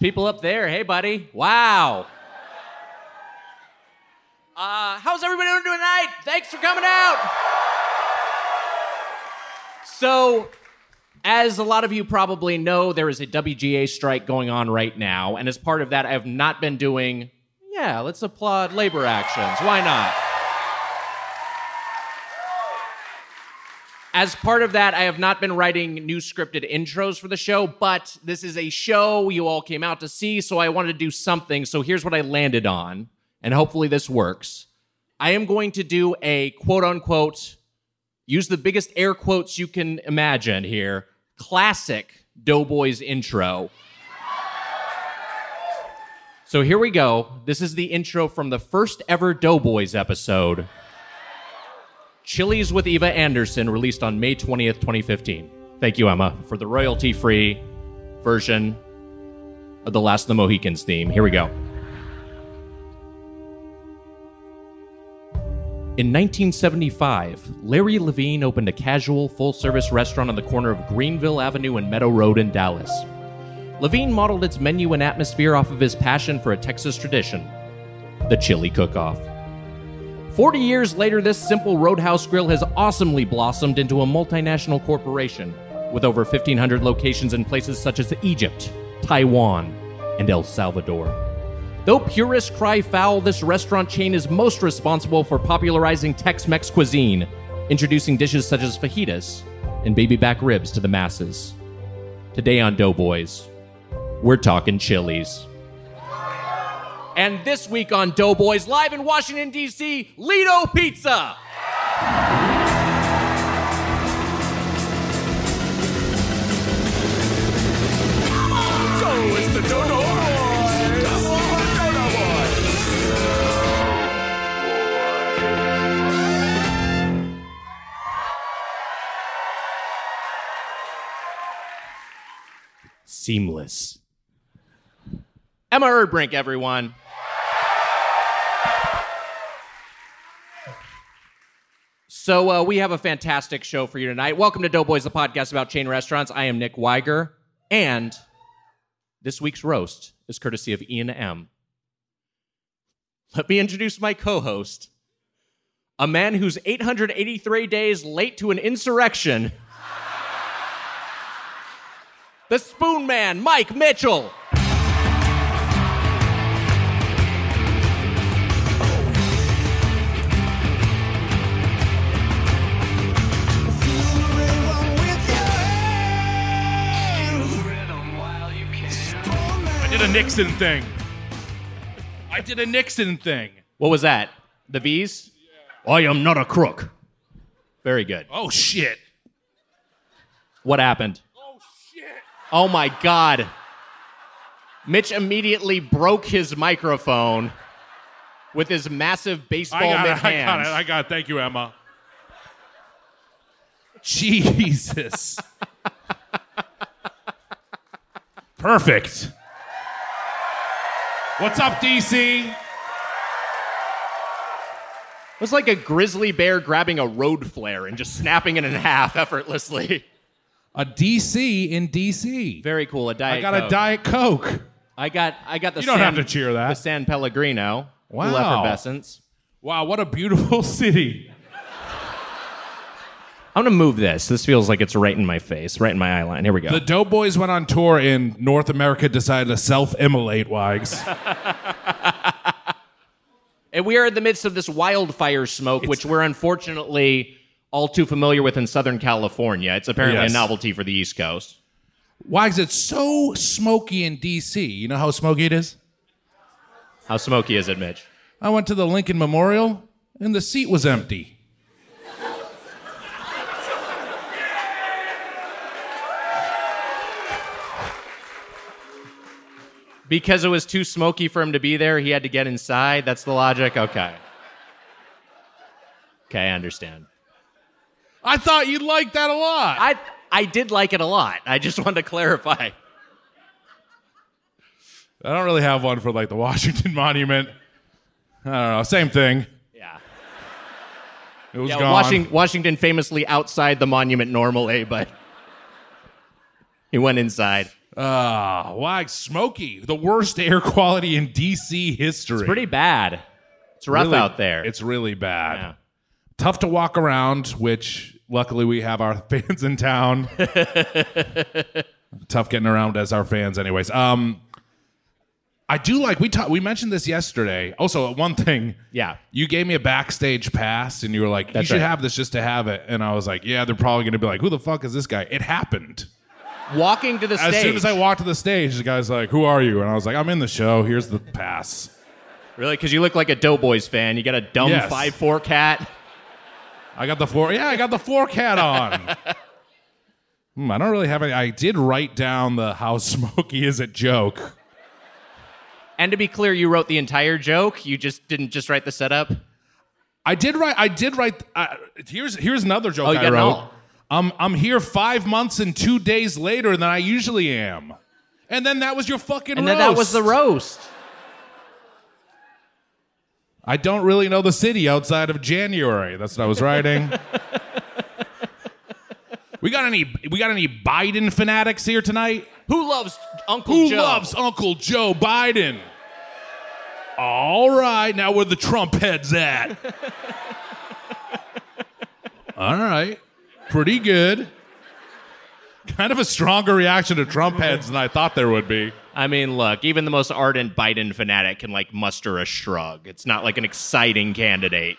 People up there. Hey, buddy. Wow. Uh, how's everybody doing tonight? Thanks for coming out. So, as a lot of you probably know, there is a WGA strike going on right now. And as part of that, I have not been doing, yeah, let's applaud labor actions. Why not? As part of that, I have not been writing new scripted intros for the show, but this is a show you all came out to see, so I wanted to do something. So here's what I landed on, and hopefully this works. I am going to do a quote unquote, use the biggest air quotes you can imagine here, classic Doughboys intro. So here we go. This is the intro from the first ever Doughboys episode. Chili's with Eva Anderson, released on May 20th, 2015. Thank you, Emma, for the royalty free version of the Last of the Mohicans theme. Here we go. In 1975, Larry Lavine opened a casual, full service restaurant on the corner of Greenville Avenue and Meadow Road in Dallas. Levine modeled its menu and atmosphere off of his passion for a Texas tradition the chili cook off. 40 years later, this simple roadhouse grill has awesomely blossomed into a multinational corporation with over 1,500 locations in places such as Egypt, Taiwan, and El Salvador. Though purists cry foul, this restaurant chain is most responsible for popularizing Tex Mex cuisine, introducing dishes such as fajitas and baby back ribs to the masses. Today on Doughboys, we're talking chilies. And this week on Doughboys, live in Washington, D.C., Ledo Pizza. Seamless. Emma Erdbrink, everyone. So uh, we have a fantastic show for you tonight. Welcome to Doughboys, the podcast about chain restaurants. I am Nick Weiger, and this week's roast is courtesy of Ian M. Let me introduce my co-host, a man who's 883 days late to an insurrection. the Spoon Man, Mike Mitchell. Did a Nixon thing. I did a Nixon thing. What was that? The V's? I am not a crook. Very good. Oh shit. What happened? Oh shit. Oh my God. Mitch immediately broke his microphone with his massive baseball I got mitt it. I got it. I got it. Thank you, Emma. Jesus. Perfect. What's up, DC? It was like a grizzly bear grabbing a road flare and just snapping it in half effortlessly. A DC in DC. Very cool. A diet. I got a Diet Coke. I got. I got the. You don't San, have to cheer that. The San Pellegrino. Wow. Effervescence. Wow, what a beautiful city. I'm gonna move this. This feels like it's right in my face, right in my eye line. Here we go. The Doughboys went on tour in North America, decided to self-immolate Wags. and we are in the midst of this wildfire smoke, which we're unfortunately all too familiar with in Southern California. It's apparently Yes. a novelty for the East Coast. Wags, it's so smoky in D.C. You know how smoky it is? How smoky is it, Mitch? I went to the Lincoln Memorial, and the seat was empty. Because it was too smoky for him to be there, he had to get inside. That's the logic. Okay. Okay, I understand. I thought you'd like that a lot. I I did like it a lot. I just wanted to clarify. I don't really have one for like the Washington Monument. I don't know. Same thing. Yeah. It was Yeah, gone. Washington, Washington famously outside the monument normally, but he went inside. Ah, why smoky. The worst air quality in D.C. history. It's pretty bad. It's rough Really- out there. It's really bad. Yeah. Tough to walk around, which luckily we have our fans in town. Tough getting around as our fans, anyways. Um, I do like we talked. We mentioned this yesterday. Also, one thing. Yeah. You gave me a backstage pass, and you were like, "You should right. have this just to have it." And I was like, "Yeah, they're probably going to be like, who the fuck is this guy?" It happened. Walking to the As stage. As soon as I walked to the stage, the guy's like, "Who are you?" And I was like, "I'm in the show. Here's the pass." really? Because you look like a Doughboys fan. You got a dumb Yes. five four cat. I got the four. Yeah, I got the four cat on. Hmm, I don't really have any. I did write down the how smoky is it joke. And to be clear, you wrote the entire joke. You just didn't just write the setup. I did write. I did write. Uh, here's here's another joke Oh, you I got it wrote. I'm I'm here five months and two days later than I usually am, and then that was your fucking. And then that was the roast. I don't really know the city outside of January. That's what I was writing. we got any? We got any Biden fanatics here tonight? Who loves Uncle Who Joe? Who loves Uncle Joe Biden? All right, now where the Trump heads at? All right, pretty good. Kind of a stronger reaction to Trump heads than I thought there would be. I mean, look, even the most ardent Biden fanatic can like muster a shrug. It's not like an exciting candidate.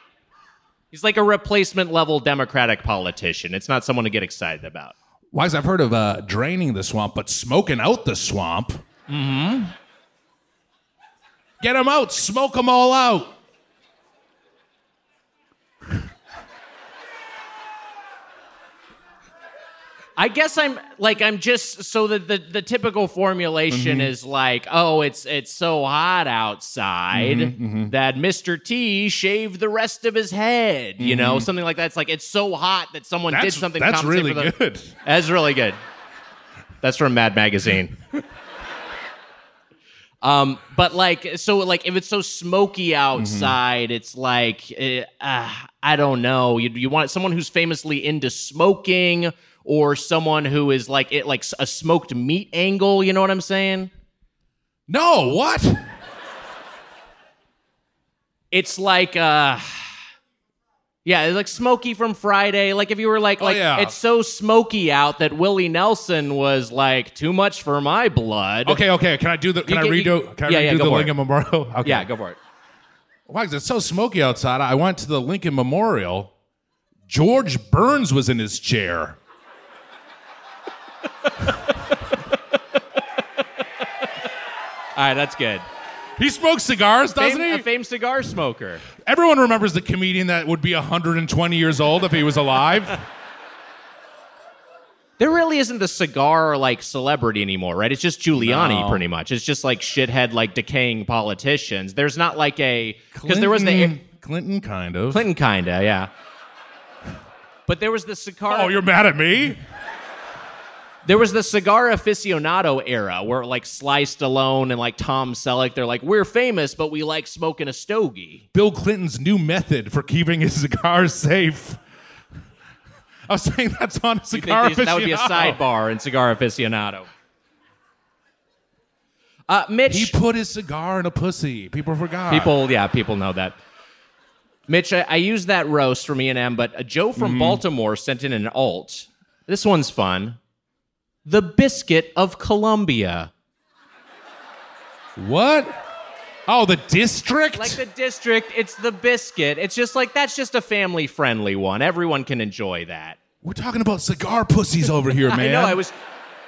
He's like a replacement level Democratic politician. It's not someone to get excited about. Wise, I've heard of uh, draining the swamp, but smoking out the swamp. Mm-hmm. Get them out, smoke them all out. I guess I'm like I'm just so that the, the typical formulation Mm-hmm. is like, oh, it's it's so hot outside Mm-hmm, that Mr. T shaved the rest of his head. You know, something like that. It's like it's so hot that someone did Mm-hmm. Something. that's really the, good. That's really good. That's from Mad Magazine. um, but like, so like, if it's so smoky outside, it's like, uh, I don't know. You you want someone who's famously into smoking, or someone who is like it, like a smoked meat angle. You know what I'm saying? No, what? It's like, uh. Yeah, it's like Smokey from Friday. Like if you were like, Oh, like yeah. it's so smoky out that Willie Nelson was like too much for my blood. Okay, okay. Can I do the? Can I You get- redo? you- Can I yeah, redo yeah, the Lincoln Memorial? Okay. Yeah, go for it. Wow, it's so smoky outside. I went to the Lincoln Memorial. George Burns was in his chair. All right, that's good. He smokes cigars, doesn't Fame, he? a famed cigar smoker. Everyone remembers the comedian that would be 120 years old if he was alive. There really isn't the cigar like celebrity anymore, right? It's just Giuliani, No. pretty much. It's just like shithead, like decaying politicians. There's not like a because there was the Clinton- Clinton, kind of. Clinton, kinda, yeah. But there was the cigar. Oh, you're mad at me? There was the cigar aficionado era where like Sly Stallone and like Tom Selleck, they're like, we're famous, but we like smoking a stogie. Bill Clinton's new method for keeping his cigars safe. I was saying that's on You think cigar these- that would be a sidebar in cigar aficionado. Uh, Mitch, He put his cigar in a pussy. People forgot. people, yeah, people know that. Mitch, I, I used that roast from Ian M, but uh, Joe from Baltimore sent in an alt. This one's fun. The Biscuit of Columbia. What? Oh, the district? Like the district, it's the biscuit. It's just like, that's just a family friendly one. Everyone can enjoy that. We're talking about cigar pussies over here, man. I know. I was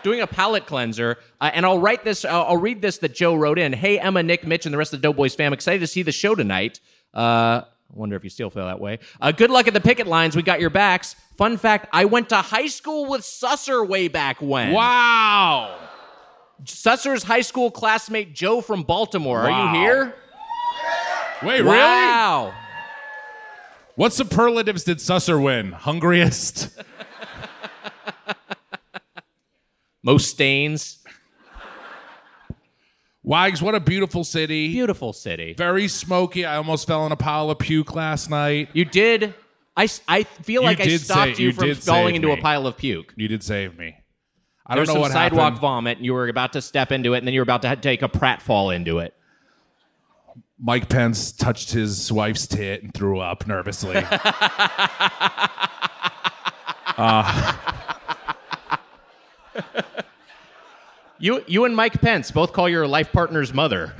doing a palate cleanser, uh, and I'll write this. Uh, I'll read this that Joe wrote in. Hey, Emma, Nick, Mitch, and the rest of the Doughboys fam. Excited to see the show tonight. Uh, wonder if you still feel that way. Uh, good luck at the picket lines. We got your backs. Fun fact: I went to high school with Susser way back when. Wow. Susser's high school classmate Joe from Baltimore. Are you here? Wait, really? Wow. What superlatives did Susser win? Hungriest? Most stains. Wags, what a beautiful city. Beautiful city. Very smoky. I almost fell in a pile of puke last night. You did. I, I feel You like I did stopped say- you, you from did falling into me. a pile of puke. You did save me. I There's don't know some what sidewalk happened. vomit, and you were about to step into it, and then you were about to ha- take a pratfall into it. Mike Pence touched his wife's tit and threw up nervously. Uh, You, you and Mike Pence both call your life partner's mother.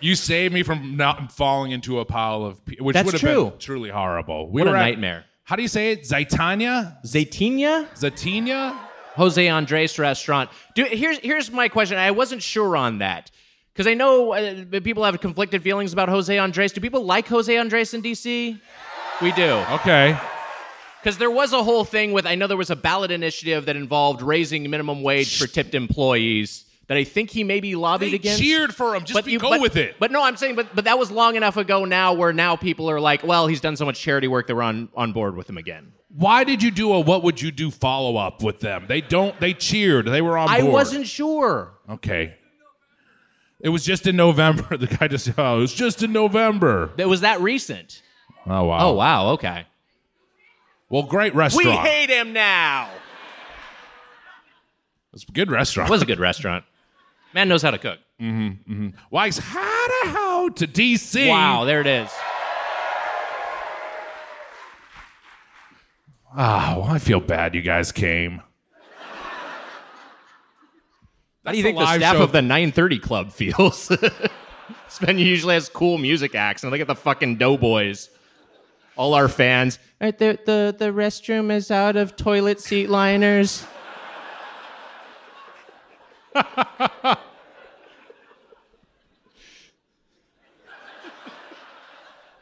you saved me from not falling into a pile of which That's would have true. been truly horrible. We What a at- nightmare. how do you say it? Zaitania? Zaytinia? Zatinia? Jose Andres restaurant. Do, here's here's my question. I wasn't sure on that because I know uh, people have conflicted feelings about Jose Andres. Do people like Jose Andres in DC? We do. Okay. Because there was a whole thing with, I know there was a ballot initiative that involved raising minimum wage for tipped employees that I think he maybe lobbied They against. cheered for him. Just be, you- go but- with it. But no, I'm saying, but but that was long enough ago now, where now people are like, well, he's done so much charity work that we're on on board with him again. Why did you do a what would you do follow up with them? They don't. They cheered. They were on I board. wasn't sure. Okay. It was just in November. The guy just, oh, it was just in November. It was that recent. Oh, wow. Oh wow, okay. Well, great restaurant. We hate him now. It's a good restaurant. It was a good restaurant. Man knows how to cook. Mm-hmm. mm-hmm. Wags how to how to DC. Wow, there it is. Oh, I feel bad you guys came. How do you think the staff show- of the 930 Club feels? Sven usually has cool music acts, and look at the fucking Doughboys. All our fans. Right, the, the, the restroom is out of toilet seat liners.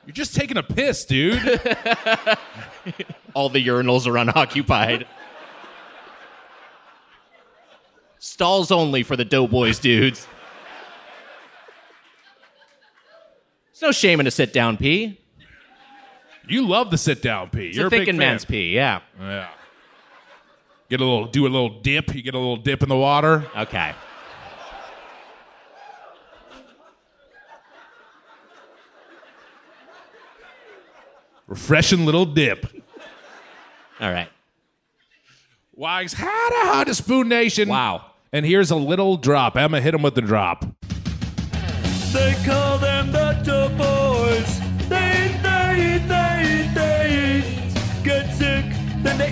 You're just taking a piss, dude. All the urinals are unoccupied. Stalls only for the Doughboys dudes. There's no shame in a sit down pee. You love the sit down pee. It's You're a a thinking man's pee, yeah. Yeah. Get a little, do a little dip. You get a little dip in the water. Okay. Refreshing little dip. All right. Wags how to how to Spoon Nation. Wow. And here's a little drop. Emma hit him with the drop. They call them the Doughboys.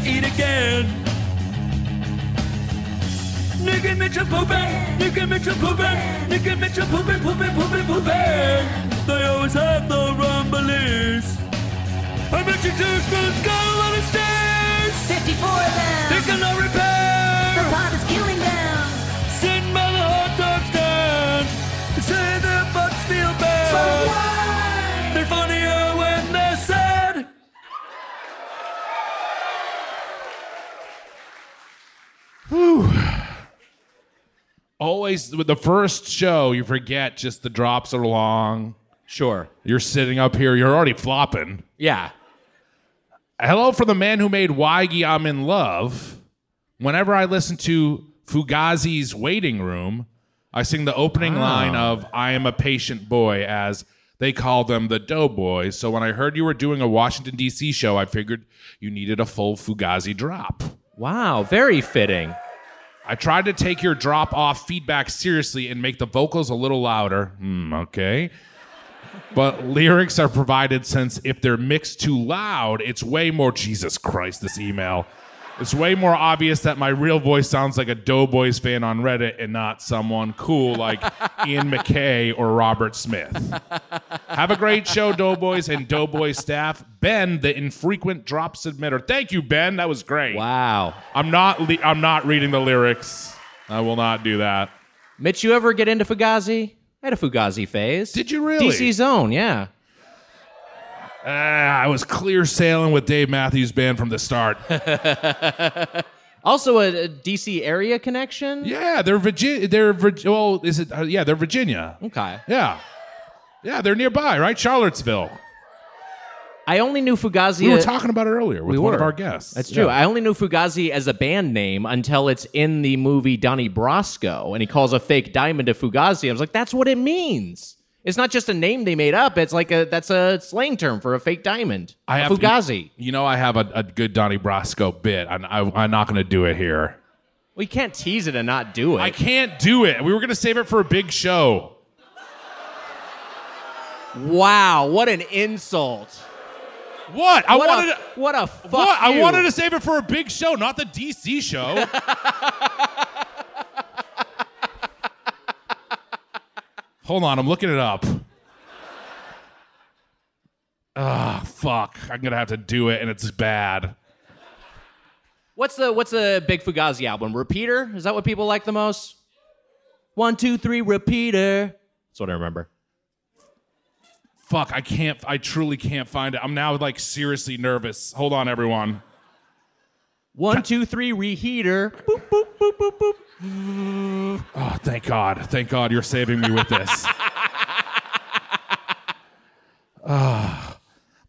Eat again. Nick and Mitch are pooping. Nick and Mitch are pooping. Nick and Mitch pooping, pooping, pooping, pooping. They always have the rumblies. I bet you two spoons go on the stairs. 54 of them. They cannot The repair. pot is killing them. Sitting by the hot dog stand. Say their butts feel bad. why? Always with the first show, you forget just the drops are long. Sure. You're sitting up here, you're already flopping. Yeah. Hello for the man who made Weige I'm in Love. Whenever I listen to Fugazi's Waiting Room, I sing the opening ah. line of I am a patient boy as they call them the Doughboys. So when I heard you were doing a Washington, D.C. show, I figured you needed a full Fugazi drop. Wow. Very fitting. I tried to take your drop off feedback seriously and make the vocals a little louder. Hmm, okay. But lyrics are provided since if they're mixed too loud, it's way more Jesus Christ, this email. It's way more obvious that my real voice sounds like a Doughboys fan on Reddit and not someone cool like Ian MacKaye or Robert Smith. Have a great show, Doughboys and Doughboy staff. Ben, the infrequent drop submitter. Thank you, Ben. That was great. Wow. I'm not. Le- I'm not reading the lyrics. I will not do that. Mitch, you ever get into Fugazi? I had a Fugazi phase. Did you really? DC Zone, yeah. Ah, I was clear sailing with Dave Matthews Band from the start. Also a, a DC area connection. yeah, they're Virginia. They're Vir- well, is it? Uh, yeah, they're Virginia. Okay. Yeah, yeah, they're nearby, right? Charlottesville. I only knew Fugazi. We were uh, talking about it earlier with we one of were. our guests. That's true. I only knew Fugazi as a band name until it's in the movie Donnie Brasco, and he calls a fake diamond a Fugazi. I was like, that's what it means. It's not just a name they made up. It's like a that's a slang term for a fake diamond. I have Fugazi. You know, I have a, a good Donnie Brasco bit. I'm, I, I'm not going to do it here. We can't tease it and not do it. I can't do it. We were going to save it for a big show. Wow, what an insult! What? I what wanted. a, to, what a fuck what? I wanted to save it for a big show, not the DC show. Hold on, I'm looking it up. Ah, fuck. I'm gonna have to do it, and it's bad. What's the what's the big Fugazi album? Repeater? Is that what people like the most? One, two, three, repeater. That's what I remember. Fuck, I can't. I truly can't find it. I'm now like seriously nervous. Hold on, everyone. One, two, three, reheater. Boop, boop, boop, boop, boop. Oh, thank God. Thank God you're saving me with this. Ah,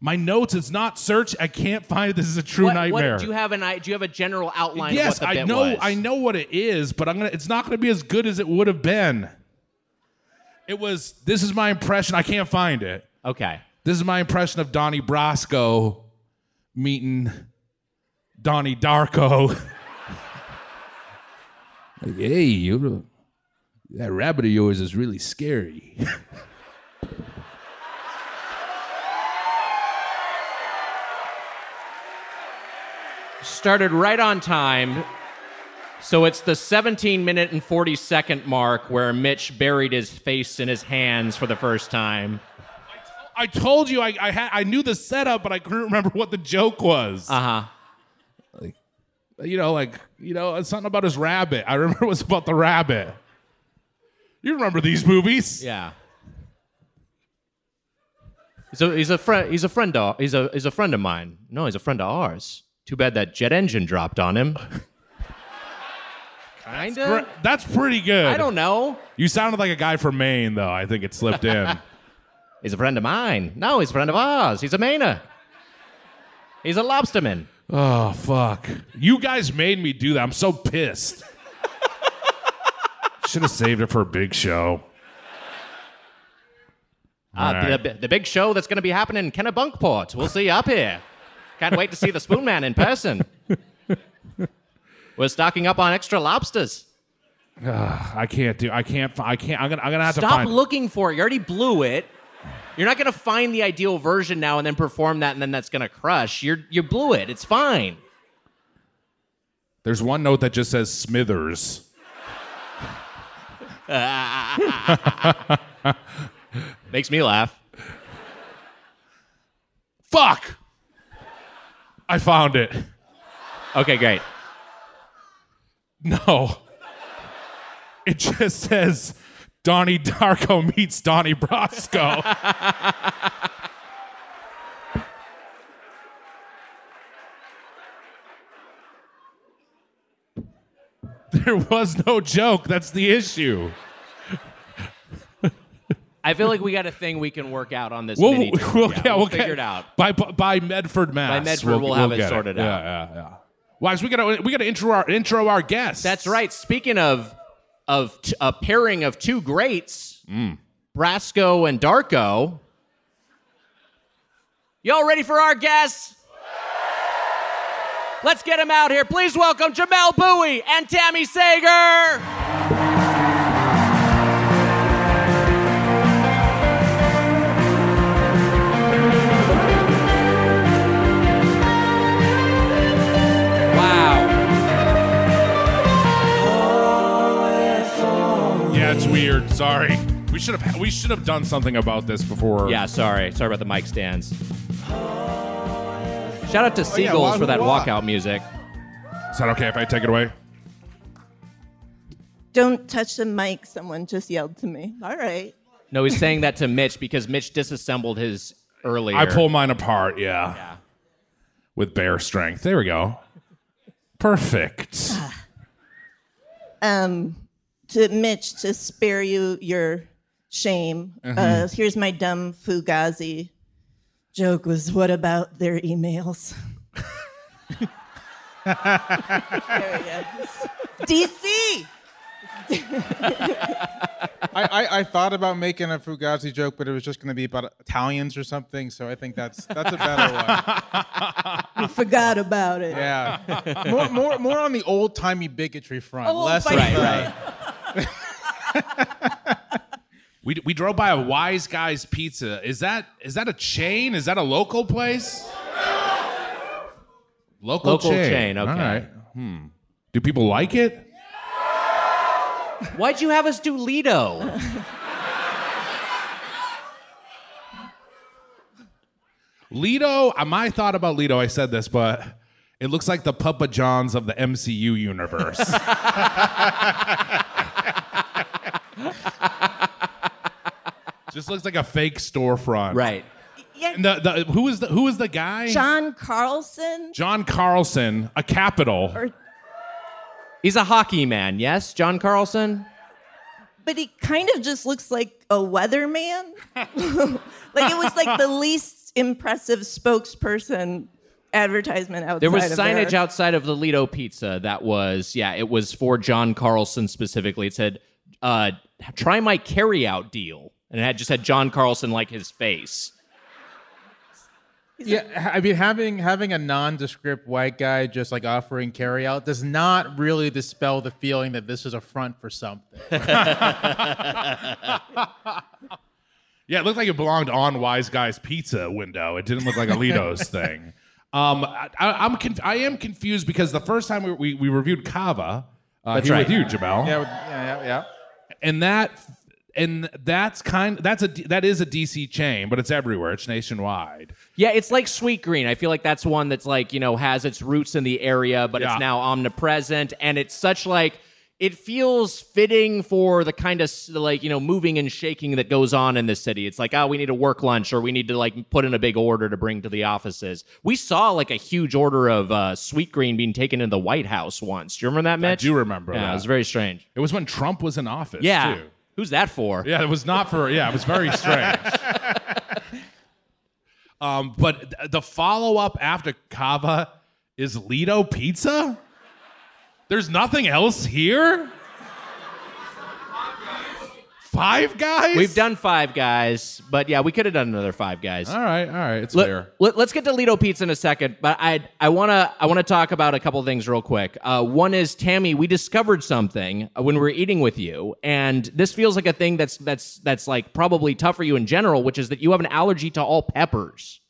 my notes is not search. I can't find it. This is a true What- what- nightmare. do you have an do you have a general outline yes, of what the I bit know. was? I know what it is, but I'm gonna. It's not gonna be as good as it would have been. It was. This is my impression. I can't find it. Okay. This is my impression of Donnie Brasco meeting Donnie Darko. Like, hey, you that rabbit of yours is really scary. Started right on time. So it's the 17 minute and 40 second mark where Mitch buried his face in his hands for the first time. I told you I I, had, I knew the setup, but I couldn't remember what the joke was. Uh huh. You know, like you know, it's something about his rabbit. I remember it was about the rabbit. You remember these movies? Yeah. He's a he's a friend he's a friend of he's a he's a friend of mine. No, he's a friend of ours. Too bad that jet engine dropped on him. Kinda. Pre- That's pretty good. I don't know. You sounded like a guy from Maine, though. I think it slipped in. He's a friend of mine. No, he's a friend of ours. He's a Mainer. He's a lobsterman. Oh fuck! You guys made me do that. I'm so pissed. Should have saved it for a big show. Uh, All right. the, the big show that's going to be happening in Kennebunkport. We'll see you up here. Can't wait to see the Spoon Man in person. We're stocking up on extra lobsters. I can't do. I can't. I can't. I'm gonna. I'm gonna have to Stop find. looking for it. You already blew it. You're not going to find the ideal version now and then perform that and then that's going to crush. You're you blew it. It's fine. There's one note that just says Smithers. Makes me laugh. Fuck! I found it. Okay, great. No. It just says Donnie Darko meets Donnie Brasco. there was no joke. That's the issue. I feel like we got a thing we can work out on this. We'll, mini we'll, yeah, we'll get- figure it out. by by Medford, Mass. By Medford, we'll have it sorted yeah, out. Yeah, yeah, yeah, Wise, we gotta we gotta intro our intro our guests. That's right. Speaking of of t- a pairing of two greats, Mm. Brasco and Darko. Y'all ready for our guests? Let's get him out here. Please welcome Jamelle Bouie and Tami Sagher. Weird. Sorry. We should have we should have done something about this before. Yeah, sorry. Sorry about the mic stands. Shout out to Oh, yeah, Seagulls why- for that why? walkout music. Is that okay if I take it away? Don't touch the mic, someone just yelled to me. All right. No, he's saying that to Mitch because Mitch disassembled his earlier. I pull mine apart, yeah. Yeah. With bare strength. There we go. Perfect. Um, to Mitch, to spare you your shame, uh, here's my dumb Fugazi joke was what about their emails? there we go. DC! I, I, I thought about making a Fugazi joke, but it was just going to be about Italians or something. So I think that's that's a better one. I forgot about it. Yeah, more more more on the old timey bigotry front, Oh, less fight of for the- We, we drove by a Wise Guys Pizza. Is that is that a chain? Is that a local place? Local, Local chain. chain, okay. All right. Hmm. Do people like it? Why'd you have us do Ledo? Ledo, my thought about Ledo, I said this, but it looks like the Papa Johns of the MCU universe. Just looks like a fake storefront. right. Yeah, And the, the who is the who is the guy? John Carlson. John Carlson, a capital. Or, He's a hockey man, yes? John Carlson? but he kind of just looks like a weatherman. like it was like the least impressive spokesperson advertisement outside. There was of signage there. outside of the Ledo Pizza that was, yeah, it was for John Carlson specifically. It said, uh, try my carryout deal. And it had just had John Carlson like his face. yeah. I mean, having having a nondescript white guy just like offering carryout does not really dispel the feeling that this is a front for something. Yeah, it looked like it belonged on Wise Guy's pizza window. It didn't look like a Ledo's thing. Um, I, I- I'm conf- I am confused because the first time we, we, we reviewed Cava, uh, That's here right. with you, Jamelle, yeah, yeah, yeah. And that and that's kind that's a that is a DC chain, but it's everywhere. It's nationwide. Yeah, it's like Sweetgreen. I feel like that's one that's like, you know, has its roots in the area, but Yeah. it's now omnipresent. And it's such like, it feels fitting for the kind of like, you know, moving and shaking that goes on in this city. It's like, oh, we need a work lunch or we need to like put in a big order to bring to the offices. We saw like a huge order of uh, Sweetgreen being taken in the White House once. Do you remember that, Mitch? I do remember Yeah, that. it was very strange. It was when Trump was in office. Yeah. too. Who's that for? Yeah, it was not for. Yeah, it was very strange. um, but th- the follow up after Cava is Ledo Pizza. There's nothing else here. Five guys. We've done five guys, but yeah, we could have done another five guys. All right, all right, it's there. Let, fair. us get to Ledo Pizza in a second, but I I want to I want to talk about a couple things real quick. Uh, one is Tami, we discovered something when we were eating with you, and this feels like a thing that's that's that's like probably tough for you in general, which is that you have an allergy to all peppers.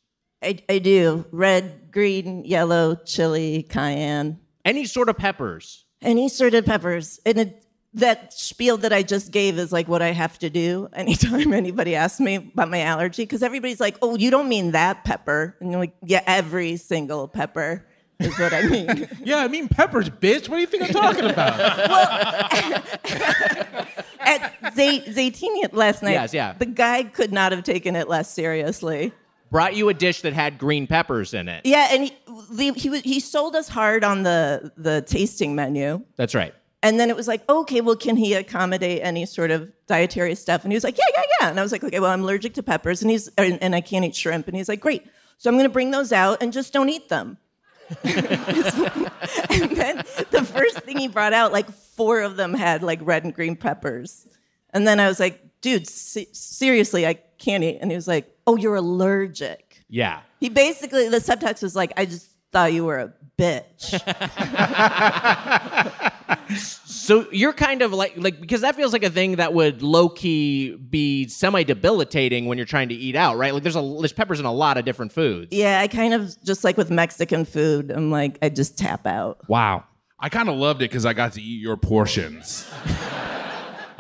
I, I do red, green, yellow, chili, cayenne, Any sort of peppers. any sort of peppers. And it, that spiel that I just gave is like what I have to do anytime anybody asks me about my allergy, because everybody's like, "Oh, you don't mean that pepper," and you're like, "Yeah, every single pepper is what I mean." Yeah, I mean peppers, bitch. What do you think I'm talking about? At Zay- Zaytini last night, Yes, yeah. the guy could not have taken it less seriously. Brought you a dish that had green peppers in it. Yeah, and he the, he was- he sold us hard on the the tasting menu. That's right. And then it was like, okay, well, can he accommodate any sort of dietary stuff? And he was like, yeah, yeah, yeah. And I was like, okay, well, I'm allergic to peppers, and he's and, and I can't eat shrimp. And he's like, great. So I'm going to bring those out and just don't eat them. and then the first thing he brought out, like four of them had like red and green peppers. And then I was like, dude, se- seriously, I can't eat. And he was like, oh, you're allergic. Yeah. He basically, the subtext was like, I just thought you were a bitch. So you're kind of like like because that feels like a thing that would low key be semi debilitating when you're trying to eat out, right? Like there's a there's peppers in a lot of different foods. yeah, I kind of just like with Mexican food. I'm like, I just tap out. Wow. I kind of loved it because I got to eat your portions.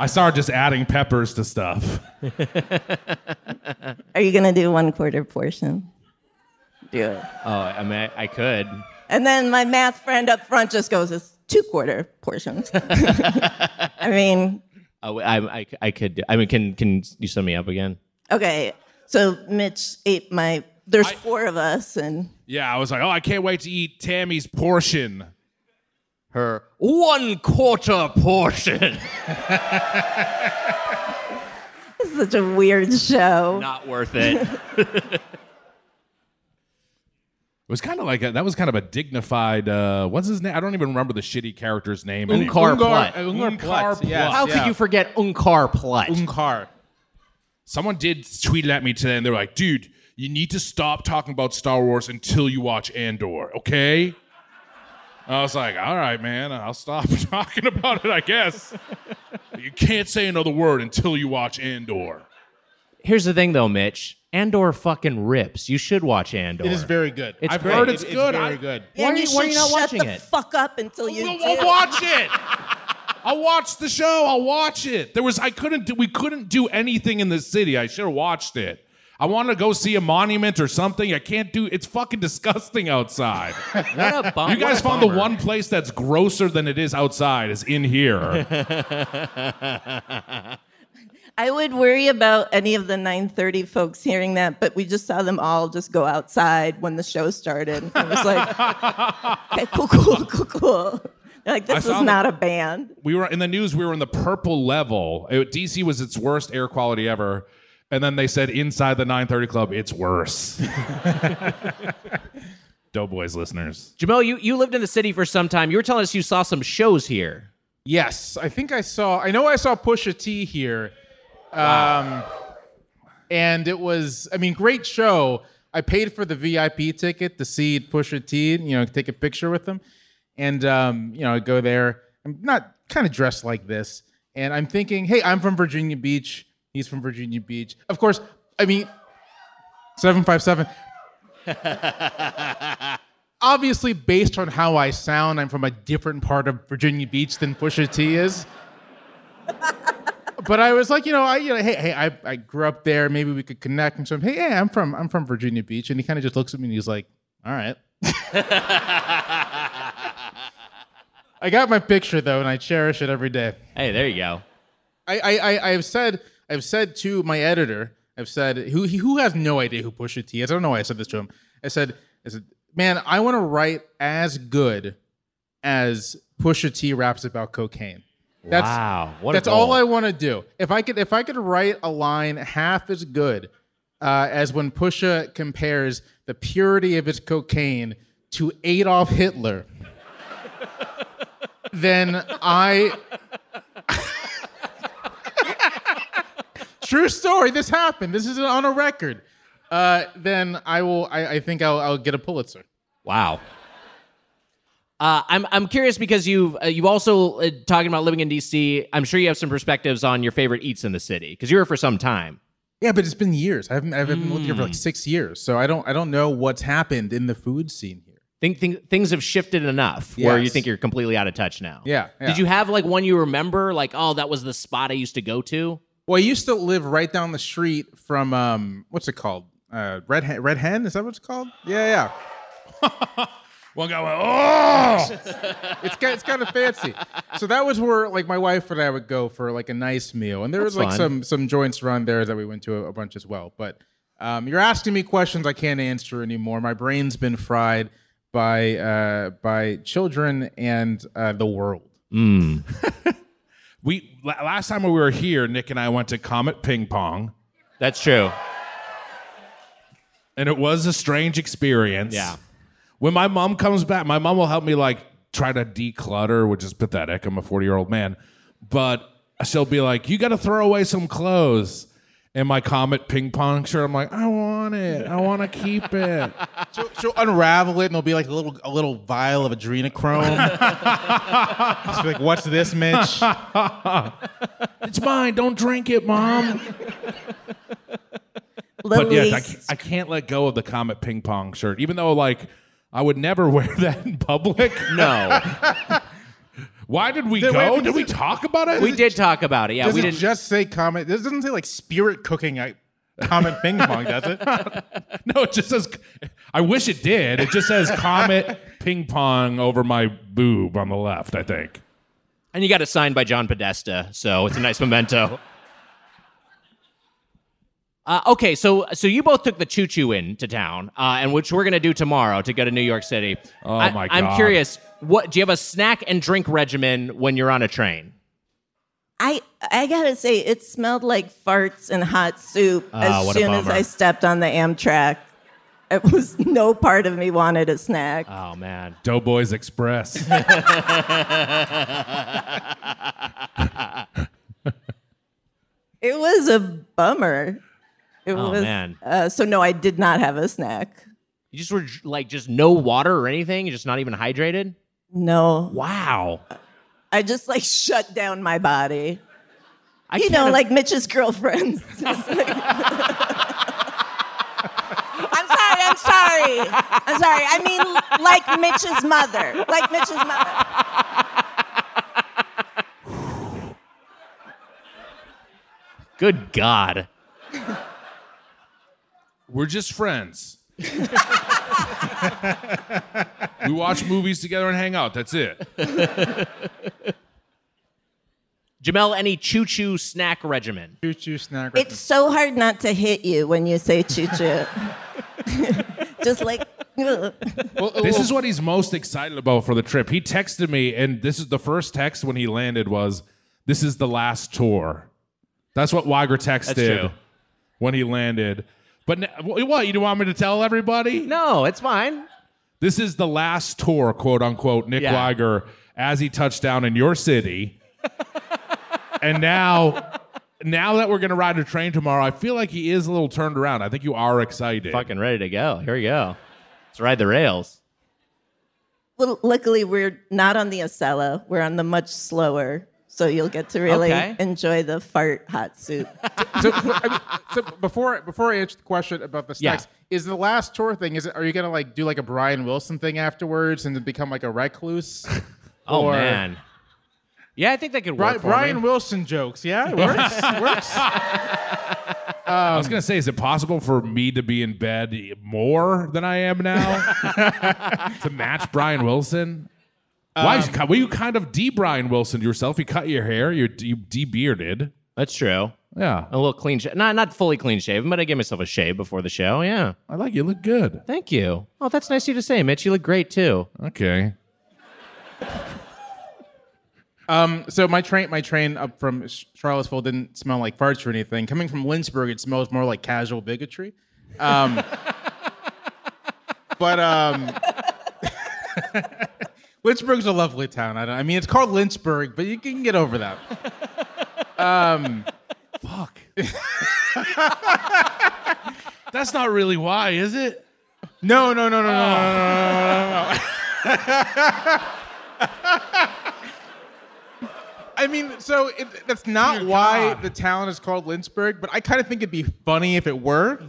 I started just adding peppers to stuff. Are you gonna do one quarter portion? Do it. Oh, I mean, I, I could. And then my math friend up front just goes, "It's two quarter portions." I mean, Oh, I, I, I could. do- I mean, can can you sum me up again? okay. So Mitch ate my. There's four of us, and Yeah, I was like, oh, I can't wait to eat Tami's portion. Her one quarter portion. it's such a weird show. Not worth it. It was kind of like a, that was kind of a dignified. Uh, what's his name? I don't even remember the shitty character's name. Unkar Plutt. Ungvar Ungvar Plutt, yes, How yeah. could you forget Unkar Plutt? Unkar. Someone did tweet at me today, and they were like, "Dude, you need to stop talking about Star Wars until you watch Andor, okay?" I was like, "All right, man, I'll stop talking about it, I guess." you can't say another word until you watch Andor. Here's the thing, though, Mitch. Andor fucking rips. You should watch Andor. It is very good. It's I've great. heard it's It- good. very I- good. Yeah, Why are you- why are you not shut watching the it? fuck up until you I'll, do. I'll watch it. I'll watch the show. I'll watch it. There was I couldn't do we couldn't do anything in the city. I should have watched it. I want to go see a monument or something. I can't do. It's fucking disgusting outside. What a bum- You guys what a found the one place that's grosser than it is outside is in here. I would worry about any of the 9:30 folks hearing that, but we just saw them all just go outside when the show started. It was like, okay, cool, cool, cool, cool. They're like, this is them- not a band. we were in the news. We were in the purple level. It- DC was its worst air quality ever. And then they said inside the 930 Club, it's worse. Doughboys listeners. Jamelle, you, you lived in the city for some time. You were telling us you saw some shows here. Yes, I think I saw. I know I saw Pusha T here, um, and it was. I mean, great show. I paid for the VIP ticket to see Pusha T. You know, take a picture with him, and um, you know, I go there. I'm not kind of dressed like this, and I'm thinking, hey, I'm from Virginia Beach. He's from Virginia Beach. Of course, I mean, seven five seven. Obviously, based on how I sound, I'm from a different part of Virginia Beach than Pusha T is. but I was like, you know, I, you know, hey, hey, I, I grew up there. Maybe we could connect. And so, I'm, hey, hey, I'm from, I'm from Virginia Beach, and he kind of just looks at me and he's like, all right. I got my picture though, and I cherish it every day. Hey, there you go. I, I, I I've said I've said to my editor, I've said who he, who has no idea who Pusha T is. I don't know why I said this to him. I said, I said, man, I want to write as good as Pusha T raps about cocaine. That's, wow. What that's all. I want to do. If I could, if I could write a line half as good uh, as when Pusha compares the purity of his cocaine to Adolf Hitler, then I. True story. This happened. This is on a record. Uh, then I will. I, I think I'll, I'll get a Pulitzer. Wow. Uh, I'm I'm curious because you've uh, you've also uh, talking about living in DC. I'm sure you have some perspectives on your favorite eats in the city because you were for some time. Yeah, but it's been years. I haven't. I've been living here for like six years, so I don't. I don't know what's happened in the food scene here. Think, think things have shifted enough where you Yes. think you're completely out of touch now. Yeah, yeah. Did you have like one you remember? Like, oh, that was the spot I used to go to. Well, I used to live right down the street from um, what's it called? Uh, Red Hen. Red Hen is that what it's called? Yeah, yeah. One guy went, oh! It's kind, it's kind of fancy. So that was where like my wife and I would go for like a nice meal, and there was like fun. some some joints around there that we went to a, a bunch as well. But um, you're asking me questions I can't answer anymore. My brain's been fried by uh, by children and uh, the world. We last time we were here, Nick and I went to Comet Ping Pong, That's true. and it was a strange experience. Yeah. When my mom comes back, my mom will help me like try to declutter, which is pathetic. I'm a 40 year old man, but she'll be like, "You got to throw away some clothes." And my Comet Ping Pong shirt, I'm like, I want want it. I want to keep it. She'll, she'll unravel it, and there'll be like a little a little vial of adrenochrome. She'll be like, "What's this, Mitch?" It's mine. Don't drink it, mom. But yes, I can't, I can't let go of the Comet ping pong shirt, even though like I would never wear that in public. No, Why did we Then go? wait, did we talk about it? we did talk about it. Yeah, Does we it didn't. just say comment? This doesn't say like spirit cooking at Comet Ping Pong, does it? No, it just says. I wish it did. It just says Comet ping pong over my boob on the left. I think. And you got it signed by John Podesta, so it's a nice memento. Uh, okay, so so you both took the choo choo in to town, uh, and which we're gonna do tomorrow to go to New York City. Oh, I, my I'm God. curious. What do you have a snack and drink regimen when you're on a train? I I gotta say, it smelled like farts and hot soup Ah, as soon as. I stepped on the Amtrak. It was no part of me wanted a snack. Oh man, Doughboys Express. It was a bummer. It Oh, was man. Uh, so no, I did not have a snack. you just were like just no water or anything. You're just not even hydrated. No, Wow. I just like shut down my body. I You know, im- like Mitch's girlfriends. Like- I'm sorry. I'm sorry. I'm sorry. I mean, like Mitch's mother. Like Mitch's mother. Good God. We're just friends. we watch movies together and hang out. That's it. Jamelle, any choo choo snack regimen? Choo choo snack. Regimen. It's so hard not to hit you when you say choo choo. just like. ugh. This is what he's most excited about for the trip. He texted me, and this is the first text when he landed was, "This is the last tour." That's what Wiger texted true. when he landed. But n- what? You don't want me to tell everybody? No, it's fine. This is the last tour, quote unquote, Nick Yeah. Wiger as he touched down in your city. and now, now that we're gonna ride a train tomorrow, I feel like he is a little turned around. I think you are excited. Fucking ready to go. Here we go. Let's ride the rails. Well, luckily, we're not on the Acela. We're on the much slower. So you'll get to really Okay. enjoy the fart hot soup. so, I mean, so before before I answer the question about the Yeah. snacks, is the last tour thing? Is it? Are you gonna like do like a Brian Wilson thing afterwards and then become like a recluse? Oh Or- man. Yeah, I think that could Bri- work for Brian me. Wilson jokes. Yeah, it works. works. I was gonna say, is it possible for me to be in bed more than I am now to match Brian Wilson? Why? Um, well, you kind of de Brian Wilson yourself. You cut your hair. You're you de bearded. That's true. Yeah, A little clean, sh- not not fully clean shaven, but I gave myself a shave before the show. Yeah, I like you. Look good. thank you. Oh, that's nice of you to say, Mitch. You look great too. Okay. Um, so my train, my train up from Charlottesville didn't smell like farts or anything. Coming from Lynchburg, it smells more like casual bigotry. Um, but um, Lynchburg's a lovely town. I, don't, I mean, it's called Lynchburg, but you can get over that. Fuck. That's not really why, is it? No, no, no, no, no, no, no, no, no, no. I mean, so it, that's not Dear why God. the town is called Lynchburg, but I kind of think it'd be funny if it were.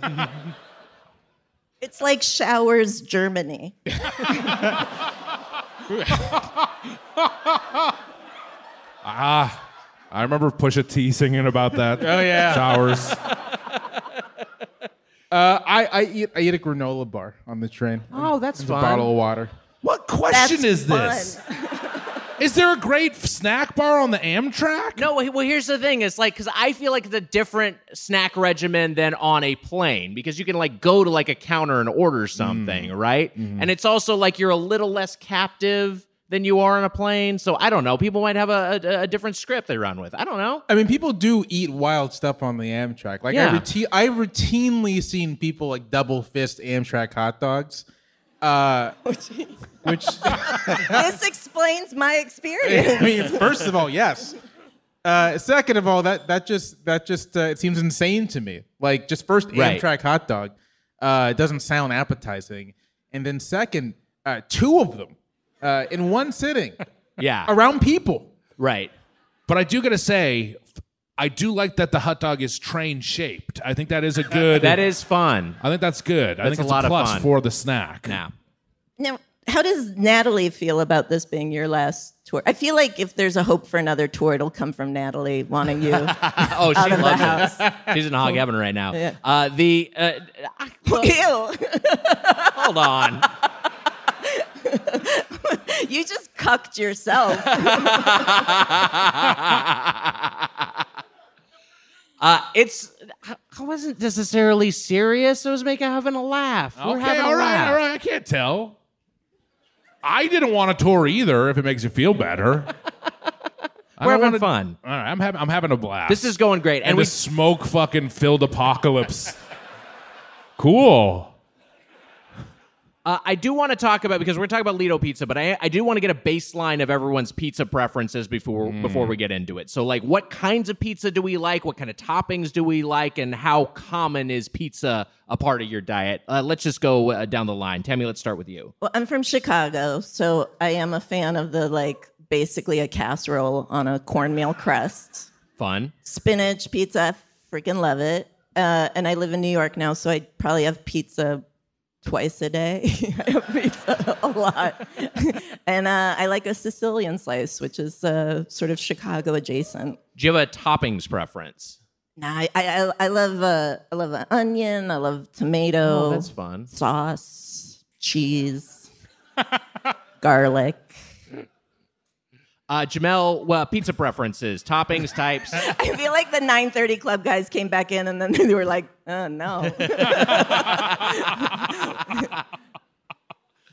It's like showers, Germany. Ah, I remember Pusha T singing about that. Oh, yeah. showers. Uh, I, I eat I eat a granola bar on the train. Oh, that's It's a bottle of water. What question That's is this? fun. Is there a great snack bar on the Amtrak? No, well, here's the thing. It's like because I feel like it's a different snack regimen than on a plane because you can like go to like a counter and order something, right? And it's also like you're a little less captive than you are on a plane. So I don't know. People might have a, a, a different script they run with. I don't know. I mean, people do eat wild stuff on the Amtrak. Like I, Yeah. routine, I routinely seen people like double fist Amtrak hot dogs. Uh, which this explains my experience. I mean, first of all, yes. Uh, second of all, that that just that just uh, it seems insane to me. Like just first Right. Amtrak hot dog. Uh, it doesn't sound appetizing. And then second, uh, two of them uh, in one sitting Yeah. around people. right. But I do gotta say, I do like that the hot dog is train shaped. I think that is a good. That is fun. I think that's good. I That's think a it's lot a of plus fun. for the snack. Now. Now, how does Natalie feel about this being your last tour? I feel like if there's a hope for another tour, it'll come from Natalie wanting you. Oh, she Out of the loves house. it. She's in hog heaven right now. Yeah. Uh, the uh, well, Ew. hold on. you just cucked yourself. Uh, it's I wasn't necessarily serious. I was making having a laugh. We're Okay, having all a right, laugh. all right. I can't tell. I didn't want a tour either. If it makes you feel better, We're having fun. All right, I'm having I'm having a blast. This is going great, and, and we the smoke fucking filled apocalypse. cool. Uh, I do want to talk about because we're talking about Ledo Pizza, but I, I do want to get a baseline of everyone's pizza preferences before before we get into it. So, like, what kinds of pizza do we like? What kind of toppings do we like? And how common is pizza a part of your diet? Uh, let's just go uh, down the line. Tami, let's start with you. well, I'm from Chicago, so I am a fan of the like basically a casserole on a cornmeal crust. Fun. Spinach pizza, freaking love it. Uh, and I live in New York now, so I probably have pizza twice a day. I have pizza a lot. and uh, I like a Sicilian slice, which is uh, sort of Chicago adjacent. Do you have a toppings preference? Nah, I, I, I love uh, I love an onion. I love tomato. Oh, that's fun. Sauce, cheese, garlic. Uh, Jamelle, well, pizza preferences, toppings, types. I feel like the 9:30 club guys came back in and then they were like, "Oh no."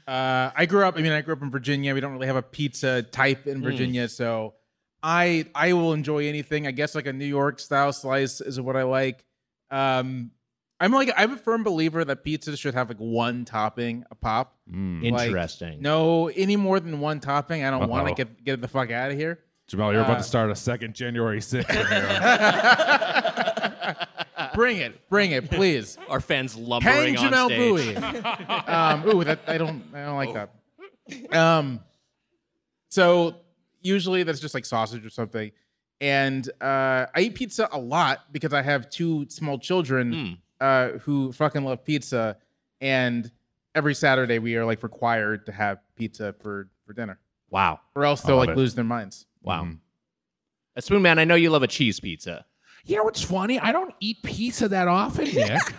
Uh, I grew up. I mean, I grew up in Virginia. We don't really have a pizza type in Virginia, so I I will enjoy anything. I guess like a New York style slice is what I like. Um, I'm like I'm a firm believer that pizza should have like one topping a pop. Like, Interesting. no, any more than one topping, I don't want to get get the fuck out of here. Jamelle, you're about Uh, to start a second January 6th. Bring it, bring it, please. Our fans Hang lumbering on Jamelle stage. Bouie. um, ooh, that I don't I don't like that. Um, so usually that's just like sausage or something. And uh, I eat pizza a lot because I have two small children uh, who fucking love pizza. And every Saturday we are like required to have pizza for for dinner, Wow. or else they'll like it. lose their minds. Wow. A Spoon Man, I know you love a cheese pizza. You know what's funny? I don't eat pizza that often, Nick.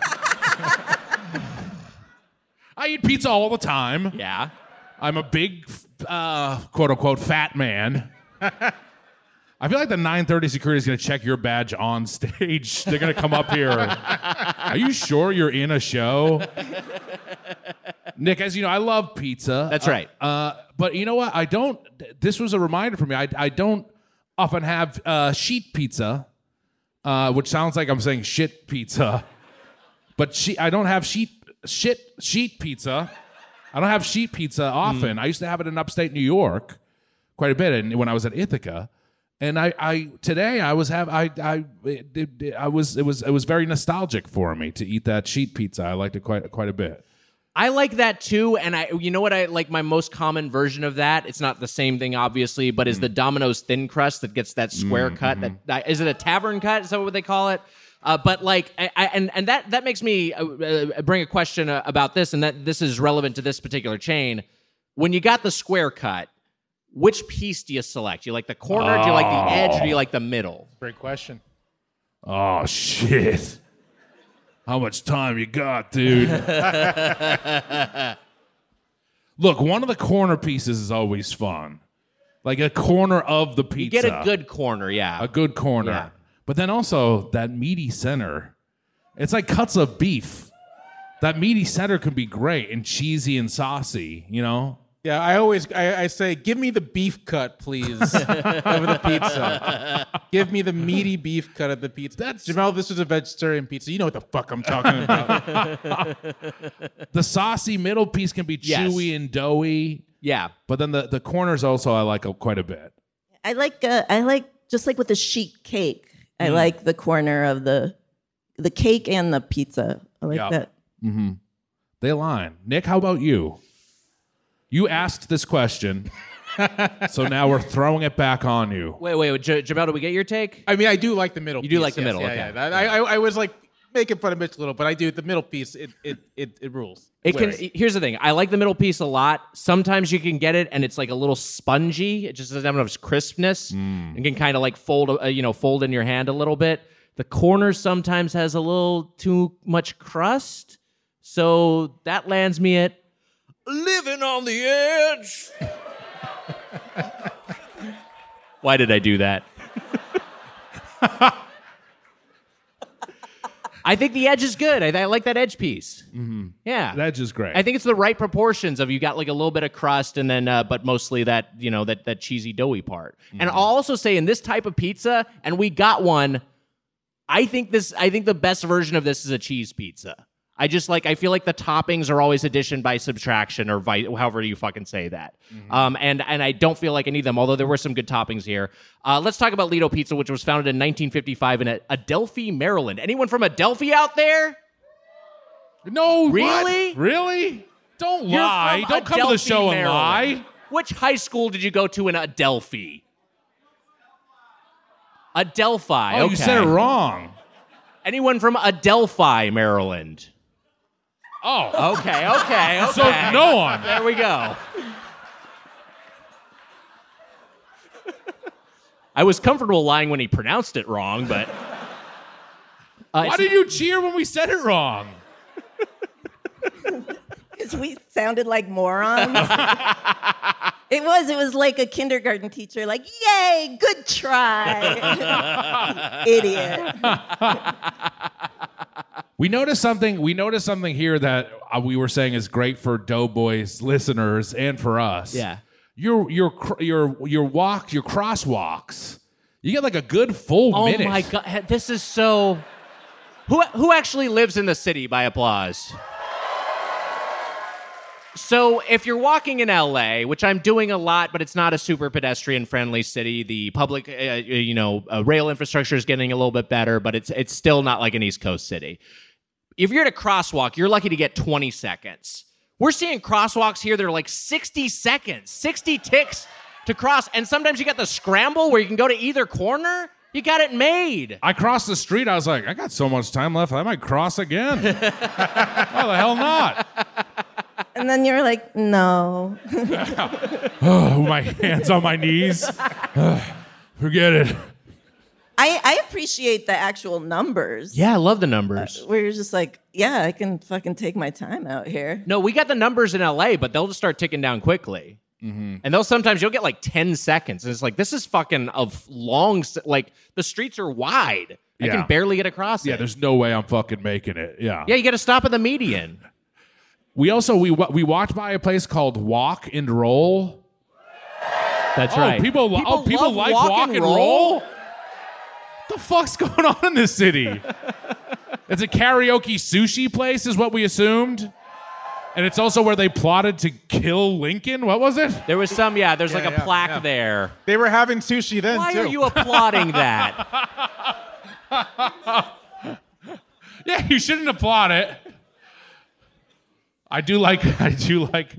I eat pizza all the time. Yeah. I'm a big, uh, quote unquote, fat man. I feel like the 930 security is going to check your badge on stage. They're going to come up here. Are you sure you're in a show? Nick, as you know, I love pizza. That's right. Uh, but you know what? I don't. This was a reminder for me. I, I don't often have uh, sheet pizza, uh, which sounds like I'm saying shit pizza. But she, I don't have sheet shit sheet pizza. I don't have sheet pizza often. I used to have it in upstate New York quite a bit, and when I was at Ithaca. And I, I today I was have I I it, I was it was it was very nostalgic for me to eat that sheet pizza. I liked it quite quite a bit. I like that too, and I, you know what, I like my most common version of that. It's not the same thing, obviously, but is the Domino's thin crust that gets that square cut. That, that is it a tavern cut? Is that what they call it? Uh, but like, I, I, and and that that makes me uh, uh, bring a question uh, about this, and that this is relevant to this particular chain. When you got the square cut, which piece do you select? Do you like the corner? Do you like the edge? Or do you like the middle? Great question. Oh shit! How much time you got, dude? Look, one of the corner pieces is always fun, like a corner of the pizza. You get a good corner, yeah. a good corner. Yeah. But then also that meaty center. It's like cuts of beef. That meaty center can be great and cheesy and saucy, you know? Yeah, I always I, I say, give me the beef cut, please, of the pizza. Give me the meaty beef cut of the pizza. That's- Jamelle. This is a vegetarian pizza. You know what the fuck I'm talking about. The saucy middle piece can be Yes. chewy and doughy, yeah. but then the, the corners also I like quite a bit. I like uh, I like just like with the sheet cake. I like the corner of the the cake and the pizza. I like Yeah. that They align. Nick, how about you? You asked this question, so now we're throwing it back on you. Wait, wait, wait J- Jamelle, do we get your take? I mean, I do like the middle. You do piece, like the yes, middle, Yeah, okay. yeah. I, I, I was like making fun of Mitch a little, but I do the middle piece. It it it, it rules. It can. Here's the thing. I like the middle piece a lot. Sometimes you can get it, and it's like a little spongy. It just doesn't have enough crispness, and can kind of like fold, uh, you know, fold in your hand a little bit. The corner sometimes has a little too much crust, so that lands me at living on the edge. Why did I do that? I think the edge is good. I, I like that edge piece. Yeah, That's just great. I think it's the right proportions of you got like a little bit of crust and then uh, but mostly that you know that that cheesy doughy part. And I'll also say in this type of pizza, and we got one. I think this. I think the best version of this is a cheese pizza. I just like. I feel like the toppings are always addition by subtraction, or vi- however you fucking say that. Um, and and I don't feel like I need them. Although there were some good toppings here. Uh, let's talk about Ledo Pizza, which was founded in 1955 in Adelphi, Maryland. Anyone from Adelphi out there? no, what? Really? Really? Don't You're lie. Don't come to the Adelphi, show and Maryland. lie. Which high school did you go to in Adelphi? Adelphi. Oh, okay. you said it wrong. Anyone from Adelphi, Maryland? Oh, Okay, okay, okay. so no one. There we go. I was comfortable lying when he pronounced it wrong, but. Uh, Why did you cheer when we said it wrong? Because we sounded like morons. it was. It was like a kindergarten teacher, like, "Yay, good try, idiot." We noticed something. We noticed something here that uh, we were saying is great for Doughboys listeners and for us. Yeah. Your your your your walk your crosswalks. You get like a good full Oh minute. Oh my god, this is so. Who who actually lives in the city by applause? So if you're walking in LA, which I'm doing a lot, but it's not a super pedestrian friendly city. The public, uh, you know, uh, rail infrastructure is getting a little bit better, but it's it's still not like an East Coast city. If you're at a crosswalk, you're lucky to get 20 seconds. We're seeing crosswalks here that are like 60 seconds, 60 ticks to cross, and sometimes you got the scramble where you can go to either corner. You got it made. I crossed the street. I was like, I got so much time left. I might cross again. Why oh, the hell not? And then you're like, "No." Oh, my hands on my knees. Forget it. I, I appreciate the actual numbers. Yeah, I love the numbers. Uh, Where you're just like, yeah, I can fucking take my time out here. No, we got the numbers in LA, but they'll just start ticking down quickly. Mm-hmm. And they'll sometimes you'll get like 10 seconds. And it's like, this is fucking of long, s- like the streets are wide. I Yeah. can barely get across Yeah, it. there's no way I'm fucking making it. Yeah. yeah, you got to stop at the median. We also we wa- we walked by a place called Walk and Roll. That's oh, right. people, lo- oh, people love like walk, and roll. roll? What the fuck's going on in this city? it's a karaoke sushi place, is what we assumed. And it's also where they plotted to kill Lincoln. What was it? There was some, yeah, there's like a yeah, plaque yeah. there. They were having sushi then Why too. are you applauding that? Yeah, you shouldn't applaud it. I do like. I do like.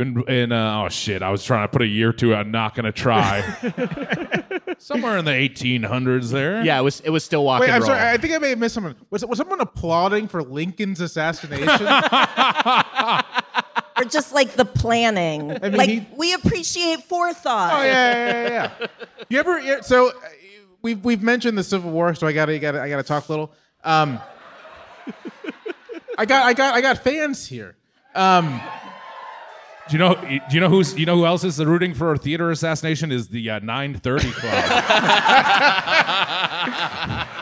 In, in uh, oh shit! I was trying to put a year to. it. I'm not gonna try. Somewhere in the 1800s there. yeah, it was it was still walking Wait, I'm sorry. I think I may have missed someone. Was, was someone applauding for Lincoln's assassination? Or just like the planning. mean, like, he- we appreciate forethought. Oh yeah, yeah, yeah. yeah. You ever? So uh, we've we've mentioned the Civil War, so I got to got to I got to talk a little. Um, I got I got I got fans here. Um, Do you know? Do you know who's? You know who else is rooting for a theater assassination? Is the uh, 930 Club?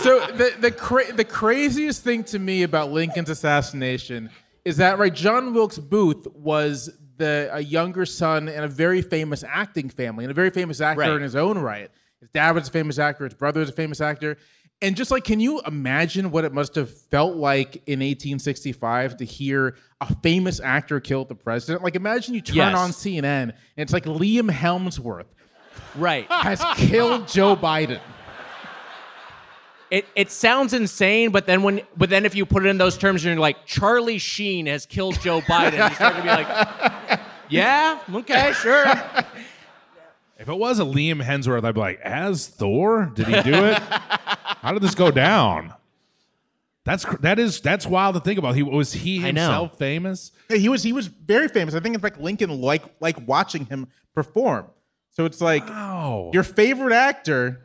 so the the cra- the craziest thing to me about Lincoln's assassination is that right, John Wilkes Booth was the a younger son in a very famous acting family and a very famous actor Right. in his own right. His dad was a famous actor. His brother was a famous actor. And just like, can you imagine what it must have felt like in 1865 to hear a famous actor kill the president? Like, imagine you turn Yes. on CNN and it's like Liam Hemsworth right. has killed Joe Biden. it, it sounds insane, but then when but then if you put it in those terms, you're like Charlie Sheen has killed Joe Biden. You start to be like, yeah, okay, sure. If it was a Liam Hemsworth, I'd be like, as Thor, did he do it? How did this go down? That's cr- that is that's wild to think about. He was he I know. himself famous. Yeah, he was he was very famous. I think in fact Lincoln like like watching him perform. So it's like Wow. your favorite actor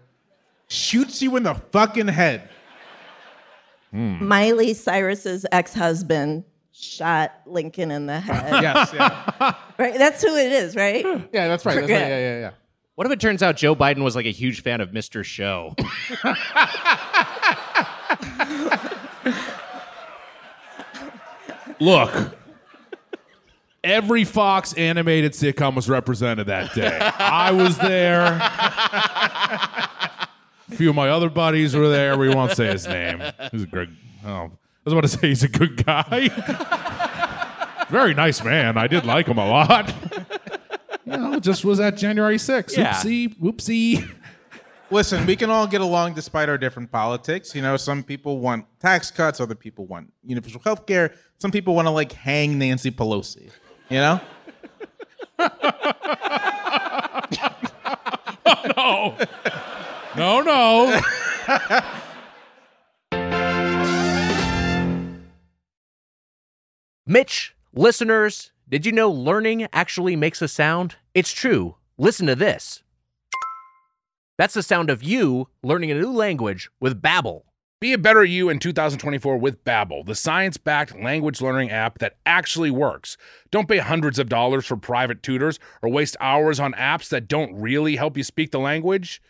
shoots you in the fucking head. Hmm. Miley Cyrus's ex-husband shot Lincoln in the head. Yes, yeah, Right? That's who it is, right? yeah, that's right. That's right. Yeah, yeah, yeah. What if it turns out Joe Biden was like a huge fan of Mr. Show? Look, every Fox animated sitcom was represented that day. I was there. A few of my other buddies were there. We won't say his name. He's a great. Oh, I was about to say he's a good guy. Very nice man. I did like him a lot. You know, just was at January 6th. Yeah. Oopsie, whoopsie. Listen, we can all get along despite our different politics. You know, some people want tax cuts, other people want universal health care, some people want to like hang Nancy Pelosi. You know? Oh, no. No, no. Mitch, listeners, did you know learning actually makes a sound? It's true. Listen to this. That's the sound of you learning a new language with Babbel. Be a better you in 2024 with Babbel, the science-backed language learning app that actually works. Don't pay hundreds of dollars for private tutors or waste hours on apps that don't really help you speak the language.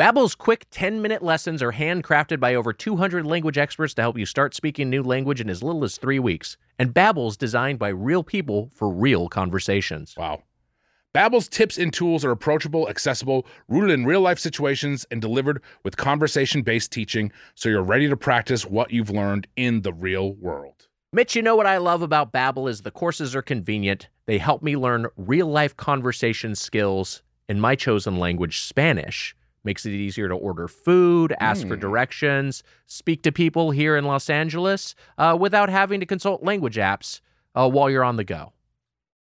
Babbel's quick 10-minute lessons are handcrafted by over 200 language experts to help you start speaking a new language in as little as 3 weeks. And Babbel's designed by real people for real conversations. Wow. Babbel's tips and tools are approachable, accessible, rooted in real-life situations and delivered with conversation-based teaching so you're ready to practice what you've learned in the real world. Mitch, you know what I love about Babbel is the courses are convenient. They help me learn real-life conversation skills in my chosen language, Spanish. Makes it easier to order food, ask for directions, speak to people here in Los Angeles uh, without having to consult language apps uh, while you're on the go.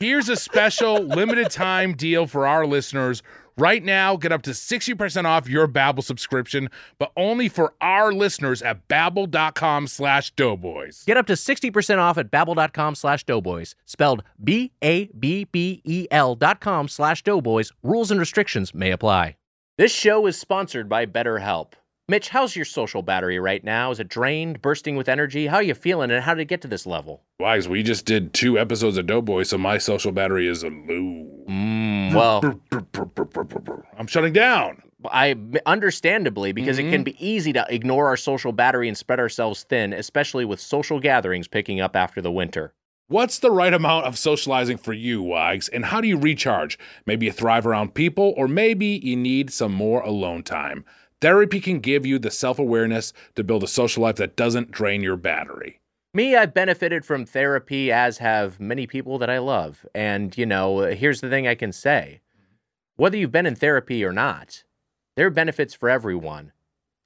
here's a special limited time deal for our listeners. Right now, get up to 60% off your Babbel subscription, but only for our listeners at babbel.com slash doughboys. Get up to 60% off at babbel.com slash doughboys. Spelled B-A-B-B-E-L dot com slash doughboys. Rules and restrictions may apply. This show is sponsored by BetterHelp. Mitch, how's your social battery right now? Is it drained, bursting with energy? How are you feeling, and how did it get to this level? Wags, we just did two episodes of Doughboy, so my social battery is a low. Mm, well, I'm shutting down. I understandably because it can be easy to ignore our social battery and spread ourselves thin, especially with social gatherings picking up after the winter. What's the right amount of socializing for you, Wags? And how do you recharge? Maybe you thrive around people, or maybe you need some more alone time. Therapy can give you the self awareness to build a social life that doesn't drain your battery. Me, I've benefited from therapy, as have many people that I love. And, you know, here's the thing I can say whether you've been in therapy or not, there are benefits for everyone.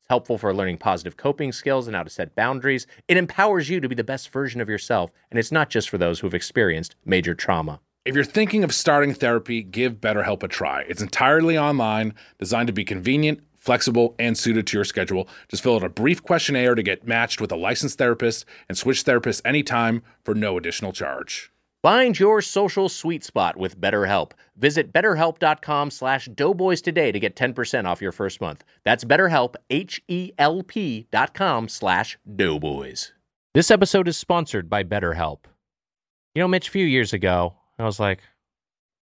It's helpful for learning positive coping skills and how to set boundaries. It empowers you to be the best version of yourself. And it's not just for those who've experienced major trauma. If you're thinking of starting therapy, give BetterHelp a try. It's entirely online, designed to be convenient, flexible, and suited to your schedule. Just fill out a brief questionnaire to get matched with a licensed therapist and switch therapists anytime for no additional charge. Find your social sweet spot with BetterHelp. Visit betterhelp.com slash doughboys today to get 10% off your first month. That's betterhelp, H-E-L-P dot com slash doughboys. This episode is sponsored by BetterHelp. You know, Mitch, a few years ago, I was like,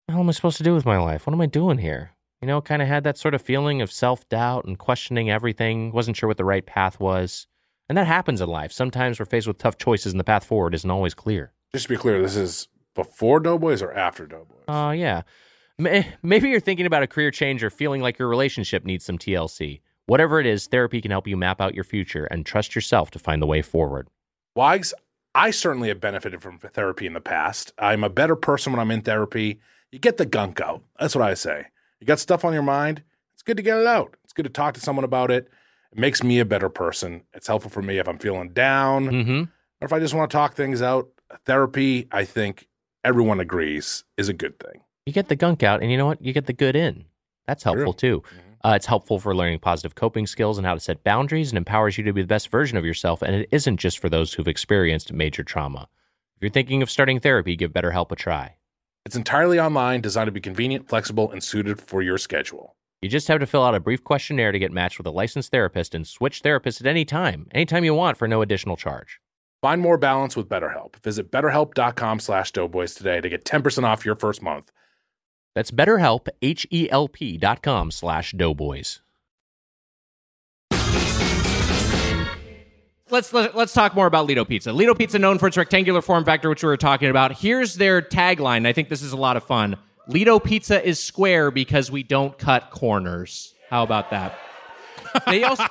hell am I supposed to do with my life? What am I doing here? You know, kind of had that sort of feeling of self doubt and questioning everything, wasn't sure what the right path was. And that happens in life. Sometimes we're faced with tough choices and the path forward isn't always clear. Just to be clear, this is before Doughboys or after Doughboys? Oh, yeah. Eh, maybe you're thinking about a career change or feeling like your relationship needs some TLC. Whatever it is, therapy can help you map out your future and trust yourself to find the way forward. Wags, I certainly have benefited from therapy in the past. I'm a better person when I'm in therapy. You get the gunk out. That's what I say. You got stuff on your mind. It's good to get it out. It's good to talk to someone about it. It makes me a better person. It's helpful for me if I'm feeling down Mm-hmm. or if I just want to talk things out. Therapy, I think everyone agrees, is a good thing. You get the gunk out, and you know what? You get the good in. That's helpful too. Uh, it's helpful for learning positive coping skills and how to set boundaries and empowers you to be the best version of yourself. And it isn't just for those who've experienced major trauma. If you're thinking of starting therapy, give BetterHelp a try. It's entirely online, designed to be convenient, flexible, and suited for your schedule. You just have to fill out a brief questionnaire to get matched with a licensed therapist and switch therapists at any time, anytime you want for no additional charge. Find more balance with BetterHelp. Visit betterhelp.com slash doughboys today to get 10% off your first month. That's BetterHelp, H-E-L-P dot com slash doughboys. Let's let, let's talk more about Ledo Pizza. Ledo Pizza, known for its rectangular form factor, which we were talking about. Here's their tagline. I think this is a lot of fun. Ledo Pizza is square because we don't cut corners. How about that? They also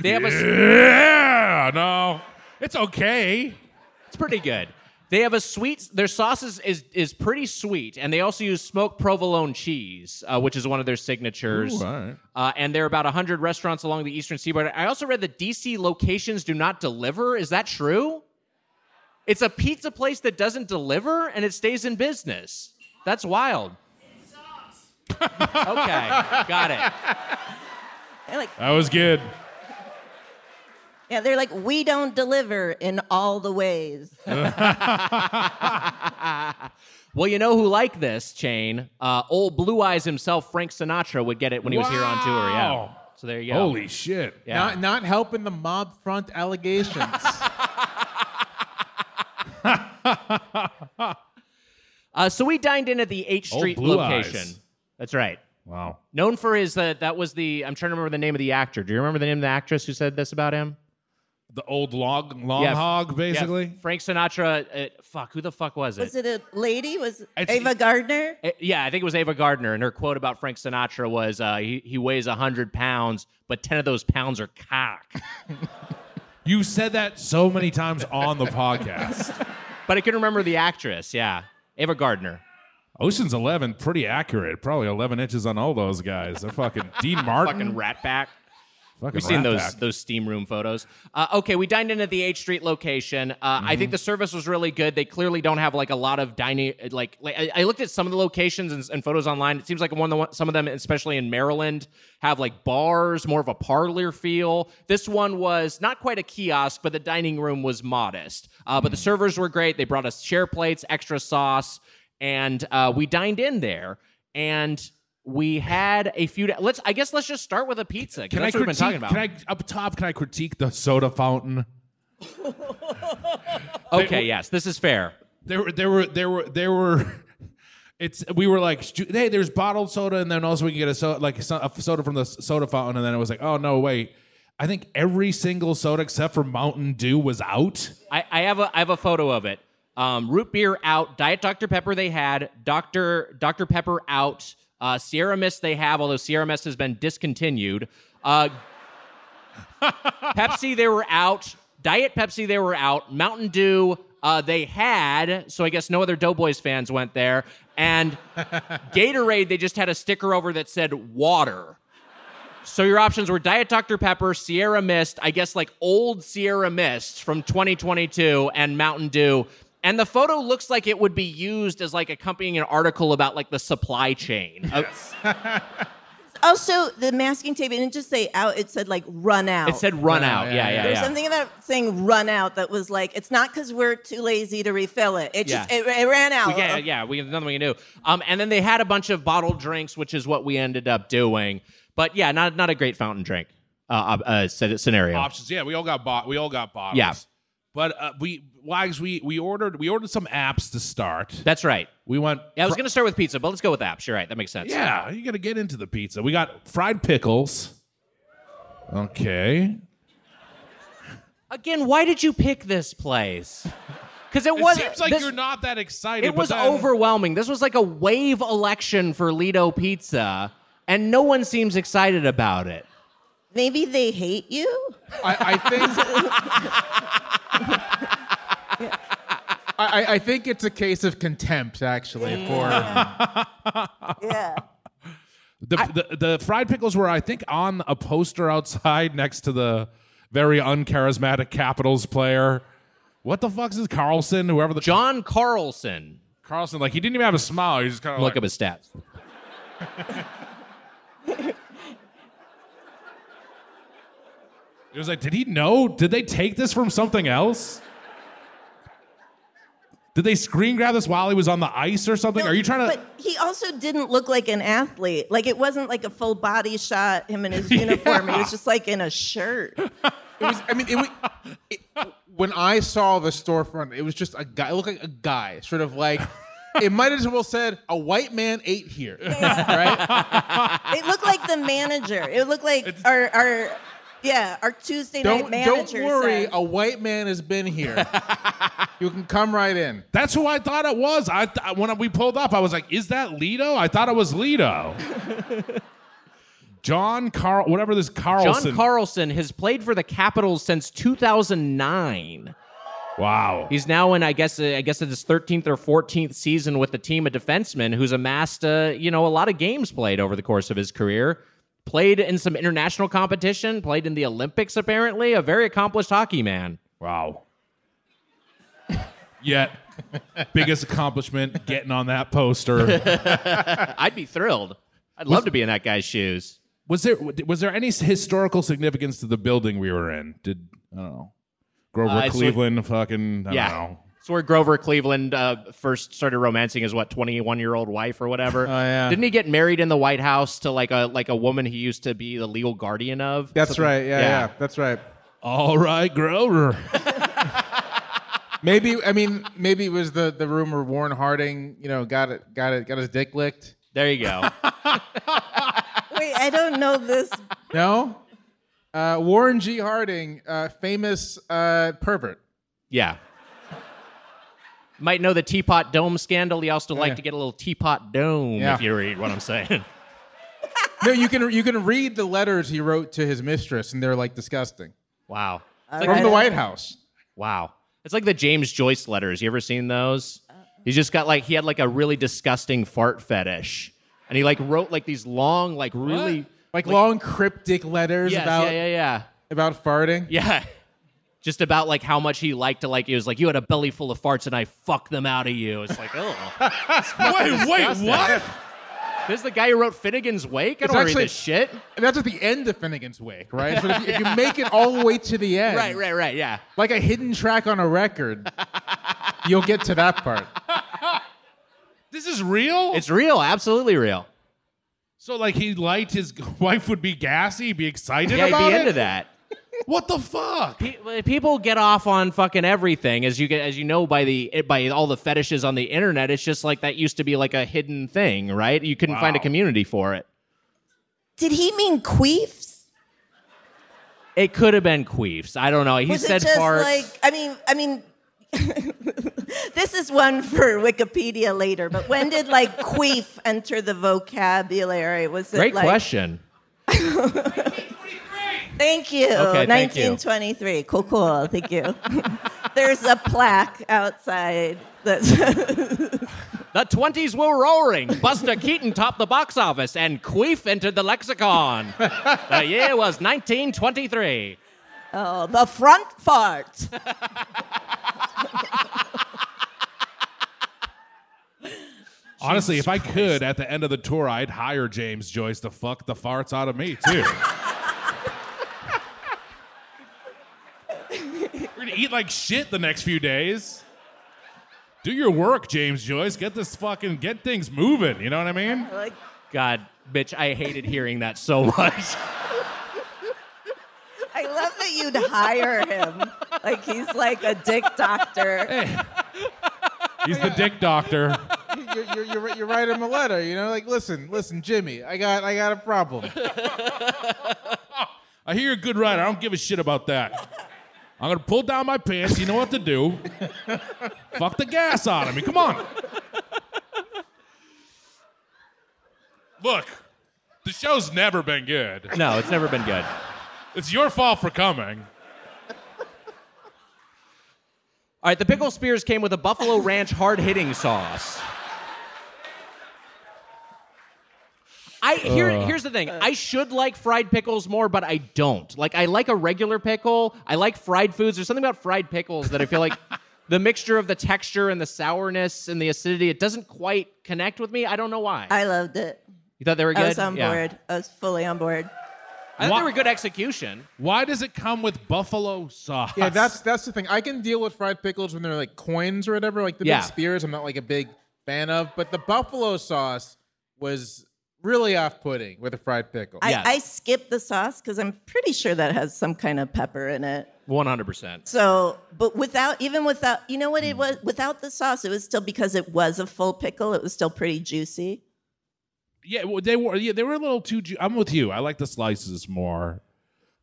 they have a Yeah, no, it's okay. It's pretty good. They have a sweet. Their sauce is is, is pretty sweet, and they also use smoked provolone cheese, uh, which is one of their signatures. Ooh, all right. uh, and there are about hundred restaurants along the eastern seaboard. I also read that DC locations do not deliver. Is that true? It's a pizza place that doesn't deliver, and it stays in business. That's wild. okay, got it. They're like, That was good. Yeah, they're like, we don't deliver in all the ways. Well, you know who liked this chain? Uh, old Blue Eyes himself, Frank Sinatra, would get it when he was here on tour. Yeah. Wow. So there you go. Holy shit. Yeah. Not not helping the mob front allegations. Uh, so we dined in at the H Old Street Blue location. Eyes. That's right. Wow. Known for his uh, that was the I'm trying to remember the name of the actor. Do you remember the name of the actress who said this about him? The old log, long Yeah, hog, Yeah, basically. Frank Sinatra. Uh, fuck, who the fuck was it? Was it a lady? Was it It's- Ava Gardner? Uh, yeah, I think it was Ava Gardner, and her quote about Frank Sinatra was, uh, "He he weighs hundred pounds, but ten of those pounds are cock." You said that so many times on the podcast. but I couldn't remember the actress. Yeah, Ava Gardner. Ocean's Eleven, pretty accurate. Probably 11 inches on all those guys. They're fucking Dean Martin. Fucking rat back. Fucking We've seen those Pack. those steam room photos. Uh, okay, we dined in at the H Street location. Uh, I Mm-hmm. think the service was really good. They clearly don't have like a lot of dining. Like, like I, I looked at some of the locations and, and photos online. It seems like one of the, some of them, especially in Maryland, have like bars, more of a parlor feel. This one was not quite a kiosk, but the dining room was modest. Uh, but the Mm. servers were great. They brought us share plates, extra sauce, and uh, we dined in there. And we had a few. Let's. I guess let's just start with a pizza. Can I we've been talking about. Can I up top? Can I critique the soda fountain? Okay, yes, this is fair. There were there were there were there were. It's we were like, hey, there's bottled soda, and then also we can get a soda like a soda from the soda fountain, and then it was like, oh no, wait. I think every single soda except for Mountain Dew was out. I, I have a I have a photo of it. Um, root beer out, Diet Dr Pepper they had, Dr Dr Pepper out, uh, Sierra Mist they have, although Sierra Mist has been discontinued. Uh, Pepsi they were out, Diet Pepsi they were out, Mountain Dew uh, they had, so I guess no other Doughboys fans went there, and Gatorade they just had a sticker over that said water. So your options were Diet Dr. Pepper, Sierra Mist, I guess like old Sierra Mist from 2022, and Mountain Dew. And the photo looks like it would be used as like accompanying an article about like the supply chain. Uh, Also, the masking tape, it didn't just say out, it said like run out. it said run out. Yeah, yeah, There's yeah. something about saying run out that was like, it's not because we're too lazy to refill it. It just, Yeah. it, it ran out. Yeah, yeah, we have nothing we can do. Um, and then they had a bunch of bottled drinks, which is what we ended up doing. But yeah, not not a great fountain drink uh, uh, uh, scenario. Options, yeah. We all got bought. We all got bottles. Yeah. But uh, we Wags, we we ordered we ordered some apps to start. That's right. We went. Yeah, I was going to start with pizza, but let's go with apps. You're right. That makes sense. Yeah, you got to get into the pizza. We got fried pickles. Okay. Again, why did you pick this place? Because it It was. seems like this- you're not that excited. It was then- overwhelming. This was like a wave election for Ledo Pizza, and no one seems excited about it. Maybe they hate you. I, I think. I, I think it's a case of contempt, actually, for Yeah. The, the the fried pickles were, I think, on a poster outside next to the very uncharismatic Capitals player. What the fuck's his Carlson? Whoever the John Carlson. Carlson, like he didn't even have a smile. He just kind of Look like, up his stats. It was like, did he know? Did they take this from something else? Did they screen grab this while he was on the ice or something? No, Are you trying to? But he also didn't look like an athlete. Like it wasn't like a full body shot. Him in his uniform. He was just like in a shirt. It was. I mean, it, was, it, when I saw the storefront, it was just a guy. It looked like a guy, sort of like. It might as well said a white man ate here, right? It looked like the manager. It looked like our our yeah our Tuesday Don't night don't worry, said. a white man has been here. you can come right in. That's who I thought it was. I th- when we pulled up, I was like, "Is that Ledo?" I thought it was Ledo. John Carl, whatever this Carlson. John Carlson has played for the Capitals since 2009. wow. He's now in, I guess, uh, I guess it's his 13th or 14th season with the team of defensemen, who's amassed, uh, you know, a lot of games played over the course of his career. Played in some international competition. Played in the Olympics. Apparently, a very accomplished hockey man. Wow. Yet, biggest accomplishment getting on that poster. I'd be thrilled. I'd love to be in that guy's shoes. Was there was there any historical significance to the building we were in? Did I don't know Grover Uh, it's Cleveland fucking I yeah. don't know. It's where Grover Cleveland uh, first started romancing his what twenty one year old wife or whatever. Oh yeah. Didn't he get married in the White House to like a like a woman he used to be the legal guardian of? That's Something- right. Yeah, yeah, that's right. All right, Grover. Maybe I mean maybe it was the the rumor Warren Harding, you know, got it, got it, got his dick licked. There you go. Wait, I don't know this. No, uh, Warren G. Harding, uh, famous uh, pervert. yeah. Might know the Teapot Dome scandal. He also like Yeah. to get a little Teapot Dome, Yeah. if you read what I'm saying. No, you can you can read the letters he wrote to his mistress, and they're like disgusting wow. from the White House. Wow. It's like the James Joyce letters. You ever seen those? He's just got like he had like a really disgusting fart fetish. And he like wrote like these long, like really Like, long cryptic letters Yes, about yeah, yeah, yeah. about farting. Yeah. Just about like how much he liked to like it was like, You had a belly full of farts and I fucked them out of you. It's like, oh. wait, wait, what? This is the guy who wrote Finnegan's Wake? I don't wanna actually- read this shit. And that's at the end of Finnegan's Wake, right? So if you, if you make it all the way to the end, Right, right, right, yeah. like a hidden track on a record, you'll get to that part. This is real? It's real, absolutely real. so like he liked his wife would be gassy, be excited Yeah, he'd be it? into that. What the fuck? Pe- People get off on fucking everything, as you get, as you know by the by all the fetishes on the internet. It's just like that used to be like a hidden thing, right? You couldn't find a community for it. Did he mean queefs? It could have been queefs. I don't know. He Was said it just farts. like I mean I mean this is one for Wikipedia later, but when did like queef enter the vocabulary? Was it Great like, question. Thank you. Okay, thank you. 1923. Cool, cool. Thank you. There's a plaque outside that's The twenties were roaring. Buster Keaton topped the box office, and queef entered the lexicon. the year was 1923. oh, the front fart. Honestly, if I could, at the end of the tour, I'd hire James Joyce to fuck the farts out of me too. We're gonna eat like shit the next few days. Do your work, James Joyce. Get this fucking get things moving. You know what I mean? Like God, bitch, I hated hearing that so much. I love that you'd hire him. like he's like a dick doctor. Hey, He's the dick doctor. You're, you're, you're, you're writing him a letter, you know, like listen, listen, Jimmy, I got I got a problem. I hear you're a good writer. I don't give a shit about that. I'm gonna pull down my pants. You know what to do. Fuck the gas out of me. Come on. Look, the show's never been good. No, it's never been good. It's your fault for coming. All right, the pickle spears came with a buffalo ranch hard hitting sauce. I here, here's the thing. I should like fried pickles more, but I don't. Like I like a regular pickle. I like fried foods. There's something about fried pickles that I feel like the mixture of the texture and the sourness and the acidity, it doesn't quite connect with me. I don't know why. I loved it. you thought they were good? I was on Yeah. board. I was fully on board. I thought Wha- they were good execution. Why does it come with buffalo sauce? Yeah, that's that's the thing. I can deal with fried pickles when they're like coins or whatever, like the Yeah. big spears. I'm not like a big fan of, but the buffalo sauce was really off-putting with a fried pickle. I, Yes. I skipped the sauce because I'm pretty sure that has some kind of pepper in it. 100%. So, but without, even without, you know what it was? Without the sauce, it was still because it was a full pickle. It was still pretty juicy. Yeah, well, they were. Yeah, they were a little too. Ju- I'm with you. I like the slices more,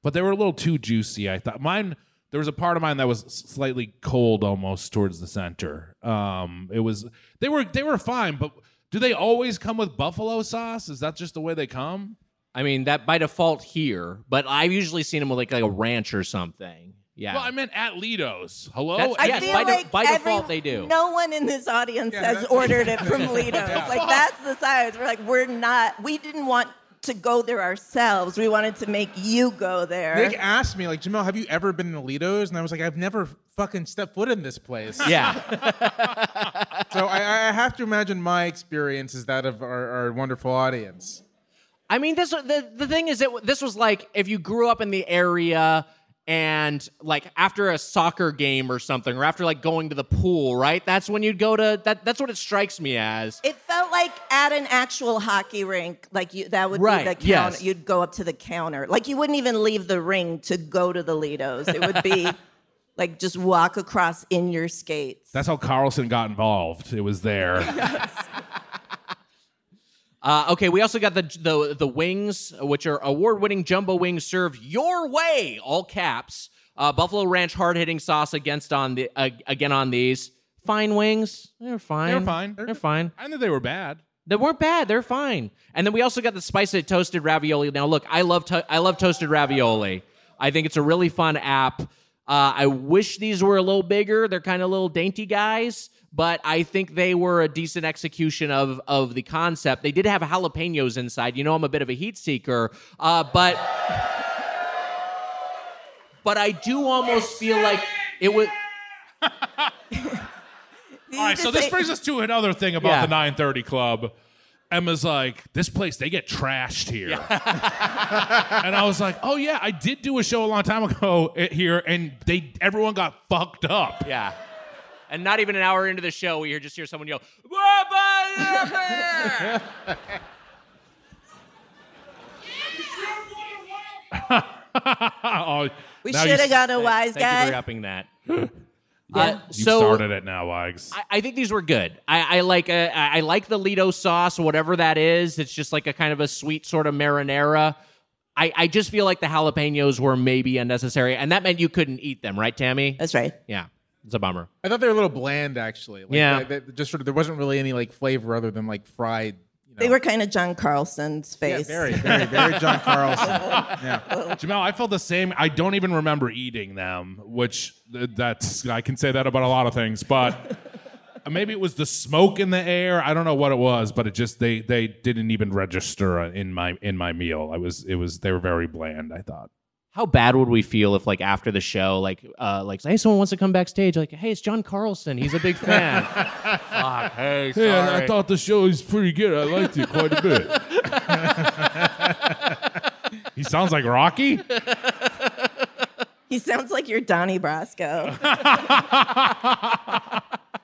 but they were a little too juicy. I thought mine. There was a part of mine that was s- slightly cold, almost towards the center. Um, it was. They were. They were fine, but do they always come with buffalo sauce? Is that just the way they come? I mean, that by default here, but I've usually seen them with like, like a ranch or something. Yeah. Well, I meant at Ledo's. Hello. That's- I Yes, feel by de- like by every- default they do. No one in this audience Yeah, has ordered it from Ledo's. Like that's the size. We're like, we're not. We didn't want to go there ourselves. We wanted to make you go there. Nick asked me, like, Jamelle, have you ever been in Ledo's? And I was like, I've never fucking stepped foot in this place. yeah. So I, I have to imagine my experience is that of our, our wonderful audience. I mean, this the the thing is, it this was like if you grew up in the area and like after a soccer game or something, or after like going to the pool, right? That's when you'd go to that. That's what it strikes me as. It felt like at an actual hockey rink, like you that would Right, be the counter. yes. You'd go up to the counter. Like you wouldn't even leave the ring to go to the Ledos. It would be like just walk across in your skates. That's how Carlson got involved. It was there. Uh, okay, we also got the the the wings, which are award-winning jumbo wings served your way, all caps. Uh, Buffalo Ranch hard-hitting sauce against on the uh, again on these fine wings. They're fine. They're fine. They're fine. I knew they were bad. They weren't bad. They're fine. And then we also got the spicy toasted ravioli. Now, look, I love to- I love toasted ravioli. I think it's a really fun app. Uh, I wish these were a little bigger. They're kind of little dainty guys, but I think they were a decent execution of of the concept. They did have jalapenos inside. You know, I'm a bit of a heat seeker, uh, but but I do almost feel like it was. All right, so this brings us to another thing about Yeah. the 930 Club. Emma's like, this place, they get trashed here. and I was like, oh, yeah, I did do a show a long time ago eh, here, and they everyone got fucked up. Yeah. And not even an hour into the show, we hear just hear someone yell, oh, we should have you, got a wise Thank you for guy. upping that. Uh, You so started it now, Wags. I, I think these were good. I, I like uh, I I like the Ledo sauce, whatever that is. It's just like a kind of a sweet sort of marinara. I, I just feel like the jalapenos were maybe unnecessary, and that meant you couldn't eat them, right, Tami? That's right. Yeah, it's a bummer. I thought they were a little bland, actually. Like, Yeah. they- they- just sort of, there wasn't really any like flavor other than like fried. You know. They were kind of John Carlson's face. yeah, face. very, very, very John Carlson. Yeah. Jamelle, I felt the same. I don't even remember eating them, which uh, that's I can say that about a lot of things, but maybe it was the smoke in the air. I don't know what it was, but it just they they didn't even register in my in my meal. I was it was they were very bland. I thought. How bad would we feel if, like, after the show, like, uh, like, hey, someone wants to come backstage, like, hey, it's John Carlson, he's a big fan. Fuck, hey, sorry. Hey, I, I thought the show was pretty good. I liked it quite a bit. he sounds like Rocky. He sounds like your Donnie Brasco.